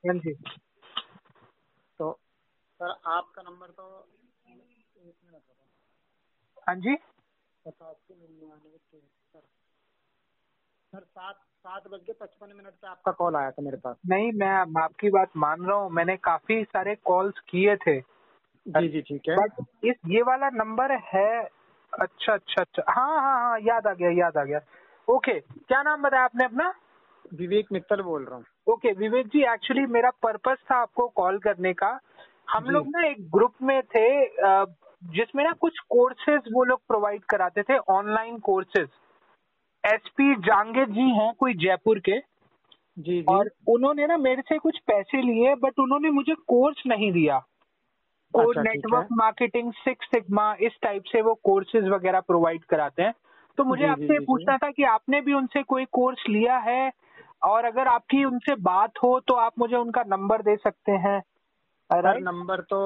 हाँ जी। तो सर आपका नंबर तो एक मिनट। हाँ जी। पचासी निन्यानवे तिहत्तर सर सात सात बज के पचपन मिनट पे आपका कॉल आया था मेरे पास। नहीं मैं आपकी बात मान रहा हूँ। मैंने काफ़ी सारे कॉल्स किए थे। जी जी ठीक है। बट इस ये वाला नंबर है अच्छा अच्छा अच्छा हाँ हाँ हाँ याद आ गया याद आ गया। ओके क्या नाम बताया आपने अपना? विवेक मित्तल बोल रहा हूँ। ओके विवेक जी एक्चुअली मेरा पर्पस था आपको कॉल करने का। हम लोग ना एक ग्रुप में थे जिसमें ना कुछ कोर्सेज वो लोग प्रोवाइड कराते थे online courses SP Jangir ji हैं कोई जयपुर के। जी जी। और उन्होंने ना मेरे से कुछ पैसे लिए बट उन्होंने मुझे कोर्स नहीं दिया। अच्छा, नेटवर्क मार्केटिंग सिक्स सिग्मा इस टाइप से वो कोर्सेज वगैरह प्रोवाइड कराते हैं। तो मुझे आपसे। पूछना था कि आपने भी उनसे कोई कोर्स लिया है? और अगर आपकी उनसे बात हो तो आप मुझे उनका नंबर दे सकते हैं। सर नंबर तो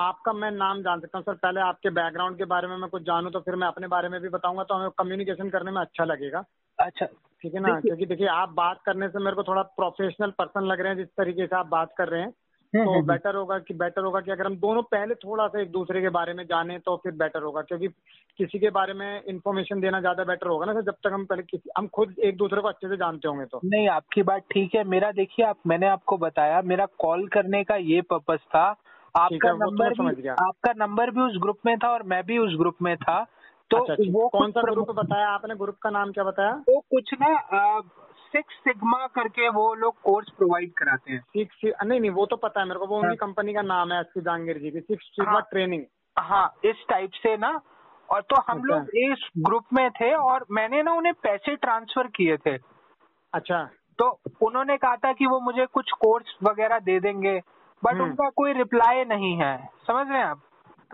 आपका मैं नाम जान सकता हूँ सर। पहले आपके बैकग्राउंड के बारे में मैं कुछ जानूँ तो फिर मैं अपने बारे में भी बताऊँगा तो हमें कम्युनिकेशन करने में अच्छा लगेगा। अच्छा। ठीक है ना? क्योंकि देखिए आप बात करने से मेरे को थोड़ा प्रोफेशनल पर्सन लग रहे हैं जिस तरीके से आप बात कर रहे हैं। तो हम्म, बेटर होगा कि बेटर होगा कि अगर हम दोनों पहले थोड़ा सा एक दूसरे के बारे में जाने तो फिर बेटर होगा क्योंकि किसी के बारे में इन्फॉर्मेशन देना ज़्यादा बेटर होगा ना सर जब तक हम पहले किसी हम खुद एक दूसरे को अच्छे से जानते होंगे तो। नहीं आपकी बात ठीक है। मेरा देखिए आप मैंने आपको बताया मेरा कॉल करने का ये पर्पज था। आपका तो नंबर भी गया। आपका नंबर भी उस ग्रुप में था और मैं भी उस ग्रुप में था। तो अच्छा वो कौन सा ग्रुप बताया आपने? ग्रुप का नाम क्या बताया? वो कुछ ना सिक्स सिग्मा करके वो लोग कोर्स प्रोवाइड कराते हैं। सिक्स नहीं नहीं वो तो पता है मेरे को वो उनकी हाँ। कंपनी का नाम है एस जहांगीर जी की सिक्स सिग्मा। ट्रेनिंग हाँ इस टाइप से ना। और तो हम अच्छा। लोग इस ग्रुप में थे और मैंने ना उन्हें पैसे ट्रांसफ़र किए थे। अच्छा। तो उन्होंने कहा था कि वो मुझे कुछ कोर्स वगैरह दे देंगे बट हम्म। उनका कोई रिप्लाई नहीं है। समझ रहे हैं आप?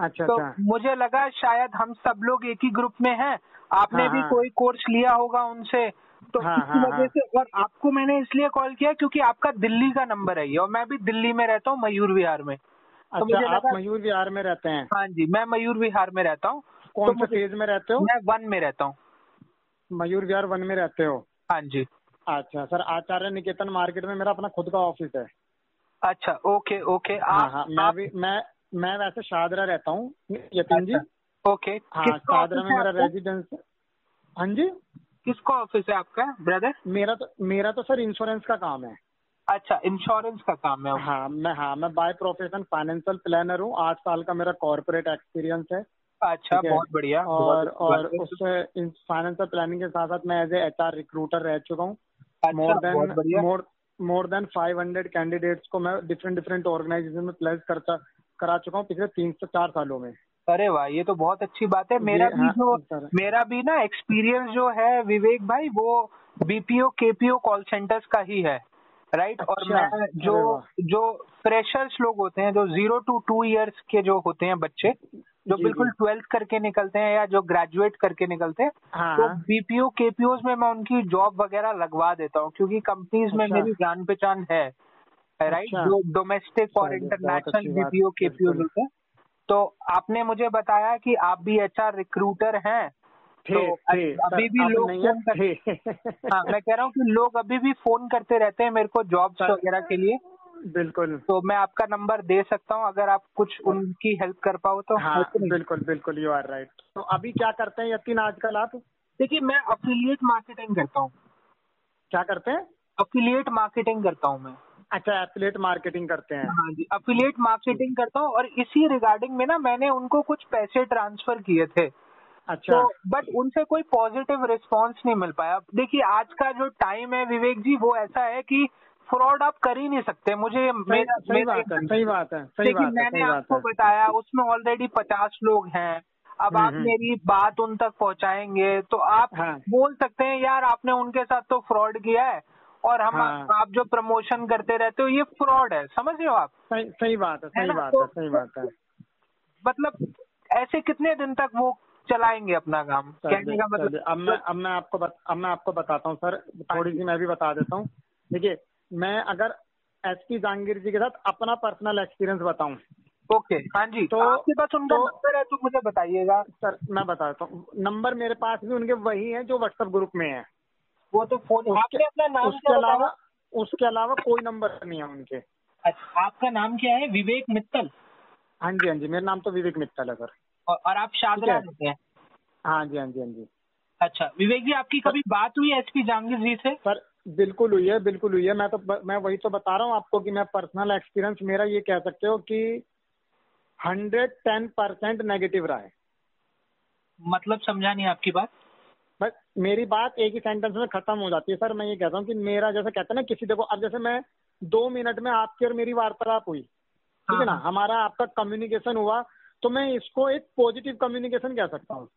अच्छा तो अच्छा। मुझे लगा शायद हम सब लोग एक ही ग्रुप में हैं। आपने हाँ, भी हाँ। कोई कोर्स लिया होगा उनसे। तो हाँ, हाँ, वजह हाँ। से और आपको मैंने इसलिए कॉल किया क्योंकि आपका दिल्ली का नंबर है ये और मैं भी दिल्ली में रहता हूँ मयूर विहार में। तो अच्छा आप मयूर विहार में रहते हैं? हाँ जी मैं मयूर विहार में रहता हूँ। कौन तो से फ़ेज़ में रहते हो? मैं वन में रहता हूँ। मयूर विहार वन में रहते हो? हाँ जी। अच्छा सर आचार्य निकेतन मार्केट में मेरा अपना खुद का ऑफ़िस है। अच्छा ओके ओके। हाँ हाँ मैं भी मैं मैं वैसे शादरा रहता हूँ यतीन जी। अच्छा, ओके। हाँ शादरा में मेरा? रेजिडेंस हाँ जी? किसका ऑफ़िस है आपका ब्रदर मेरा तो मेरा तो सर इंश्योरेंस का काम है। अच्छा इंश्योरेंस का काम है हाँ मैं हाँ मैं बाय प्रोफेशन फाइनेंशियल प्लानर हूँ। आठ साल का मेरा कॉर्पोरेट एक्सपीरियंस है। अच्छा बहुत बढ़िया और बहुत और। उससे फाइनेंशियल प्लानिंग के साथ साथ मैं as a H R recruiter रह चुका हूँ। More than more more than five hundred candidates को मैं डिफरेंट डिफरेंट ऑर्गेनाइजेशन में प्लेस करता करा चुका हूँ पिछले तीन से चार सालों में। अरे वाह ये तो बहुत अच्छी बात है मेरा भी हाँ, जो मेरा भी ना एक्सपीरियंस जो है विवेक भाई वो बीपीओ केपीओ कॉल सेंटर्स का ही है राइट और अच्छा, मैं जो जो फ्रेशर्स लोग होते हैं जो ज़ीरो टू टू इयर्स के जो होते हैं बच्चे जो बिल्कुल ट्वेल्थ करके निकलते हैं या जो ग्रेजुएट करके निकलते हैं हाँ तो। बीपीओ केपीओ में मैं उनकी जॉब वगैरह लगवा देता हूँ क्योंकि कंपनीज़ में अच्छा। मेरी जान पहचान है राइट अच्छा। जो डोमेस्टिक और इंटरनेशनल बीपीओ केपीओ। होते हैं तो आपने मुझे बताया कि आप भी एचआर रिक्रूटर हैं। थे तो थे अभी भी लोग फ़ोन कर हाँ मैं कह रहा हूँ कि लोग अभी भी फ़ोन करते रहते हैं मेरे को जॉब्स सर, वगैरह के लिए। बिल्कुल। तो मैं आपका नंबर दे सकता हूँ अगर आप कुछ उनकी हेल्प कर पाओ तो। हाँ है बिल्कुल बिल्कुल यू आर राइट तो अभी क्या करते हैं यतीन आजकल आप? देखिए मैं अफिलिएट मार्केटिंग करता हूँ। क्या करते हैं? अफिलिएट मार्केटिंग करता हूँ मैं। अच्छा एफिलेट मार्केटिंग करते हैं। हाँ जी अफिलिएट मार्केटिंग करता हूँ और इसी रिगार्डिंग में ना मैंने उनको कुछ पैसे ट्रांसफ़र किए थे। अच्छा। तो बट उनसे कोई पॉजिटिव रिस्पांस नहीं मिल पाया। देखिए आज का जो टाइम है विवेक जी वो ऐसा है कि फ्रॉड आप कर ही नहीं सकते। मुझे सही मेरा सही बात है सही बात है सही बात मैंने आपको बताया उसमें ऑलरेडी पचास लोग हैं। अब हम्म, आप हम्म। मेरी बात उन तक पहुंचाएँगे तो आप हाँ। बोल सकते हैं यार आपने उनके साथ तो फ्रॉड किया है। और हम हाँ। आप जो प्रमोशन करते रहते हो ये फ्रॉड है समझ रहे हो आप? सही सही बात है है सही ना? बात तो- है सही बात है। मतलब ऐसे कितने दिन तक वो चलाएँगे अपना काम? कहने का मतलब अब मैं अब मैं आपको बत, अब मैं आपको बताता हूँ सर थोड़ी सी मैं भी बता देता हूँ। देखिए मैं अगर एस पी जहांगीर जी के साथ अपना पर्सनल एक्सपीरियंस बताऊँ। ओके हाँ जी। तो- तो आपके पास उनका तो- नंबर है तो मुझे बताइएगा। सर मैं बताता हूँ। नंबर मेरे पास भी उनके वही है जो व्हाट्सएप ग्रुप में है। वो तो फ़ोन उसके- आपने अपना नाम उसके अलावा उसके अलावा कोई नंबर नहीं है उनके। अच्छा आपका नाम क्या है? विवेक मित्तल। हाँ जी हाँ जी मेरा नाम तो विवेक मित्तल है सर। और, और आप शादरा है। रहते हैं? हाँ जी हाँ जी हाँ जी। अच्छा विवेक जी आपकी कभी बात हुई एसपी जहांगीर जी से? सर बिल्कुल हुई है बिल्कुल हुई है। मैं तो मैं वही तो बता रहा हूँ आपको कि मैं पर्सनल एक्सपीरियंस मेरा ये कह सकते हो कि हंड्रेड टेन परसेंट नेगेटिव रहा है। मतलब समझा नहीं आपकी बात? बस मेरी बात एक ही सेंटेंस में खत्म हो जाती है। सर मैं ये कहता हूँ कि मेरा जैसे कहते हैं ना किसी देखो अब जैसे मैं दो मिनट में आपकी और मेरी वार्तालाप हुई ठीक है ना? हाँ। हमारा आपका कम्युनिकेशन हुआ तो मैं इसको एक पॉजिटिव कम्युनिकेशन कह सकता हूँ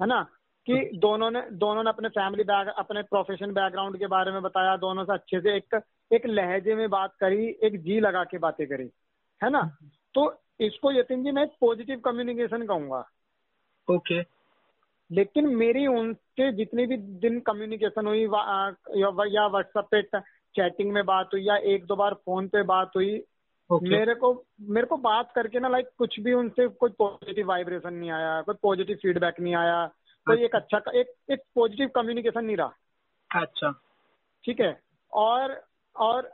है ना? कि दोनों ने दोनों ने अपने फैमिली बैक अपने प्रोफेशन बैकग्राउंड के बारे में बताया दोनों से अच्छे से एक एक लहजे में बात करी एक जी लगा के बातें करी है ना? तो इसको यतीन जी मैं एक पॉजिटिव कम्युनिकेशन कहूँगा। ओके। लेकिन मेरी उनसे जितनी भी दिन कम्युनिकेशन हुई या व्हाट्सएप पे चैटिंग में बात हुई या एक दो बार फ़ोन पे बात हुई ओके मेरे को मेरे को बात करके ना लाइक कुछ भी उनसे कोई पॉजिटिव वाइब्रेशन नहीं आया कोई पॉजिटिव फीडबैक नहीं आया कोई एक अच्छा। एक एक पॉजिटिव कम्युनिकेशन नहीं रहा। अच्छा। ठीक है? और और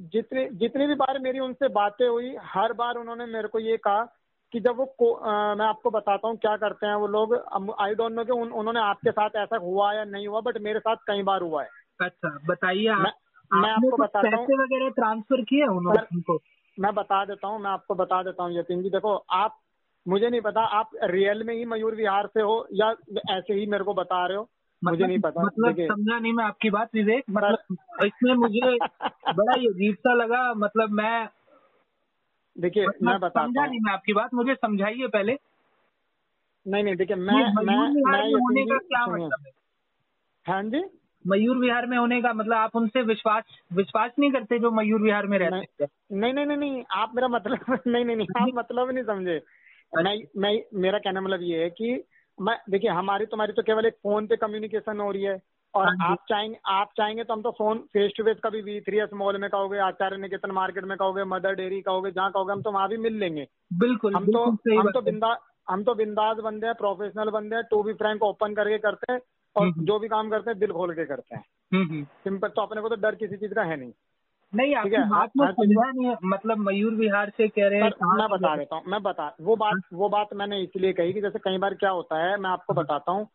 जितने जितनी भी बार मेरी उनसे बातें हुई हर बार उन्होंने मेरे को ये कहा कि जब वो अ, मैं आपको बताता हूँ क्या करते हैं वो लोग आई डोंट नो कि उन, उन्होंने आपके साथ ऐसा हुआ या नहीं हुआ बट मेरे साथ कई बार हुआ है। अच्छा बताइए आप। मैं मैं आपको बताता हूँ। पैसे वगैरह ट्रांसफ़र किए उन्होंने मैं बता देता हूँ मैं आपको बता देता हूँ यतीन जी देखो आप मुझे नहीं पता आप रियल में ही मयूर विहार से हो या ऐसे ही मेरे को बता रहे हो मुझे मतलब- नहीं पता। मतलब समझा नहीं मैं आपकी बात विवेक मतलब इसमें मुझे बड़ा अजीब सा लगा मतलब मैं देखिए मैं बताता समझा नहीं मैं आपकी बात मुझे समझाइए पहले। नहीं नहीं देखिए मैं मैं मैं होने का क्या मतलब है? हाँ जी? मयूर विहार में होने का मतलब आप उनसे विश्वास विश्वास नहीं करते जो मयूर विहार में रहते हैं? नहीं नहीं नहीं नहीं आप मेरा मतलब नहीं नहीं नहीं आप मतलब नहीं समझे। मैं मैं मेरा कहना मतलब ये है कि मैं देखिए हमारी तुम्हारी तो केवल एक फ़ोन पे कम्युनिकेशन हो रही है। और हाँ आप चाहेंगे आप चाहेंगे तो हम तो फ़ोन फेस टू फेस कभी वी थ्री एस मॉल में कहोगे आचार्य निकेतन मार्केट में कहोगे मदर डेयरी कहोगे जहाँ कहोगे हम तो वहाँ भी मिल लेंगे। बिल्कुल हम तो बिल्कुल हम तो बिंदा हम तो बिंदास बंदे हैं प्रोफेशनल बंदे हैं टू बी फ्रैंक ओपन करके करते हैं और हम्म। जो भी काम करते हैं दिल खोल के करते हैं। हम्म, हम्म। सिंपल तो अपने को तो डर किसी चीज़ का है नहीं। नहीं आपकी है, बात में समझा नहीं है मतलब मयूर विहार से कह रहे हैं मैं बता देता हूँ मैं बता वो बात वो बात मैंने इसलिए कही कि जैसे कई बार क्या होता है मैं आपको बताता हूँ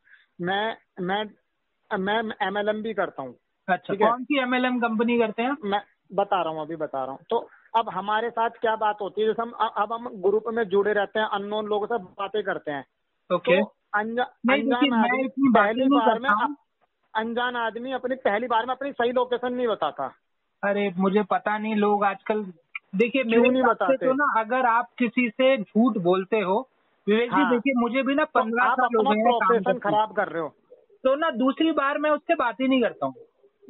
मैं मैं मैं एमएलएम भी करता हूँ। अच्छा। कौन सी एमएलएम कंपनी करते हैं मैं बता रहा हूँ अभी बता रहा हूँ। तो अब हमारे साथ क्या बात होती है? जैसे हम अब हम ग्रुप में जुड़े रहते हैं अननोन लोगों से बातें करते हैं। ओके तो अनजा, अनजान आदमी पहली बार में अनजान आदमी अपनी पहली बार में अपनी सही लोकेशन नहीं बताता। अरे मुझे पता नहीं लोग आजकल देखिए मेरे नहीं बताते? तो ना अगर आप किसी से झूठ बोलते हो विवेक जी हाँ। देखिए मुझे भी ना तो पंद्रह साल हो गए काम प्रोफेशन खराब कर रहे हो। तो ना दूसरी बार मैं उससे बात ही नहीं करता हूँ।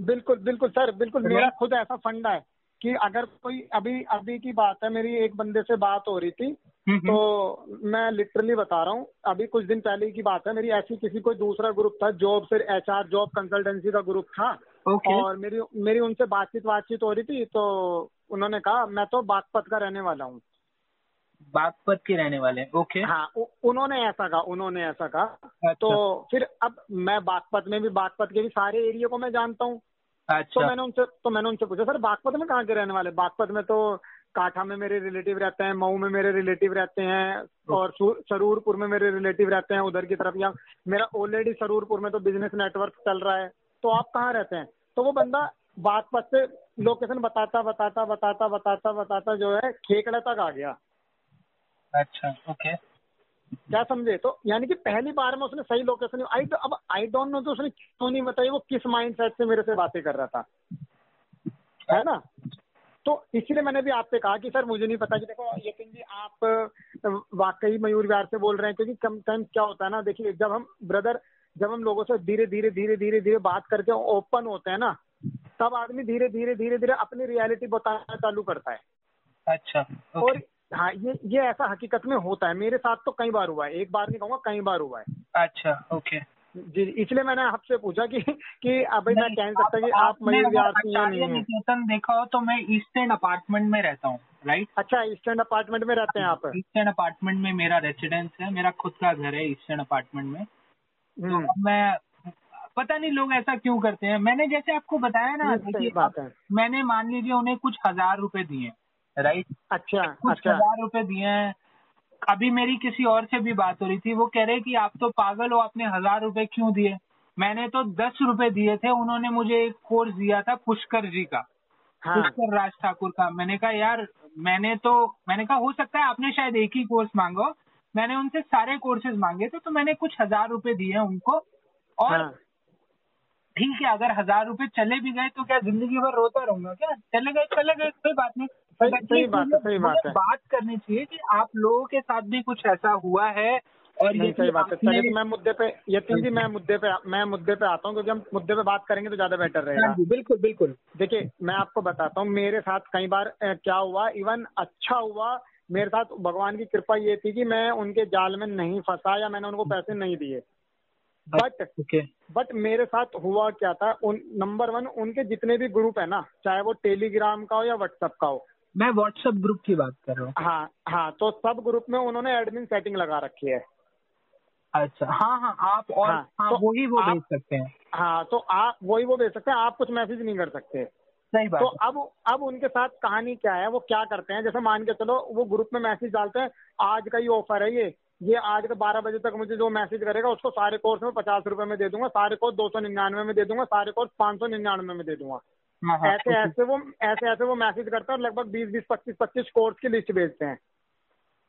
बिल्कुल बिल्कुल सर बिल्कुल मेरा खुद ऐसा फंडा है कि अगर कोई अभी अभी की बात है मेरी एक बंदे से बात हो रही थी हम्म, तो मैं लिटरली बता रहा हूँ अभी कुछ दिन पहले की बात है मेरी ऐसी किसी कोई दूसरा ग्रुप था जॉब फिर एचआर जॉब कंसल्टेंसी का ग्रुप था। ओके और मेरी मेरी उनसे बातचीत बातचीत हो रही थी तो उन्होंने कहा मैं तो बागपत का रहने वाला हूँ। बागपत के रहने वाले हैं। ओके हाँ उ, उन्होंने ऐसा कहा उन्होंने ऐसा कहा। अच्छा। तो फिर अब मैं बागपत में भी बागपत के भी सारे एरिया को मैं जानता हूँ। अच्छा। तो अच्छा। मैंने उनसे तो मैंने उनसे पूछा सर बागपत में कहाँ के रहने वाले? बागपत में तो काठा में मेरे रिलेटिव रहते हैं मऊ में मेरे रिलेटिव रहते हैं और सू- सरूरपुर में मेरे रिलेटिव रहते हैं उधर की तरफ़ या मेरा ऑलरेडी सरूरपुर में तो बिज़नेस नेटवर्क चल रहा है। तो आप कहाँ रहते हैं? तो वो बंदा बागपत से लोकेशन बताता बताता बताता बताता बताता जो है खेकड़ा तक आ गया। अच्छा ओके क्या समझे? तो यानी कि पहली बार में उसने सही लोकेशन आई अब आई डोंट नो तो उसने क्यों नहीं बताई? वो किस माइंड सेट से मेरे से बातें कर रहा था। है ना? तो इसलिए मैंने भी आपसे कहा कि सर मुझे नहीं पता कि देखो यतिन जी आप वाकई मयूर विहार से बोल रहे हैं क्योंकि कम टाइम क्या होता है ना देखिए जब हम ब्रदर जब हम लोगों से धीरे धीरे धीरे धीरे धीरे बात करके ओपन होते हैं ना तब आदमी धीरे धीरे धीरे धीरे अपनी रियलिटी बताना चालू करता है। अच्छा और हाँ ये ये ऐसा हकीकत में होता है। मेरे साथ तो कई बार हुआ है। एक बार नहीं कहूँगा कई बार हुआ है। अच्छा ओके। जी इसलिए मैंने आपसे पूछा कि कि अभी मैं कह सकता कि आप- मयूर विहार या नहीं देखा हो तो मैं ईस्टर्न अपार्टमेंट में रहता हूँ राइट? अच्छा ईस्टर्न अपार्टमेंट में रहते हैं आप। ईस्टर्न अपार्टमेंट में मेरा रेसिडेंस है मेरा खुद का घर है ईस्टर्न अपार्टमेंट में। तो हम्म, मैं पता नहीं लोग ऐसा क्यों करते हैं। मैंने जैसे आपको बताया ना है। मैंने मान लीजिए उन्हें कुछ हज़ार रुपए दिए। राइट अच्छा कुछ अच्छा। हज़ार रुपए दिए हैं। अभी मेरी किसी और से भी बात हो रही थी। वो कह रहे कि आप तो पागल हो आपने हज़ार रुपए क्यों दिए? मैंने तो दस रुपए दिए थे उन्होंने मुझे एक कोर्स दिया था पुष्कर जी का। हाँ। पुष्कर राज ठाकुर का। मैंने कहा यार मैंने तो मैंने कहा हो सकता है आपने शायद एक ही कोर्स मांगा हो। मैंने उनसे सारे कोर्सेज मांगे थे तो मैंने कुछ हज़ार रुपए दिए हैं उनको। और हाँ। ठीक है अगर हज़ार रुपए चले भी गए तो क्या ज़िंदगी भर रोता रहूँगा क्या? चले गए चले गए कोई बात नहीं। सही- सही बात है, सही बात है। बात करनी चाहिए कि आप लोगों के साथ भी कुछ ऐसा हुआ है और ये सही बात है। चलिए मैं मुद्दे पे यतिन जी मैं मुद्दे पे मैं मुद्दे पे आता हूँ क्योंकि हम मुद्दे पे बात करेंगे तो ज़्यादा बेटर रहेगा। हाँ बिल्कुल बिल्कुल। देखिए मैं आपको बताता हूँ मेरे साथ कई बार क्या हुआ इवन अच्छा हुआ मेरे साथ भगवान की कृपा ये थी कि मैं उनके जाल में नहीं फंसा या मैंने उनको पैसे नहीं दिए। But okay. बट मेरे साथ हुआ क्या था उन नंबर वन उनके जितने भी ग्रुप है ना चाहे वो टेलीग्राम का हो या व्हाट्सएप का हो मैं व्हाट्सएप ग्रुप की बात कर रहा हूँ। हाँ हाँ तो सब ग्रुप में उन्होंने एडमिन सेटिंग लगा रखी है। अच्छा हाँ हाँ आप और हाँ, हाँ, तो वही वो आप- भेज सकते हैं। हाँ तो आप वही वो भेज सकते हैं आप कुछ मैसेज नहीं कर सकते। सही बात तो अब अब उनके साथ कहानी क्या है वो क्या करते हैं? जैसे मान के चलो वो ग्रुप में मैसेज डालते हैं आज का ये ऑफ़र है ये ये आज का बारह बजे तक मुझे जो मैसेज करेगा उसको सारे कोर्स में पचास रुपए में दे दूँगा सारे कोर्स दो सौ निन्यानवे में दे दूँगा सारे कोर्स पाँच सौ निन्यानवे में दे दूँगा। ऐसे ऐसे वो ऐसे ऐसे वो मैसेज करते हैं और लगभग बीस बीस पच्चीस पच्चीस कोर्स की लिस्ट भेजते हैं।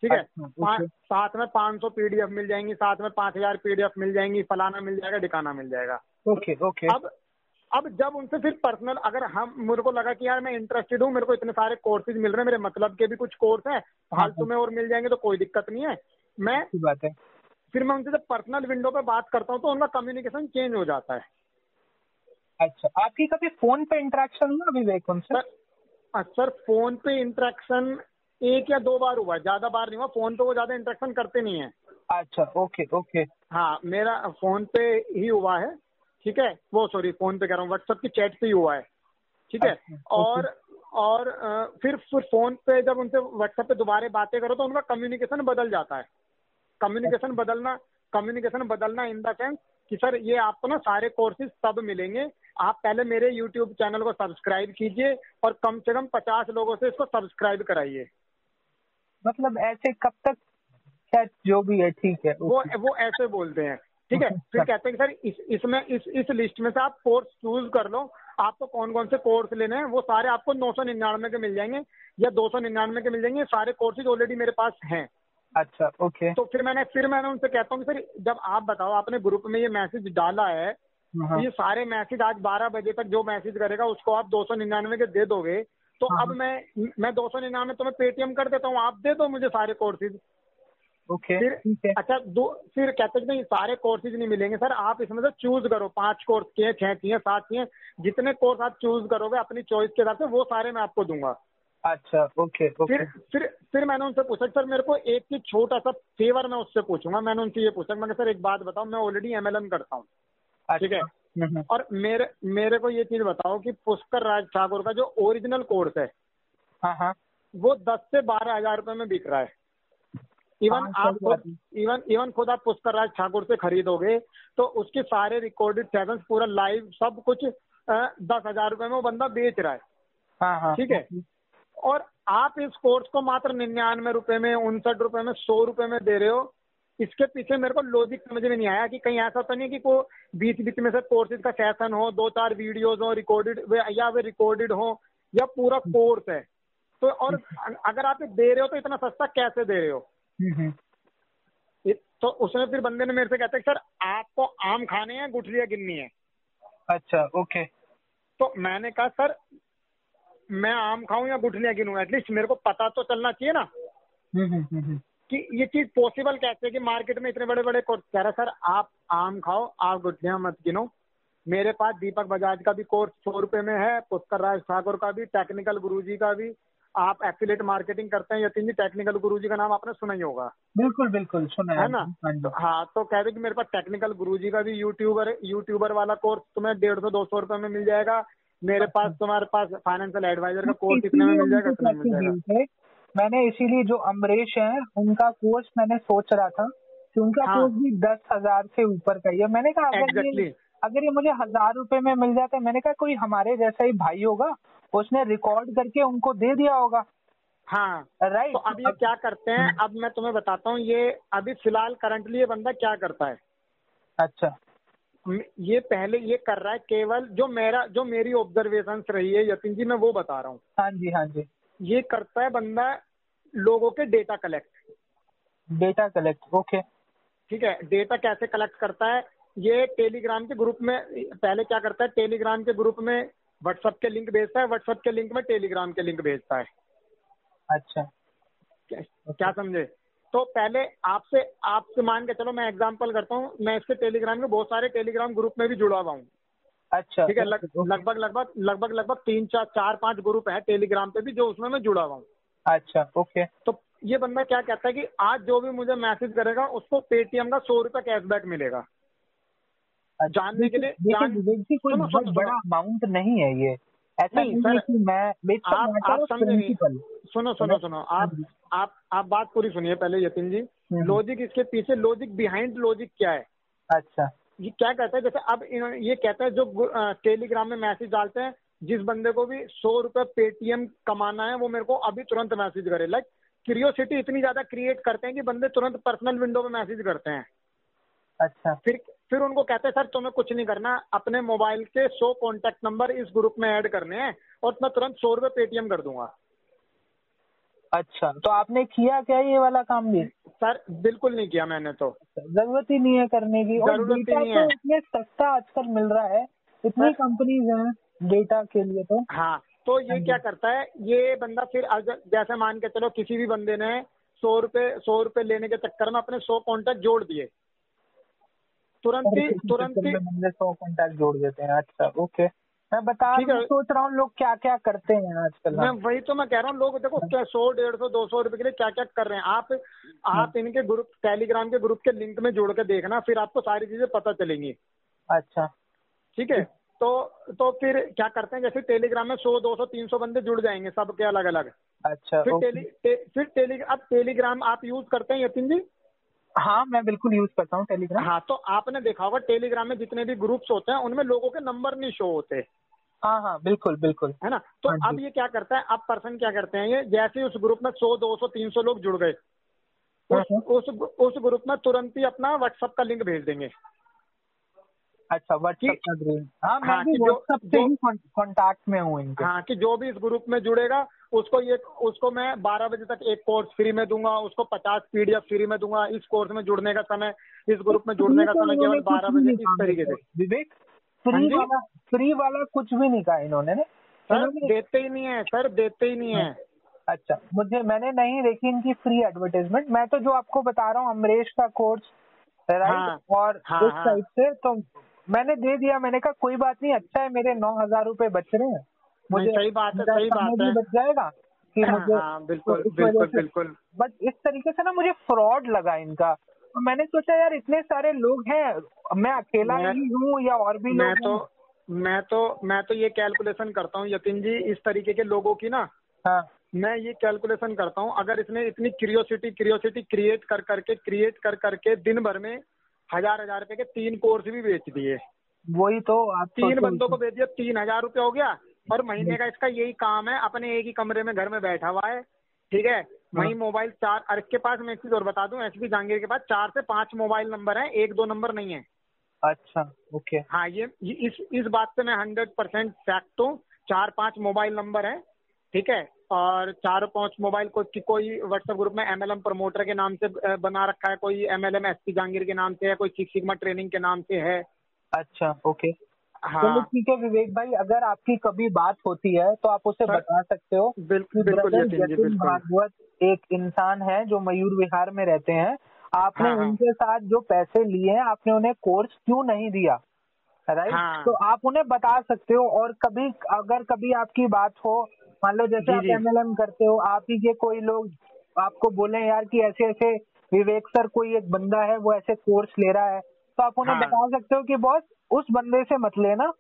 ठीक है? अच्छा, साथ में पाँच सौ पीडीएफ मिल जाएँगी साथ में पाँच हज़ार पीडीएफ मिल जाएँगी फलाना मिल जाएगा ठिकाना मिल जाएगा। Okay okay. अब अब जब उनसे फिर पर्सनल अगर हम मेरे को लगा कि यार मैं इंटरेस्टेड हूँ मेरे को इतने सारे कोर्सेज मिल रहे हैं मेरे मतलब के भी कुछ कोर्स है फालतू में और मिल जाएँगे तो कोई दिक्कत नहीं है। मैं बात है। फिर मैं उनसे जब पर्सनल विंडो पे बात करता हूँ तो उनका कम्युनिकेशन चेंज हो जाता है। अच्छा आपकी कभी फ़ोन पे इंटरेक्शन हुआ विवेक उनसे? सर सर फ़ोन पे इंटरेक्शन एक या दो बार हुआ है ज़्यादा बार नहीं हुआ फ़ोन पे वो ज़्यादा इंटरेक्शन करते नहीं है। अच्छा ओके ओके। हाँ मेरा फ़ोन पे ही हुआ है ठीक है? वो सॉरी फ़ोन पे कह रहा हूँ व्हाट्सएप की चैट पे ही हुआ है ठीक है? अच्छा, और और फिर फिर फ़ोन पे जब उनसे व्हाट्सएप पे दोबारा बातें करो तो उनका कम्युनिकेशन बदल जाता है। कम्युनिकेशन बदलना कम्युनिकेशन बदलना इन द सेंस कि सर ये आपको ना सारे कोर्सेज तब मिलेंगे आप पहले मेरे यूट्यूब चैनल को सब्सक्राइब कीजिए और कम से कम पचास लोगों से इसको सब्सक्राइब कराइए। मतलब ऐसे कब तक शायद जो भी है ठीक है वो वो ऐसे बोलते हैं ठीक है? फिर कहते हैं कि सर इस इसमें इस इस लिस्ट में से आप कोर्स चूज़ कर लो। आपको कौन कौन से कोर्स लेने हैं वो सारे आपको नौ सौ निन्यानवे के मिल जाएँगे या दो सौ निन्यानवे के मिल जाएँगे। सारे कोर्सेज ऑलरेडी मेरे पास हैं। अच्छा ओके। तो फिर मैंने फिर मैंने उनसे कहता हूँ कि सर जब आप बताओ आपने ग्रुप में ये मैसेज डाला हाँ, ये सारे मैसेज आज बारह बजे तक जो मैसेज करेगा उसको आप दो सौ निन्यानवे के दे दोगे। तो हाँ, अब मैं मैं दो सौ निन्यानवे तो मैं पेटीएम कर देता हूँ आप दे दो मुझे सारे कोर्सेज। ओके फिर अच्छा दो फिर कहते हैं नहीं सारे कोर्सेज नहीं मिलेंगे। सर आप इसमें से चूज़ करो पाँच कोर्स किए छह किए सात किए जितने कोर्स आप चूज़ करोगे अपनी चॉइस के हिसाब से वो सारे मैं आपको दूँगा। अच्छा ओके फिर फिर फिर मैंने उनसे पूछा सर मेरे को एक चीज़ छोटा सा फेवर मैं उससे पूछूँगा। मैंने उनसे ये पूछा मैंने सर एक बात बताओ मैं ऑलरेडी एमएलएम करता हूँ। ठीक है? और मेरे मेरे को ये चीज़ बताओ कि पुष्कर राज ठाकुर का जो ओरिजिनल कोर्स है हाँ हाँ। वो दस से बारह हज़ार रुपए में बिक रहा है। इवन हाँ, आप खुद इवन इवन खुद आप पुष्कर राज ठाकुर से खरीदोगे तो उसके सारे रिकॉर्डेड सेशंस पूरा लाइव सब कुछ दस हज़ार रुपए में वो बंदा बेच रहा है। हाँ हाँ। ठीक है? और आप इस कोर्स को मात्र निन्यानवे रुपए में उनसठ रुपए में सौ रुपए में दे रहे हो इसके पीछे मेरे को लॉजिक समझ में नहीं आया कि कहीं ऐसा तो नहीं कि को बीच बीच में से कोर्सेज का सेशन हो दो चार वीडियोज़ हो रिकॉर्डेड या वे रिकॉर्डेड हो या पूरा कोर्स है। तो और अगर आप ये दे रहे हो तो इतना सस्ता कैसे दे रहे हो? हम्म, हम्म, तो उसने फिर बंदे ने मेरे से कहते सर आपको आम खाने हैं गुठलियाँ गिननी है। अच्छा ओके। तो मैंने कहा सर मैं आम खाऊं या गुठलियाँ गिनूं? एटलीस्ट मेरे को पता तो चलना चाहिए ना? कि ये चीज़ पॉसिबल कैसे है कि मार्केट में इतने बड़े बड़े कोर्स कह रहा सर आप आम खाओ आप गुठलियाँ मत गिनो। मेरे पास दीपक बजाज का भी कोर्स सौ रुपए में है पुष्कर राज ठाकुर का भी टेक्निकल गुरुजी का भी। आप एफिलेट मार्केटिंग करते हैं यतीन जी टेक्निकल गुरुजी का नाम आपने सुना ही होगा। बिल्कुल बिल्कुल सुना है। ना? हाँ तो हाँ तो कह रहे कि मेरे पास टेक्निकल गुरुजी का भी यूट्यूबर यूट्यूबर वाला कोर्स तुम्हें डेढ़ सौ दो सौ रुपए में मिल जाएगा। मेरे पास तुम्हारे पास फाइनेंशियल एडवाइजर का कोर्स इतने में मिल जाएगा इतने में मिल जाएगा। मैंने इसीलिए जो अमरीश है उनका कोर्स मैंने सोच रहा था कि उनका हाँ। कोर्स भी दस हज़ार से ऊपर का ही है। मैंने कहा अगर Exactly. ये अगर ये मुझे हज़ार रुपए में मिल जाता है मैंने कहा कोई हमारे जैसा ही भाई होगा उसने रिकॉर्ड करके उनको दे दिया होगा। हाँ। राइट तो अब ये क्या करते हैं? अब मैं तुम्हें बताता हूँ ये अभी फ़िलहाल करंटली ये बंदा क्या करता है? अच्छा। ये पहले ये कर रहा है केवल जो मेरा जो मेरी ऑब्जर्वेशन रही है यतीन जी मैं वो बता रहा हूँ। हाँ जी हाँ जी। ये करता है बंदा लोगों के data collect data collect okay ठीक है डेटा कैसे कलेक्ट करता है? ये टेलीग्राम के ग्रुप में पहले क्या करता है? टेलीग्राम के ग्रुप में व्हाट्सएप के लिंक भेजता है व्हाट्सएप के लिंक में टेलीग्राम के लिंक भेजता है। अच्छा। क्या क्या समझे? तो पहले आपसे आपसे मान के चलो मैं एग्जांपल करता हूँ मैं इसके टेलीग्राम में बहुत सारे टेलीग्राम ग्रुप में भी जुड़ा हुआ हूँ। अच्छा ठीक है लगभग लगभग लगभग लगभग तीन चार चार पाँच ग्रुप है टेलीग्राम पे भी जो उसमें मैं जुड़ा हुआ हूँ। अच्छा ओके। तो ये बंदा क्या कहता है कि आज जो भी मुझे मैसेज करेगा उसको पेटीएम का सौ रुपए कैशबैक मिलेगा। जानने के लिए जान- कोई सुनो, सुनो, बड़ा अमाउंट नहीं है ये। ऐसा नहीं, नहीं सर, कि मैं आप आप समझे सुनो सुनो सुनो। आप आप आप बात पूरी सुनिए पहले यतिन जी। हम्म। लॉजिक इसके पीछे लॉजिक बिहाइंड लॉजिक क्या है? अच्छा। ये क्या कहता है? जैसे अब इन्होंने ये कहता है जो टेलीग्राम में मैसेज डालते हैं जिस बंदे को भी सौ रुपए पेटीएम कमाना है वो मेरे को अभी तुरंत मैसेज करे। लाइक क्यूरियोसिटी इतनी ज़्यादा क्रिएट करते हैं कि बंदे तुरंत पर्सनल विंडो में मैसेज करते हैं। अच्छा। फिर फिर उनको कहते हैं सर तुम्हें कुछ नहीं करना अपने मोबाइल के सौ कॉन्टेक्ट नंबर इस ग्रुप में ऐड करने हैं और मैं तुरंत सौ रुपए पेटीएम कर दूँगा। अच्छा तो आपने किया क्या ये वाला काम भी? सर बिल्कुल नहीं किया मैंने तो। ज़रूरत ही नहीं है करने की। और ज़रूरत ही डेटा नहीं तो है। इतने सस्ता आजकल मिल रहा है। इतनी कंपनीज़ हैं डेटा के लिए तो। हाँ तो ये क्या करता है ये बंदा फिर अगर- जैसे मान के चलो किसी भी बंदे ने सौ रुपए सौ रुपए लेने के चक्कर में अपने सौ कॉन्टेक्ट जोड़ दिए। तुरंत ही तुरंत ही सौ कॉन्टैक्ट जोड़ देते हैं अच्छा ओके। मैं बता है। सोच रहा हूँ लोग क्या क्या करते हैं आजकल मैं वही तो मैं कह रहा हूँ लोग देखो क्या सौ डेढ़ सौ दो सौ रुपए के लिए क्या क्या कर रहे हैं। आप आप इनके ग्रुप टेलीग्राम के ग्रुप के लिंक में जोड़ के देखना फिर आपको सारी चीज़ें पता चलेंगी। अच्छा। ठीक है? तो तो फिर क्या करते हैं जैसे टेलीग्राम में सौ दो सौ तीन सौ बंदे जुड़ जाएँगे सबके अलग अलग अच्छा फिर टेली फिर टेली अब टेलीग्राम आप यूज़ करते हैं यतिन जी? हाँ मैं बिल्कुल यूज़ करता हूँ टेलीग्राम हाँ तो आपने देखा होगा टेलीग्राम में जितने भी ग्रुप्स होते हैं उनमें लोगों के नंबर नहीं शो होते। हाँ हाँ बिल्कुल बिल्कुल। है ना? तो हाँ अब ये क्या करता है अब पर्सन क्या करते हैं ये जैसे ही उस ग्रुप में सौ दो सौ तीन सौ लोग जुड़ गए हाँ, उस उस उस ग्रुप में तुरंत ही अपना व्हाट्सएप का लिंक भेज देंगे। अच्छा व्हाट्सएप का हाँ मैं हाँ, भी कि जो- व्हाट्सएप से जो- ही कांटेक्ट में हूँ हाँ कि जो भी इस ग्रुप में जुड़ेगा उसको ये उसको मैं बारह बजे तक एक कोर्स फ्री में दूँगा उसको पचास पीडीएफ फ्री में दूँगा इस कोर्स में जुड़ने का समय इस ग्रुप में जुड़ने का समय केवल कुछ बारह भी बजे इस तरीके से। विवेक हाँ फ्री वाला फ्री वाला कुछ भी नहीं कहा इन्होंने ने सर देते ही नहीं है सर देते ही नहीं है। अच्छा मुझे मैंने नहीं देखी इनकी फ्री एडवर्टाइजमेंट मैं तो जो आपको बता रहा हूँ अमरेश का कोर्स राइट हाँ, और हाँ, इस हाँ। साइड से तो मैंने दे दिया मैंने कहा कोई बात नहीं अच्छा है मेरे नौ हज़ार रूपए बच रहे हैं। नहीं, सही बात है, सही बात है। बच जाएगा कि मुझे हाँ बिल्कुल तो बिल्कुल बिल्कुल। बट इस तरीके से ना मुझे फ्रॉड लगा इनका। तो मैंने सोचा यार इतने सारे लोग हैं मैं अकेला ही हूँ या और भी मैं तो मैं तो मैं तो ये कैलकुलेशन करता हूँ यतिन जी इस तरीके के लोगों की ना। हाँ। मैं ये कैलकुलेशन करता हूँ अगर इसने इतनी क्रियोसिटी क्रियोसिटी क्रिएट कर करके क्रिएट कर करके दिन भर में हज़ार हज़ार रुपए के तीन कोर्स भी बेच दिए। वही तो आप तीन बंदों को बेच दिया तीन हज़ार रुपये हो गया। और महीने का इसका यही काम है अपने एक ही कमरे में घर में बैठा हुआ है ठीक है? वही मोबाइल चार और इसके पास मैं एक चीज़ और बता दूँ एस बी जहांगीर के पास चार से पाँच मोबाइल नंबर है एक दो नंबर नहीं है। अच्छा ओके। हाँ ये, ये इस इस बात से मैं हंड्रेड परसेंट फैक्ट हूँ चार पाँच मोबाइल नंबर है ठीक है? और चार पाँच मोबाइल को कि कोई व्हाट्सएप ग्रुप में एमएलएम प्रमोटर के नाम से बना रखा है कोई एमएलएम एसपी जहांगीर के नाम से है कोई सिक्स सिग्मा ट्रेनिंग के नाम से है। अच्छा ओके। चलो हाँ ठीक है विवेक भाई अगर आपकी कभी बात होती है तो आप उसे बता सकते हो बिल्कुल बिल्कुल भागवत एक इंसान है जो मयूर विहार में रहते हैं आपने हाँ, हाँ। उनके साथ जो पैसे लिए हैं आपने उन्हें कोर्स क्यों नहीं दिया राइट हाँ। तो आप उन्हें बता सकते हो और कभी अगर कभी आपकी बात हो मान लो जैसे आप। एमएलएम करते हो आप ही के कोई लोग आपको बोले यार कि ऐसे ऐसे विवेक सर कोई एक बंदा है वो ऐसे कोर्स ले रहा है तो आप उन्हें हाँ। बता सकते हो कि बॉस उस बंदे से मत लेना।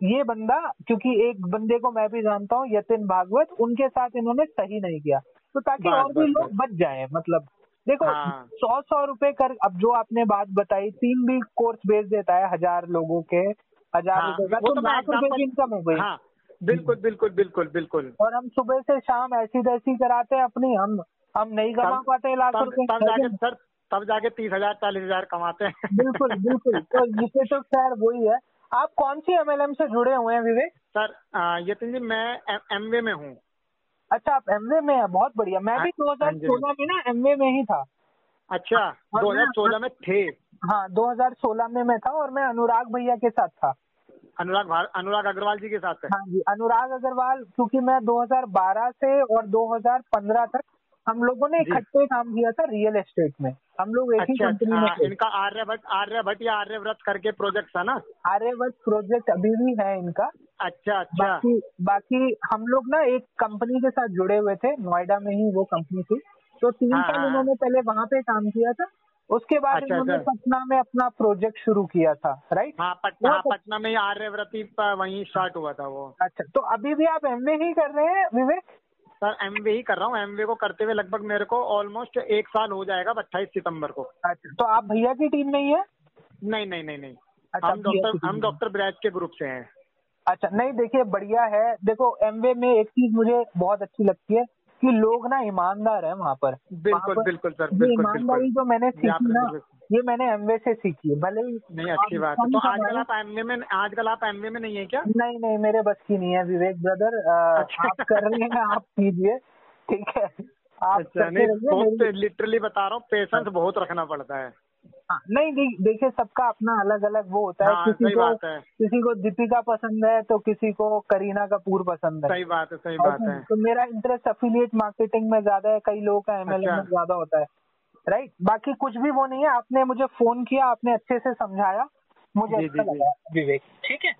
ये बंदा क्योंकि एक बंदे को मैं भी जानता हूँ यतिन भागवत उनके साथ इन्होंने सही नहीं किया। तो ताकि और भी लोग बच जाए मतलब। देखो हाँ। सौ सौ रुपए कर अब जो आपने बात बताई तीन भी कोर्स बेच देता है हज़ार लोगों के हज़ार हाँ, रुपए का। तो तो लाख रुपए की इनकम हो गई हाँ बिल्कुल बिल्कुल बिल्कुल बिल्कुल। और हम सुबह से शाम ऐसी तैसी कराते हैं अपनी हम हम नहीं कमा पाते लाख रुपए सर तब जाके तीस हज़ार चालीस हज़ार कमाते हैं। बिल्कुल बिल्कुल। तो ये तो खैर वही है। आप कौन सी एमएलएम से जुड़े हुए हैं विवेक? सर यतिन जी मैं एमवे में हूँ। अच्छा आप एमवे में है बहुत बढ़िया। मैं भी दो हाँ जी। 2016 में ना एमवे में ही था। अच्छा दो हज़ार सोलह में थे। हाँ 2016 में मैं था और मैं अनुराग भैया के साथ था। अनुराग अनुराग अग्रवाल जी के साथ है। हाँ जी अनुराग अग्रवाल क्योंकि मैं 2012 से और 2015 तक हम लोगों ने इकट्ठे काम किया था रियल एस्टेट में। हम लोग एक ही कंपनी में अच्छा थे। इनका आर्यभट्ट आर्यभट्ट या आर्यव्रत करके प्रोजेक्ट था ना? आर्यवत प्रोजेक्ट अभी भी है इनका। अच्छा अच्छा। बाकी बाकी हम लोग ना एक कंपनी के साथ जुड़े हुए थे नोएडा में ही वो कंपनी थी। तो तीन हाँ, साल हाँ, उन्होंने पहले वहाँ पे काम किया था उसके बाद अच्छा, उन्होंने अच्छा। पटना में अपना प्रोजेक्ट शुरू किया था राइट हाँ पटना हाँ, पटना में ही आर्यव्रती वहीं स्टार्ट हुआ था वो। अच्छा तो अभी भी आप एमए ही कर रहे हैं विवेक? सर एमवे ही कर रहा हूँ। एमवे को करते हुए लगभग मेरे को ऑलमोस्ट एक साल हो जाएगा अट्ठाईस सितंबर को। अच्छा तो आप भैया की टीम नहीं है? नहीं नहीं नहीं नहीं। अच्छा, हम डॉक्टर हम डॉक्टर ब्रैज के ग्रुप से हैं। अच्छा नहीं देखिए बढ़िया है। देखो एमवे में एक चीज़ मुझे बहुत अच्छी लगती है कि लोग ना ईमानदार है वहाँ पर। बिल्कुल बिल्कुल सर बिल्कुल ईमानदारी जो मैंने सीखी ना ये मैंने एमवे से सीखी है भले ही नहीं अच्छी बात है। तो आजकल आप एमवे में आजकल आप एमवे में नहीं है क्या? नहीं नहीं मेरे बस की नहीं है विवेक ब्रदर अच्छा। आप कर रहे हैं आप कीजिए ठीक है। आप अच्छा लिटरली बता रहा हूँ पेशेंस बहुत रखना पड़ता है हाँ, नहीं दे- देखिए सबका अपना अलग अलग वो होता है। हाँ, किसी को है। किसी को दीपिका पसंद है तो किसी को करीना कपूर पसंद है। सही बात है सही बात है। तो मेरा इंटरेस्ट अफिलिएट मार्केटिंग में ज़्यादा है कई लोगों का एमएलएम अच्छा। में ज़्यादा होता है। राइट बाकी कुछ भी वो नहीं है। आपने मुझे फ़ोन किया आपने अच्छे से समझाया। मुझे अच्छा। लगा। विवेक। ठीक है?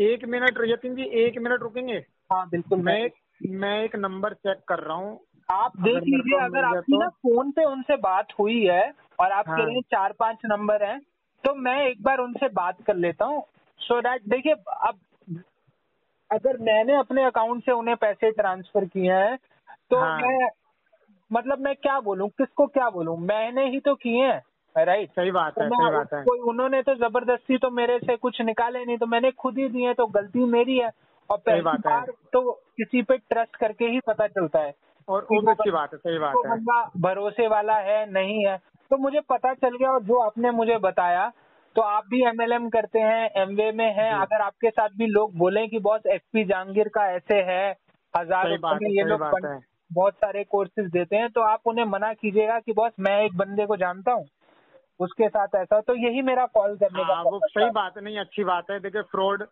एक मिनट यतिन जी एक मिनट रुकेंगे? हाँ बिल्कुल मैं मैं एक नंबर चेक कर रहा हूँ। आप देख लीजिए अगर आपकी तो- ना फ़ोन पे उनसे बात हुई है और आप हाँ। कह रहे हैं चार पाँच नंबर हैं तो मैं एक बार उनसे बात कर लेता हूँ। सो दैट देखिए अब अगर मैंने अपने अकाउंट से उन्हें पैसे ट्रांसफ़र किए हैं तो हाँ। मैं मतलब मैं क्या बोलूँ? किसको क्या बोलूँ? मैंने ही तो किए हैं राइट सही बात तो है सही बात है। कोई उन्होंने तो ज़बरदस्ती तो मेरे से कुछ निकाले नहीं तो मैंने खुद ही दिए तो गलती मेरी है। और सही पहली बात है। तो किसी पे ट्रस्ट करके ही पता चलता है और अच्छी बात है सही बात वो है। बंदा भरोसे वाला है नहीं है। तो मुझे पता चल गया और जो आपने मुझे बताया तो आप भी एमएलएम करते हैं एमवे में हैं। अगर आपके साथ भी लोग बोलें कि बॉस एसपी जहांगीर का ऐसे है हज़ार में ये लोग बहुत सारे कोर्सेज देते हैं तो आप उन्हें मना कीजिएगा कि बॉस मैं एक बंदे को जानता हूँ उसके साथ ऐसा तो यही मेरा कॉल करने का हाँ वो सही बात है नहीं अच्छी बात है। देखिए फ्रॉड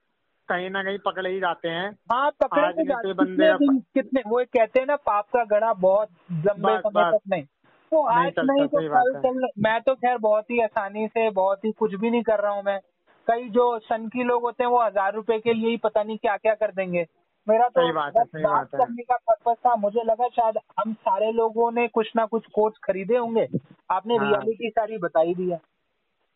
कहीं ना कहीं पकड़े ही जाते हैं। हाँ पकड़े जाते बंदे कितने वो कहते हैं ना पाप का गड़ा बहुत लंबे समय तक नहीं। तो आज चलता, नहीं तो कल चल मैं तो खैर बहुत ही आसानी से बहुत ही कुछ भी नहीं कर रहा हूँ मैं। कई जो सनकी लोग होते हैं वो हज़ार रुपए के लिए ही पता नहीं क्या क्या कर देंगे। मेरा तो बात है, है। करने का पर्पज था। मुझे लगा शायद हम सारे लोगों ने कुछ ना कुछ कोर्स खरीदे होंगे। आपने हाँ। रियलिटी सारी बताई दी है।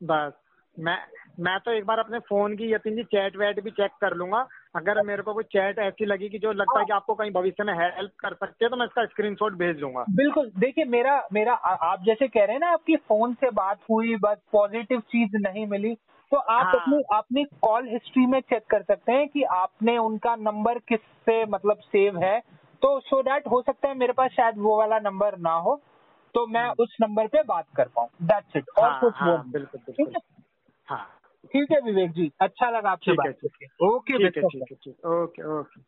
बस मैं मैं तो एक बार अपने फ़ोन की यतीन जी चैट वैट भी चेक कर लूँगा। अगर मेरे को कोई चैट ऐसी लगी कि जो लगता है कि आपको कहीं भविष्य में हेल्प कर सकती है तो मैं इसका स्क्रीनशॉट भेज दूँगा। बिल्कुल देखिए मेरा मेरा आ- आप जैसे कह रहे हैं ना आपकी फ़ोन से बात हुई बस पॉजिटिव चीज़ नहीं मिली तो आप हाँ। अपनी अपनी कॉल हिस्ट्री में चेक कर सकते हैं कि आपने उनका नंबर किससे मतलब सेव है। तो सो दैट हो सकता है मेरे पास शायद वो वाला नंबर ना हो तो मैं उस नंबर पे बात कर पाऊँ। दैट्स इट और हाँ, कुछ हाँ, बोल। बिल्कुल ठीक है? हाँ। ठीक है विवेक जी। अच्छा लगा आपसे ठीक है बात करके। Okay okay okay.